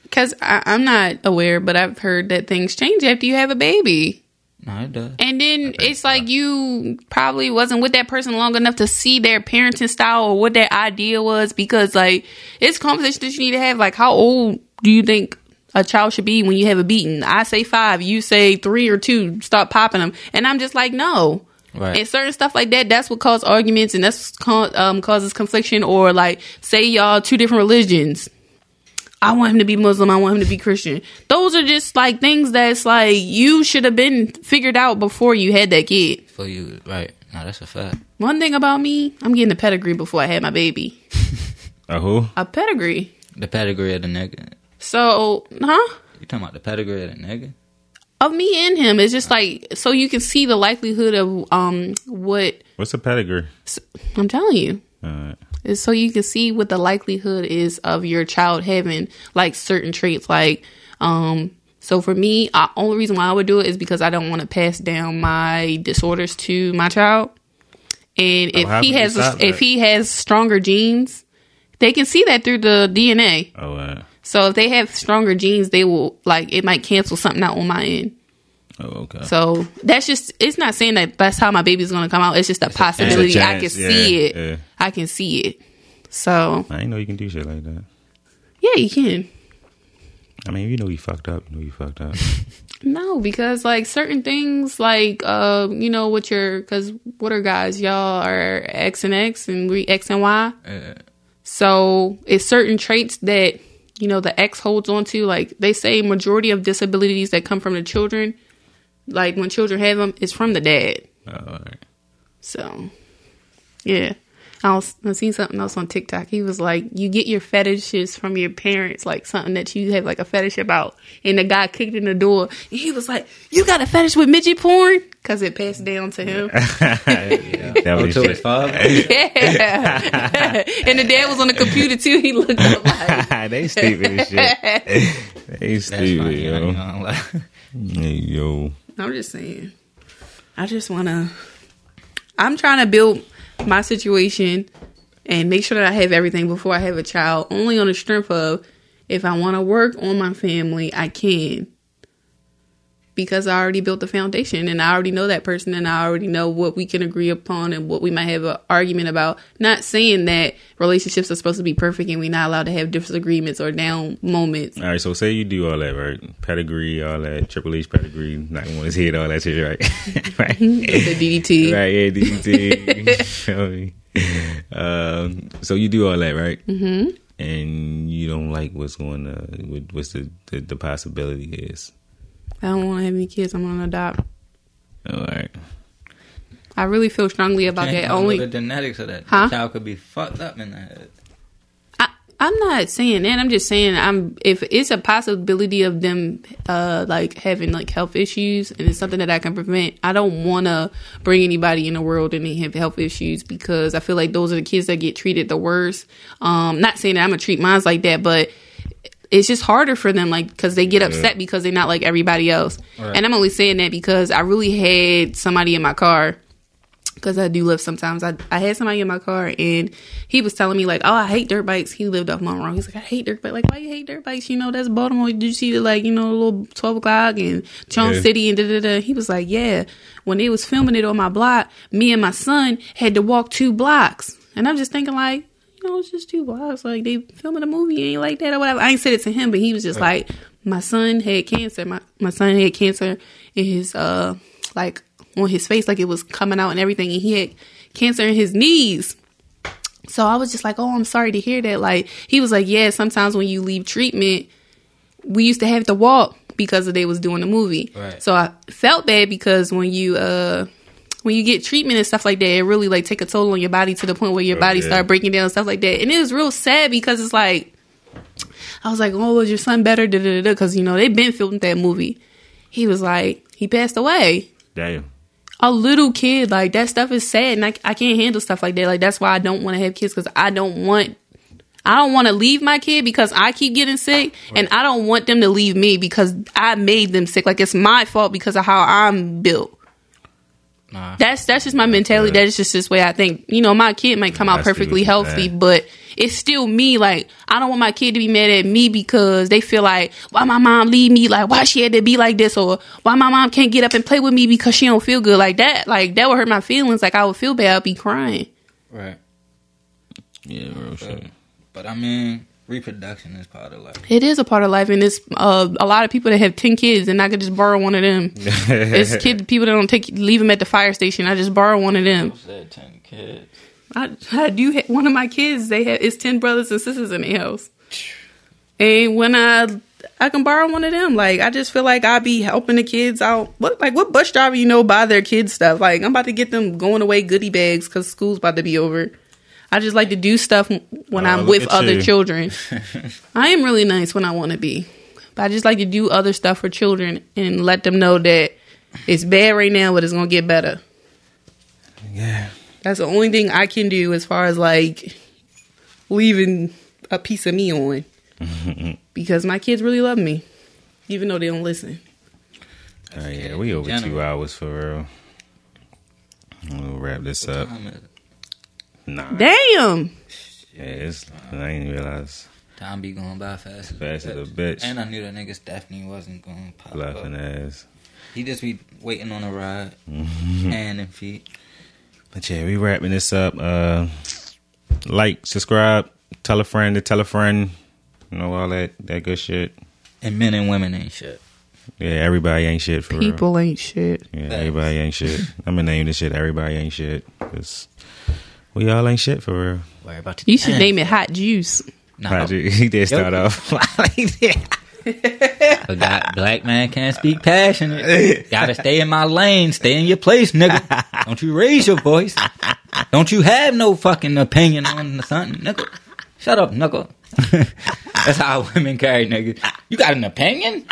Because I'm not aware, but I've heard that things change after you have a baby. No, it does. And then it's like you probably wasn't with that person long enough to see their parenting style or what their idea was because like it's conversation that you need to have. Like how old do you think a child should be when you have a beating? I say five, you say three or two, stop popping them. And I'm just like, no. Right. And certain stuff like that, that's what causes arguments and that's ca- um, causes confliction or like say y'all two different religions. I want him to be Muslim. I want him to be Christian. Those are just like things that's like you should have been figured out before you had that kid. For you, right. No, that's a fact. One thing about me, I'm getting a pedigree before I had my baby. A who? A pedigree. The pedigree of the nigga. So, huh? You talking about the pedigree of the nigga? Of me and him, it's just like so you can see the likelihood of um what What's a pedigree? I'm telling you. So you can see what the likelihood is of your child having like certain traits like um so for me the only reason why i would do it is because i don't want to pass down my disorders to my child. And if he has stop if he has stronger genes they can see that through the dna Oh, so if they have stronger genes they will like it might cancel something out on my end oh, okay. so that's just it's not saying that that's how my baby's to come out it's just a possibility It's a i can see yeah, it yeah. i can see it so I know you can do shit like that. yeah, you can. I mean, you know you fucked up. You know you fucked up. No, because like certain things, like uh, you know, what your because what are guys? Y'all are X and X, and we X and Y. Yeah. So it's certain traits that you know the X holds on to. Like they say, majority of disabilities that come from the children, like when children have them, is from the dad. oh. So yeah. I was I seen something else on TikTok. He was like, "You get your fetishes from your parents, like something that you have like a fetish about." And the guy kicked in the door, and he was like, "You got a fetish with midget porn?" Because it passed down to him. That Oh, was to shit. his father? yeah, and the dad was on the computer too. He looked up like, they stupid as shit. They That's stupid, funny. I ain't yo. gonna lie. Hey, yo. I'm just saying. I just want to. I'm trying to build my situation and make sure that I have everything before I have a child. Only on the strength of if I want to work on my family, I can. Because I already built the foundation and I already know that person and I already know what we can agree upon and what we might have an argument about. Not saying that relationships are supposed to be perfect and we're not allowed to have disagreements or down moments. All right, so say you do all that, right? Pedigree, all that, Triple H pedigree, not want his head, all that shit, right? right. The DDT. Right, yeah, DDT. Um, so you do all that, right? Mm-hmm. And you don't like what's going on, what, what's the, the, the possibility is. I don't want to have any kids. I'm going to adopt. All right. I really feel strongly about that. Only the genetics of that. Huh? The child could be fucked up in the head. I, I'm not saying that. I'm just saying I'm if it's a possibility of them uh like having like health issues and it's something that I can prevent. I don't want to bring anybody in the world and they have health issues because I feel like those are the kids that get treated the worst. Um, not saying that I'm gonna treat mine like that, but it's just harder for them like because they get upset because they're not like everybody else. Right. And I'm only saying that because I really had somebody in my car because I do live sometimes. I, I had somebody in my car and he was telling me like, oh, I hate dirt bikes. He lived off Monroe. He's like, I hate dirt bikes. Like, why you hate dirt bikes? You know, that's Baltimore. Did you see the like, you know, little twelve o'clock and Charm Yeah. City and da da da. He was like, yeah. When they was filming it on my block, me and my son had to walk two blocks, and I'm just thinking like. You know, it's just two blocks. Like they filming a movie, ain't like that or whatever. I ain't said it to him, but he was just like, my son had cancer. My my son had cancer in his uh like on his face, like it was coming out and everything, and he had cancer in his knees. So I was just like, oh, I'm sorry to hear that. Like he was like, yeah, sometimes when you leave treatment, we used to have to walk because they was doing the movie. Right. So I felt bad because when you uh when you get treatment and stuff like that, it really like take a toll on your body to the point where your Oh, body yeah. start breaking down and stuff like that. And it was real sad because it's like I was like, oh, was your son better? Because you know they've been filming that movie. He was like, he passed away Damn. a little kid like that stuff is sad and I, I can't handle stuff like that like that's why i don't want to have kids because i don't want i don't want to leave my kid because i keep getting sick and i don't want them to leave me because i made them sick like it's my fault because of how i'm built Nah. that's that's just my mentality Yeah. that's just this way i think you know my kid might come I out perfectly healthy saying. but it's still me like i don't want my kid to be mad at me because they feel like why my mom leave me like why she had to be like this or why my mom can't get up and play with me because she don't feel good like that like that would hurt my feelings like i would feel bad i'd be crying Right. Yeah, real shit. But I mean, reproduction is part of life. it is a part of life and it's uh, a lot of people that have 10 kids and i could just borrow one of them it's kid people that don't take leave them at the fire station i just borrow one of them said ten kids. I, I do ha- one of my kids. They have it's ten brothers and sisters in the house, and when I I can borrow one of them, like I just feel like I be helping the kids out. What like what bus driver you know buy their kids stuff? Like I'm about to get them going away goodie bags because school's about to be over. I just like to do stuff when Oh, I'm with other you. children. I am really nice when I want to be, but I just like to do other stuff for children and let them know that it's bad right now, but it's gonna get better. Yeah. That's the only thing I can do as far as like leaving a piece of me on. because my kids really love me, even though they don't listen. Oh, yeah, we over two hours for real. We'll wrap this up. Time is- Nah. Damn. Yeah, it's, I didn't realize. Time be going by fast. as Fast as a bitch. And I knew that nigga Stephanie wasn't going to pop Laughing up. ass. He just be waiting on a ride, Mm-hmm. hand and feet. But yeah, we wrapping this up. Uh, like, subscribe, tell a friend to tell a friend. You know all that that good shit. And men and women ain't shit. Yeah, everybody ain't shit for real. People ain't shit. Yeah, everybody ain't shit. I'm gonna name this shit. Everybody ain't shit. 'Cause we all ain't shit for real. Worry about the You should name it Hot Juice. Nah, Right, he did start Yep. off like that. but God, black man can't speak passionate. Gotta stay in my lane. Stay in your place, nigga. Don't you raise your voice. Don't you have no fucking opinion on the something, nigga. Shut up, nigga. That's how women carry nigga. You got an opinion?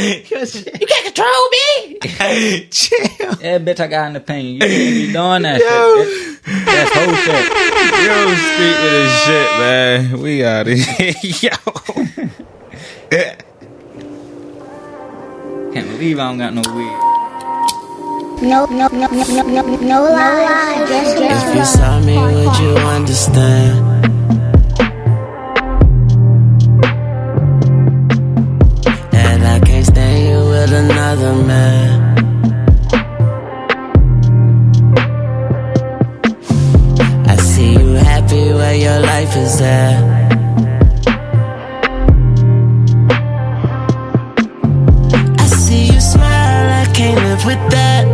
You can't control me. Chill. Yeah, bitch, I got an opinion. You can't be doing that shit. bitch. That's whole shit. Yo, street with this shit, man. We out of here. Yo. Can't believe I don't got no weed. No, no, no, no, no, no, no lie, just If you love. saw me, would you understand? Another man. I see you happy where your life is at. I see you smile, I can't live with that.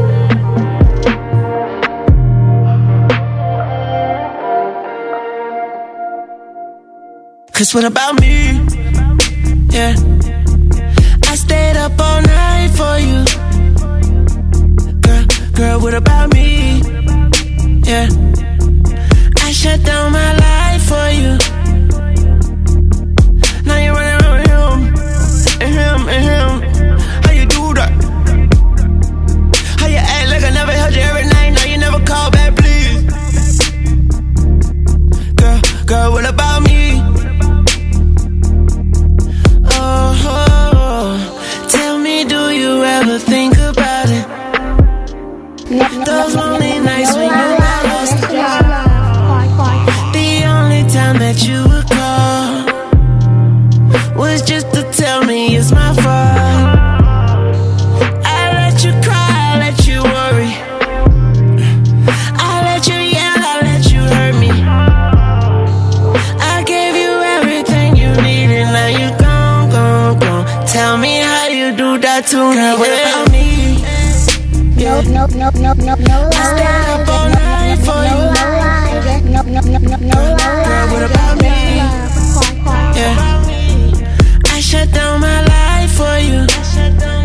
Cause what about me? Yeah. Girl, what about me? Yeah. I shut down my life for you. Now you're running around with him, and him, and him. How you do that? How you act like I never held you every night? Now you never call back, please. Girl, girl, what about Those lonely nights when you were lost. The only time that you would call was just to tell me it's my fault. I let you cry, I let you worry. I let you yell, I let you hurt me. I gave you everything you needed, now you gone, gone, gone. Tell me how you do that to me. No, no, no, no, no, no lie. all night for No no, no, no, no, no. Girl? Yeah. I shut down my life for you.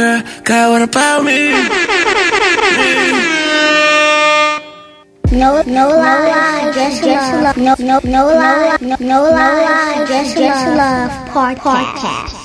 Girl, girl, what about me? No, no lie. Just love. No, no, no lie. No, no lie. Just love. Podcast.